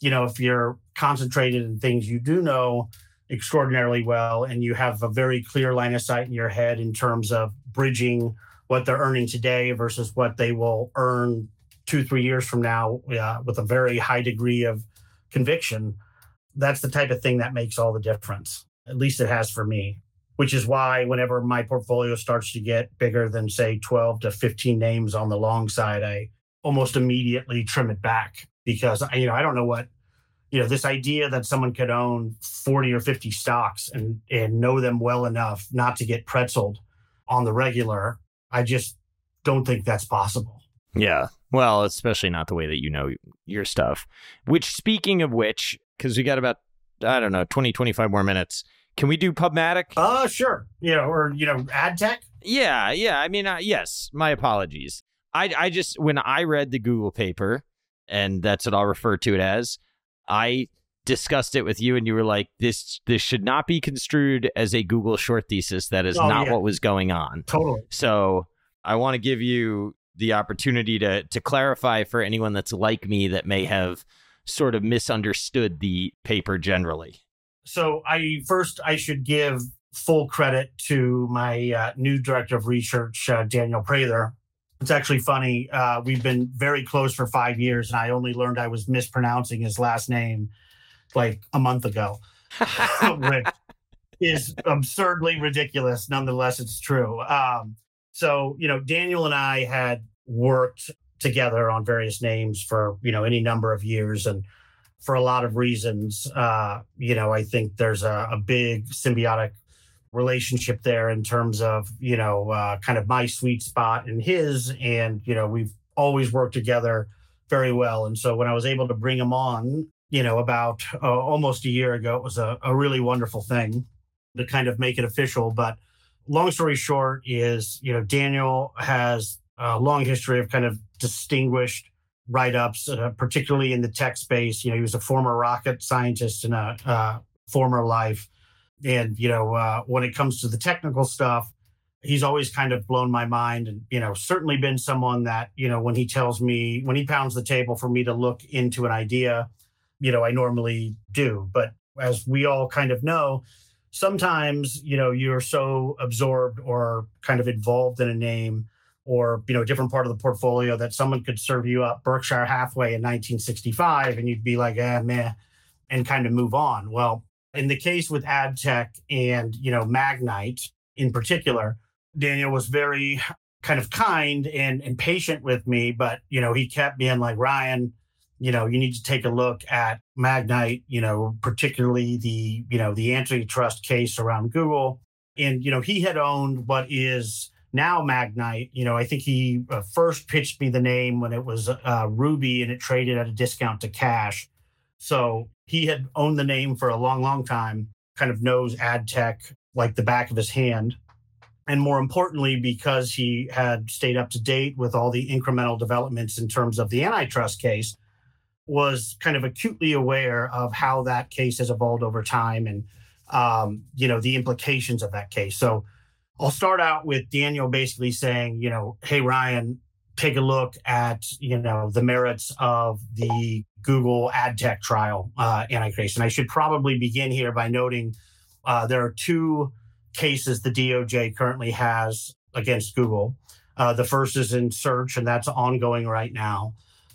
you know, if you're concentrated in things you do know extraordinarily well and you have a very clear line of sight in your head in terms of bridging what they're earning today versus what they will earn two, three years from now uh, with a very high degree of conviction. That's the type of thing that makes all the difference. At least it has for me, which is why whenever my portfolio starts to get bigger than, say, 12 to 15 names on the long side, I almost immediately trim it back because, you know, I don't know what you know this idea that someone could own 40 or 50 stocks and and know them well enough not to get pretzeled on the regular I just don't think that's possible. Yeah. Well, especially not the way that you know your stuff. Which, speaking of which, because we got about, I don't know, 20, 25 more minutes. Can we do Pubmatic? Uh, sure. You know, or, you know, ad tech? Yeah. Yeah. I mean, uh, yes. My apologies. I, I just, when I read the Google paper, and that's what I'll refer to it as, I discussed it with you and you were like this this should not be construed as a google short thesis. That is oh, not yeah. what was going on. Totally. So i want to give you the opportunity to to clarify for anyone that's like me that may have sort of misunderstood the paper generally. So i first i should give full credit to my uh, new director of research uh, daniel prather it's actually funny. Uh, we've been very close for five years, and I only learned I was mispronouncing his last name like a month ago, which is absurdly ridiculous. Nonetheless, it's true. Um, so, you know, Daniel and I had worked together on various names for, you know, any number of years. And for a lot of reasons, uh, you know, I think there's a, a big symbiotic relationship there in terms of, you know, uh, kind of my sweet spot and his. And, you know, we've always worked together very well. And so when I was able to bring him on you know, about uh, almost a year ago. It was a, a really wonderful thing to kind of make it official. But long story short is, you know, Daniel has a long history of kind of distinguished write ups, uh, particularly in the tech space. You know, he was a former rocket scientist in a former life. And, you know, uh, when it comes to the technical stuff, he's always kind of blown my mind and, you know, certainly been someone that, you know, when he tells me, when he pounds the table for me to look into an idea, you know, I normally do. But as we all kind of know, sometimes, you know, you're so absorbed or kind of involved in a name or, you know, a different part of the portfolio that someone could serve you up Berkshire Hathaway in 1965 and you'd be like, eh, meh, and kind of move on. Well, in the case with AdTech and, you know, Magnite in particular, Daniel was very kind of kind and, and patient with me, but, you know, he kept being like, Ryan, you know, you need to take a look at Magnite, you know, particularly the, you know, the antitrust case around Google. And, you know, he had owned what is now Magnite. You know, I think he uh, first pitched me the name when it was uh, Ruby and it traded at a discount to cash. So he had owned the name for a long, long time, kind of knows ad tech like the back of his hand. And more importantly, because he had stayed up to date with all the incremental developments in terms of the antitrust case, was kind of acutely aware of how that case has evolved over time and um, you know the implications of that case. So I'll start out with Daniel basically saying, you know, hey Ryan, take a look at you know the merits of the Google ad tech trial uh, anti-case. And I should probably begin here by noting uh, there are two cases the DOJ currently has against Google. Uh, the first is in search, and that's ongoing right now.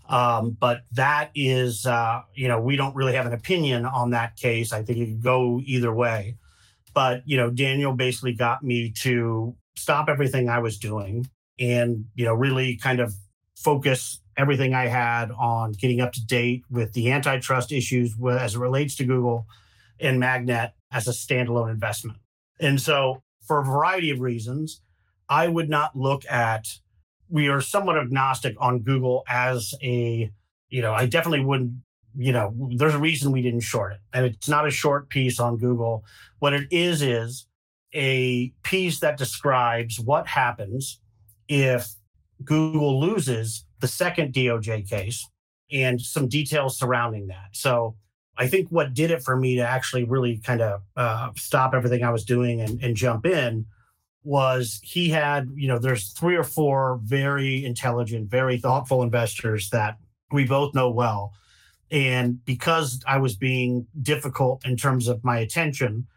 Um, but that is, uh, you know, we don't really have an opinion on that case. I think it could go either way. But, you know, Daniel basically got me to stop everything I was doing and, you know, really kind of focus everything I had on getting up to date with the antitrust issues as it relates to Google and Magnite as a standalone investment. And so, for a variety of reasons, I would not look at we are somewhat agnostic on Google as a, you know, I definitely wouldn't, you know, there's a reason we didn't short it. And it's not a short piece on Google. What it is, is a piece that describes what happens if Google loses the second DOJ case and some details surrounding that. So I think what did it for me to actually really kind of uh, stop everything I was doing and, and jump in was he had, you know, there's three or four very intelligent, very thoughtful investors that we both know well. And because I was being difficult in terms of my attention,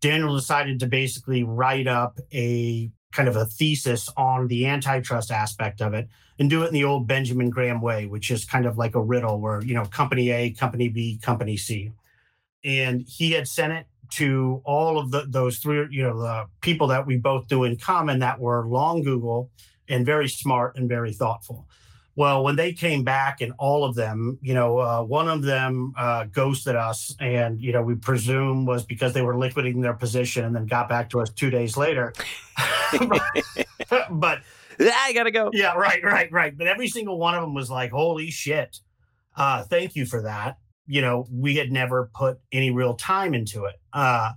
Daniel decided to basically write up a kind of a thesis on the antitrust aspect of it and do it in the old Benjamin Graham way, which is kind of like a riddle where, you know, company A, company B, company C. And he had sent it to all of the, those three, you know, the people that we both do in common that were long Google and very smart and very thoughtful. Well, when they came back and all of them, you know, uh, one of them uh, ghosted us, and you know, we presume was because they were liquidating their position, and then got back to us two days later. but I gotta go. Yeah, right, right, right. But every single one of them was like, "Holy shit! Uh, thank you for that." you know, we had never put any real time into it. Uh,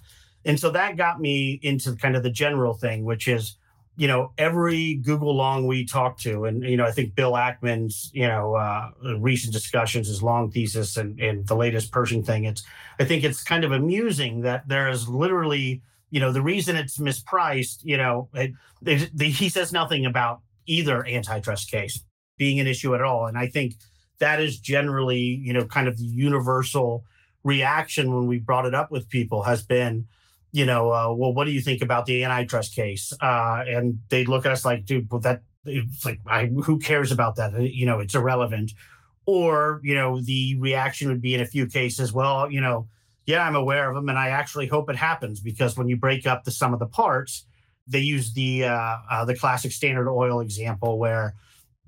and so that got me into kind of the general thing, which is, you know, every Google long we talk to, and, you know, I think Bill Ackman's, you know, uh, recent discussions, his long thesis and, and the latest Pershing thing, it's, I think it's kind of amusing that there is literally, you know, the reason it's mispriced, you know, it, it, he says nothing about either antitrust case being an issue at all. And I think that is generally, you know, kind of the universal reaction when we brought it up with people has been, you know, uh, well, what do you think about the antitrust case? Uh, and they'd look at us like, dude, well, that it's like, I, who cares about that? Uh, you know, it's irrelevant. Or, you know, the reaction would be in a few cases, well, you know, yeah, I'm aware of them, and I actually hope it happens because when you break up the sum of the parts, they use the uh, uh, the classic Standard Oil example where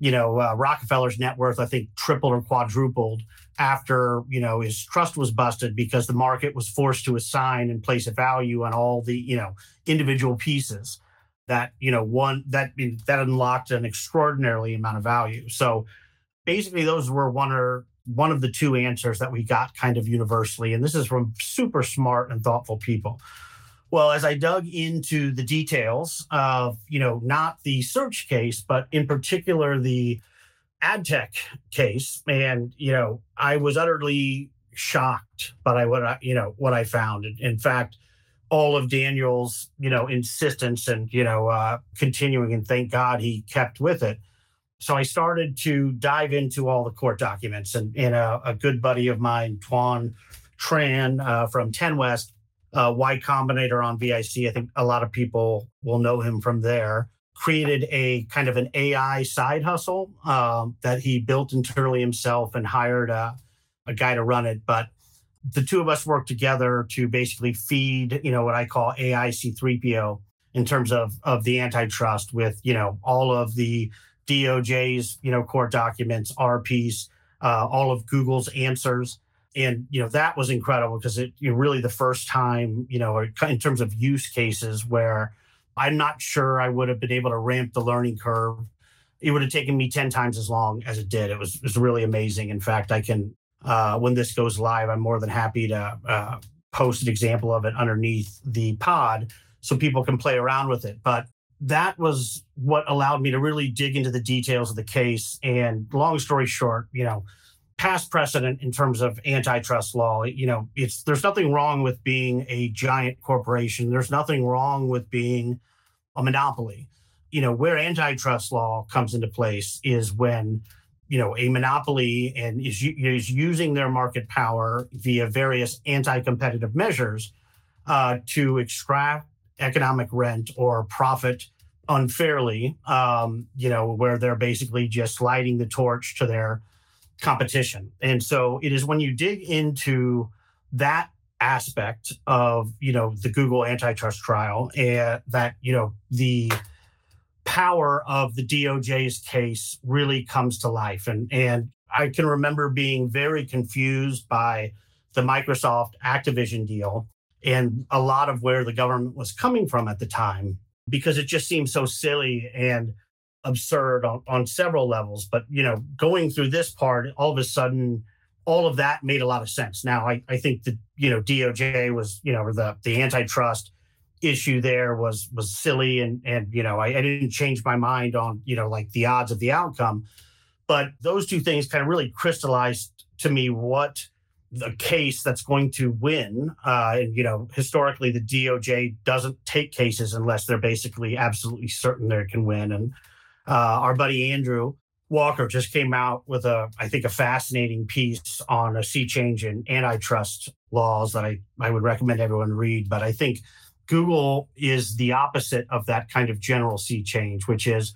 you know, uh, Rockefeller's net worth, I think, tripled or quadrupled after, you know, his trust was busted because the market was forced to assign and place a value on all the, you know, individual pieces that, you know, one that that unlocked an extraordinarily amount of value. So basically those were one or one of the two answers that we got kind of universally, and this is from super smart and thoughtful people. Well, as I dug into the details of, you know, not the search case, but in particular the ad tech case, and you know, I was utterly shocked by what I, you know, what I found. In fact, all of Daniel's, you know, insistence and you know, uh, continuing, and thank God he kept with it. So I started to dive into all the court documents, and, and a, a good buddy of mine, Tuan Tran uh, from 10 West, uh, Y Combinator on VIC. I think a lot of people will know him from there. Created a kind of an AI side hustle um, that he built internally himself and hired a, a guy to run it. But the two of us worked together to basically feed, you know, what I call AI C3PO in terms of of the antitrust with, you know, all of the DOJ's, you know, court documents, RPs, uh, all of Google's answers. And you know that was incredible because it you know, really the first time you know in terms of use cases where i'm not sure i would have been able to ramp the learning curve. It would have taken me 10 times as long as it did. It was, it was really amazing. In fact i can uh, when this goes live i'm more than happy to uh, post an example of it underneath the pod so people can play around with it. But that was what allowed me to really dig into the details of the case and long story short you know past precedent in terms of antitrust law. You know, it's there's nothing wrong with being a giant corporation. There's nothing wrong with being a monopoly. You know, where antitrust law comes into place is when you know a monopoly and is is using their market power via various anti-competitive measures uh, to extract economic rent or profit unfairly. Um, you know, where they're basically just sliding the torch to their competition. And so it is when you dig into that aspect of, you know, the Google antitrust trial and that, you know, the power of the DOJ's case really comes to life. And and I can remember being very confused by the Microsoft Activision deal and a lot of where the government was coming from at the time because it just seemed so silly and absurd on, on several levels. But, you know, going through this part, all of a sudden, all of that made a lot of sense. Now, I, I think the, you know, DOJ was, you know, the, the antitrust issue there was, was silly. And, and, you know, I, I didn't change my mind on, you know, like the odds of the outcome. But those two things kind of really crystallized to me what the case that's going to win. Uh, and, you know, historically, the DOJ doesn't take cases unless they're basically absolutely certain they can win. And, uh, our buddy Andrew Walker just came out with a, I think, a fascinating piece on a sea change in antitrust laws that I, I would recommend everyone read. But I think Google is the opposite of that kind of general sea change, which is,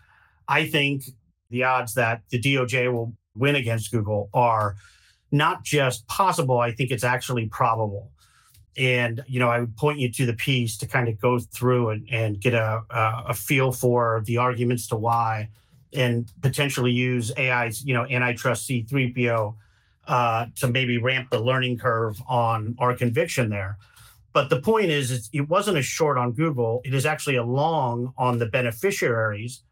I think the odds that the DOJ will win against Google are not just possible, I think it's actually probable. And, you know, I would point you to the piece to kind of go through and, and get a, a feel for the arguments to why and potentially use AI's, you know, antitrust C3PO uh, to maybe ramp the learning curve on our conviction there. But the point is, it wasn't a short on Google. It is actually a long on the beneficiaries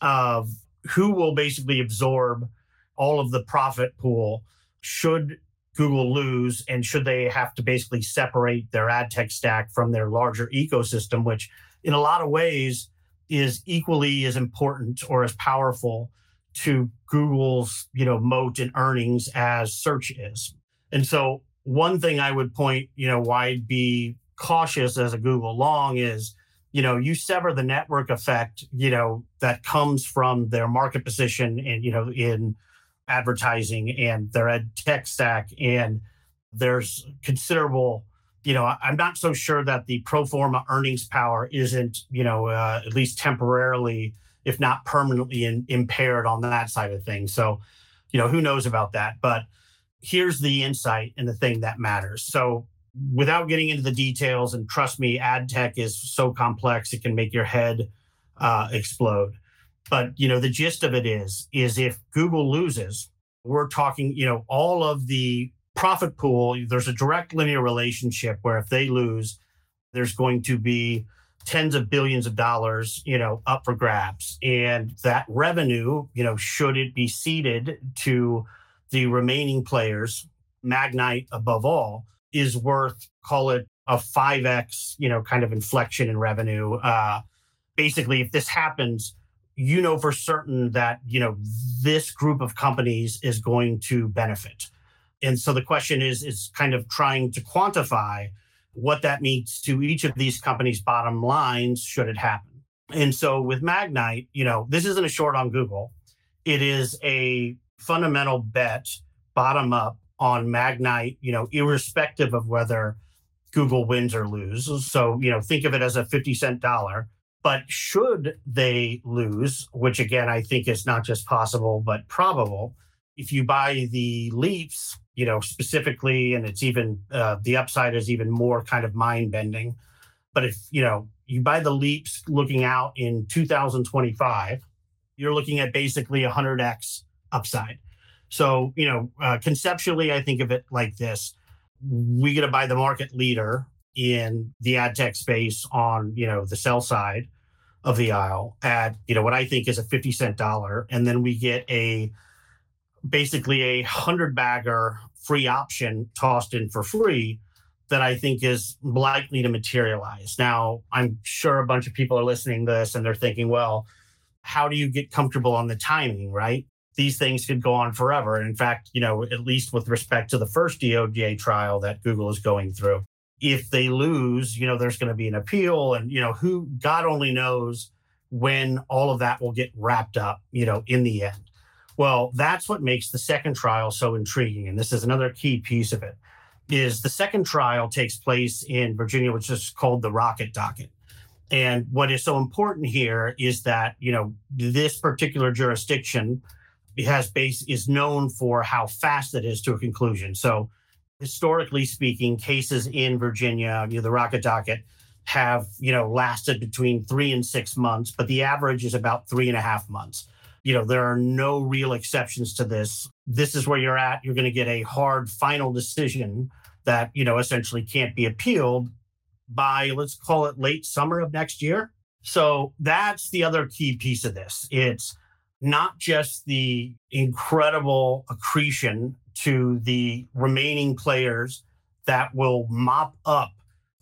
of who will basically absorb all of the profit pool should Google lose? And should they have to basically separate their ad tech stack from their larger ecosystem, which in a lot of ways is equally as important or as powerful to Google's, you know, moat and earnings as search is. And so one thing I would point, you know, why I'd be cautious as a Google long is, you know, you sever the network effect, you know, that comes from their market position and, you know, in advertising and their ad tech stack. And there's considerable, you know, I'm not so sure that the pro forma earnings power isn't, you know, uh, at least temporarily, if not permanently in, impaired on that side of things. So, you know, who knows about that? But here's the insight and the thing that matters. So, without getting into the details, and trust me, ad tech is so complex, it can make your head uh, explode. But you know, the gist of it is, is if Google loses, we're talking, you know, all of the profit pool, there's a direct linear relationship where if they lose, there's going to be tens of billions of dollars, you know, up for grabs. And that revenue, you know, should it be ceded to the remaining players, Magnite above all, is worth, call it a 5x, you know, kind of inflection in revenue. Uh, basically, if this happens, you know for certain that, you know, this group of companies is going to benefit. And so the question is, is kind of trying to quantify what that means to each of these companies' bottom lines should it happen. And so with Magnite, you know, this isn't a short on Google. It is a fundamental bet bottom up on Magnite, you know, irrespective of whether Google wins or loses. So, you know, think of it as a 50 cent dollar. But should they lose, which again, I think is not just possible, but probable, if you buy the leaps, you know, specifically, and it's even uh, the upside is even more kind of mind bending. But if, you know, you buy the leaps looking out in 2025, you're looking at basically 100x upside. So, you know, uh, conceptually, I think of it like this we get to buy the market leader in the ad tech space on, you know, the sell side of the aisle at, you know, what I think is a 50 cent dollar. And then we get a basically a hundred bagger free option tossed in for free that I think is likely to materialize. Now, I'm sure a bunch of people are listening to this and they're thinking, well, how do you get comfortable on the timing, right? These things could go on forever. And in fact, you know, at least with respect to the first DOJ trial that Google is going through, if they lose, you know, there's going to be an appeal and, you know, who God only knows when all of that will get wrapped up, you know, in the end. Well, that's what makes the second trial so intriguing. And this is another key piece of it is the second trial takes place in Virginia, which is called the Rocket Docket. And what is so important here is that, you know, this particular jurisdiction has base is known for how fast it is to a conclusion. So historically speaking, cases in Virginia, you know, the Rocket Docket have, you know, lasted between three and six months, but the average is about three and a half months. You know there are no real exceptions to this. This is where you're at. You're going to get a hard final decision that you know essentially can't be appealed by let's call it late summer of next year. So that's the other key piece of this. It's not just the incredible accretion to the remaining players that will mop up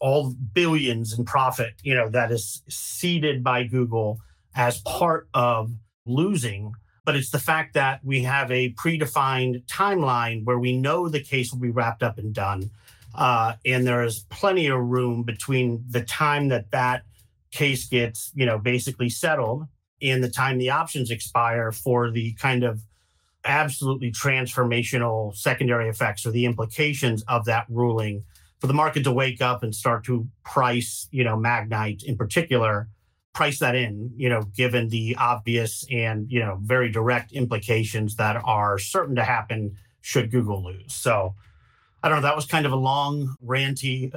all billions in profit you know that is ceded by google as part of losing, but it's the fact that we have a predefined timeline where we know the case will be wrapped up and done. Uh, and there is plenty of room between the time that that case gets, you know, basically settled and the time the options expire for the kind of absolutely transformational secondary effects or the implications of that ruling for the market to wake up and start to price, you know, Magnite in particular price that in, you know, given the obvious and, you know, very direct implications that are certain to happen should Google lose. So I don't know. That was kind of a long, ranty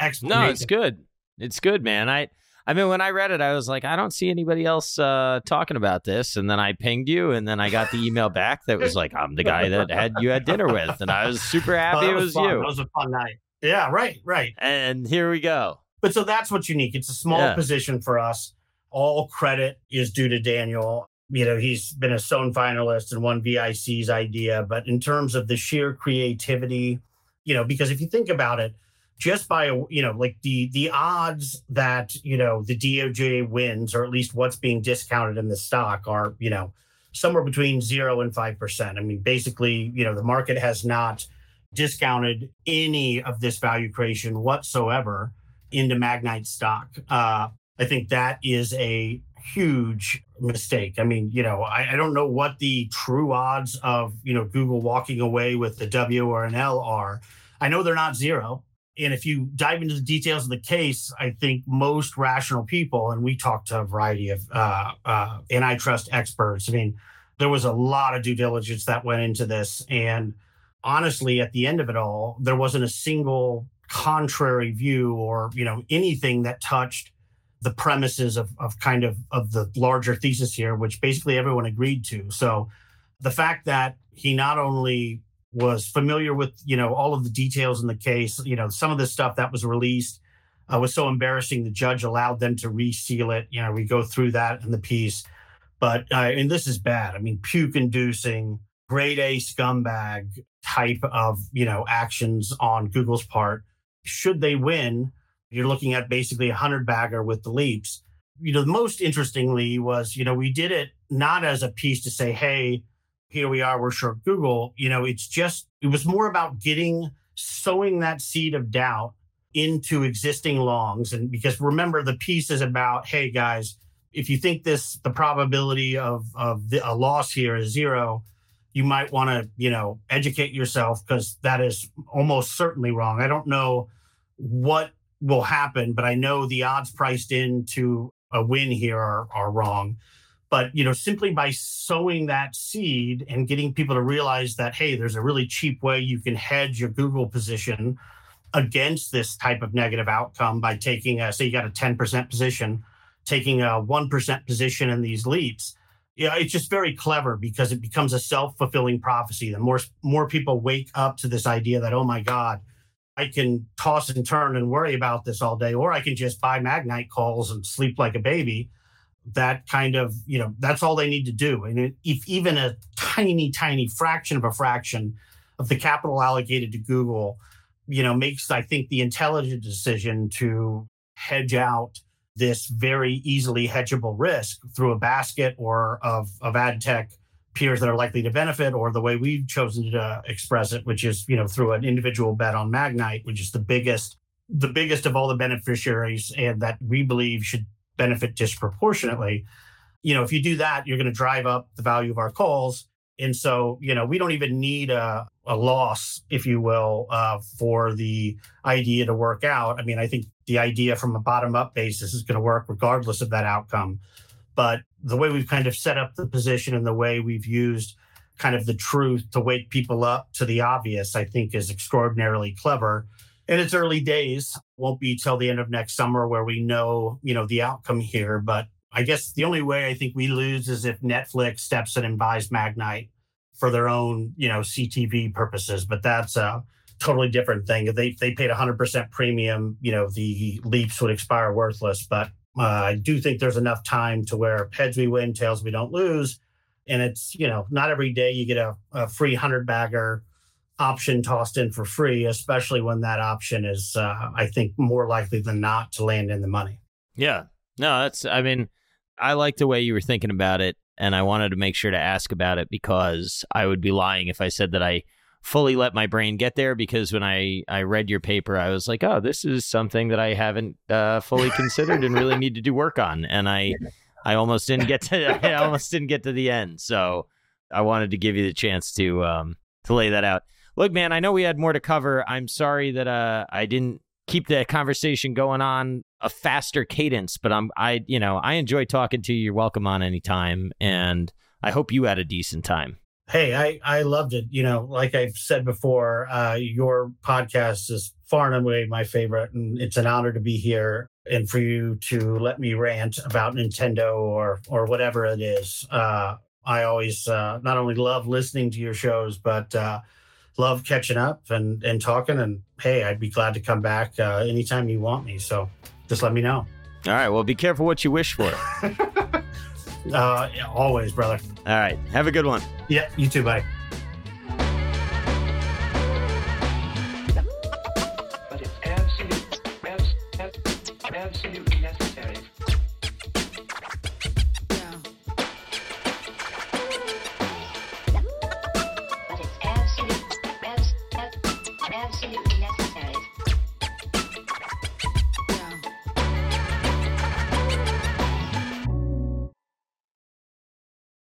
explanation. No, it's good. It's good, man. I, I mean, when I read it, I was like, I don't see anybody else uh, talking about this. And then I pinged you, and then I got the email back that was like, I'm the guy that had you had dinner with, and I was super happy oh, was it was you. That was a fun night. Yeah, right, right. And here we go. But so that's what's unique. It's a small yeah. position for us. All credit is due to Daniel. You know, he's been a Stone finalist and won VIC's idea. But in terms of the sheer creativity, you know, because if you think about it, just by you know, like the the odds that you know the DOJ wins, or at least what's being discounted in the stock, are you know somewhere between zero and five percent. I mean, basically, you know, the market has not discounted any of this value creation whatsoever into Magnite stock. Uh, I think that is a huge mistake. I mean, you know, I, I, don't know what the true odds of, you know, Google walking away with the W or an L are. I know they're not zero. And if you dive into the details of the case, I think most rational people, and we talked to a variety of uh, uh, antitrust experts. I mean, there was a lot of due diligence that went into this. And honestly, at the end of it all, there wasn't a single contrary view or you know anything that touched the premises of, of kind of of the larger thesis here which basically everyone agreed to so the fact that he not only was familiar with you know all of the details in the case you know some of the stuff that was released uh, was so embarrassing the judge allowed them to reseal it you know we go through that in the piece but uh, and this is bad i mean puke inducing grade A scumbag type of, you know, actions on Google's part. Should they win, you're looking at basically a hundred bagger with the leaps. You know, most interestingly was, you know, we did it not as a piece to say, hey, here we are, we're short Google. You know, it's just, it was more about getting, sowing that seed of doubt into existing longs. And because remember, the piece is about, hey, guys, if you think this, the probability of, of the, a loss here is zero, you might want to, you know, educate yourself because that is almost certainly wrong. I don't know what will happen, but I know the odds priced into a win here are, are wrong. But you know, simply by sowing that seed and getting people to realize that, hey, there's a really cheap way you can hedge your Google position against this type of negative outcome by taking a say you got a 10% position, taking a 1% position in these leaps yeah, it's just very clever because it becomes a self-fulfilling prophecy. The more more people wake up to this idea that, oh my God, I can toss and turn and worry about this all day, or I can just buy Magnite calls and sleep like a baby. That kind of, you know, that's all they need to do. And if even a tiny, tiny fraction of a fraction of the capital allocated to Google, you know, makes, I think, the intelligent decision to hedge out this very easily hedgeable risk through a basket or of, of ad tech peers that are likely to benefit or the way we've chosen to express it which is you know through an individual bet on magnite which is the biggest the biggest of all the beneficiaries and that we believe should benefit disproportionately you know if you do that you're going to drive up the value of our calls and so, you know, we don't even need a, a loss, if you will, uh, for the idea to work out. I mean, I think the idea from a bottom up basis is going to work regardless of that outcome. But the way we've kind of set up the position and the way we've used kind of the truth to wake people up to the obvious, I think is extraordinarily clever. And it's early days, won't be till the end of next summer where we know, you know, the outcome here. But I guess the only way I think we lose is if Netflix steps in and buys Magnite for their own, you know, CTV purposes. But that's a totally different thing. If they they paid 100% premium, you know, the leaps would expire worthless. But uh, I do think there's enough time to where heads we win, tails we don't lose. And it's, you know, not every day you get a, a free 100 bagger option tossed in for free, especially when that option is, uh, I think, more likely than not to land in the money. Yeah. No, that's, I mean, I like the way you were thinking about it, and I wanted to make sure to ask about it because I would be lying if I said that I fully let my brain get there. Because when I I read your paper, I was like, oh, this is something that I haven't uh, fully considered and really need to do work on, and I I almost didn't get to I almost didn't get to the end. So I wanted to give you the chance to um to lay that out. Look, man, I know we had more to cover. I'm sorry that uh I didn't keep the conversation going on a faster cadence. But I'm I you know I enjoy talking to you. You're welcome on anytime, and I hope you had a decent time. Hey, I I loved it. You know, like I've said before, uh, your podcast is far and away my favorite, and it's an honor to be here and for you to let me rant about Nintendo or or whatever it is. Uh, I always uh, not only love listening to your shows, but uh, love catching up and and talking. And hey, I'd be glad to come back uh, anytime you want me. So just let me know. All right. Well, be careful what you wish for. uh, yeah, always, brother. All right. Have a good one. Yeah. You too, buddy.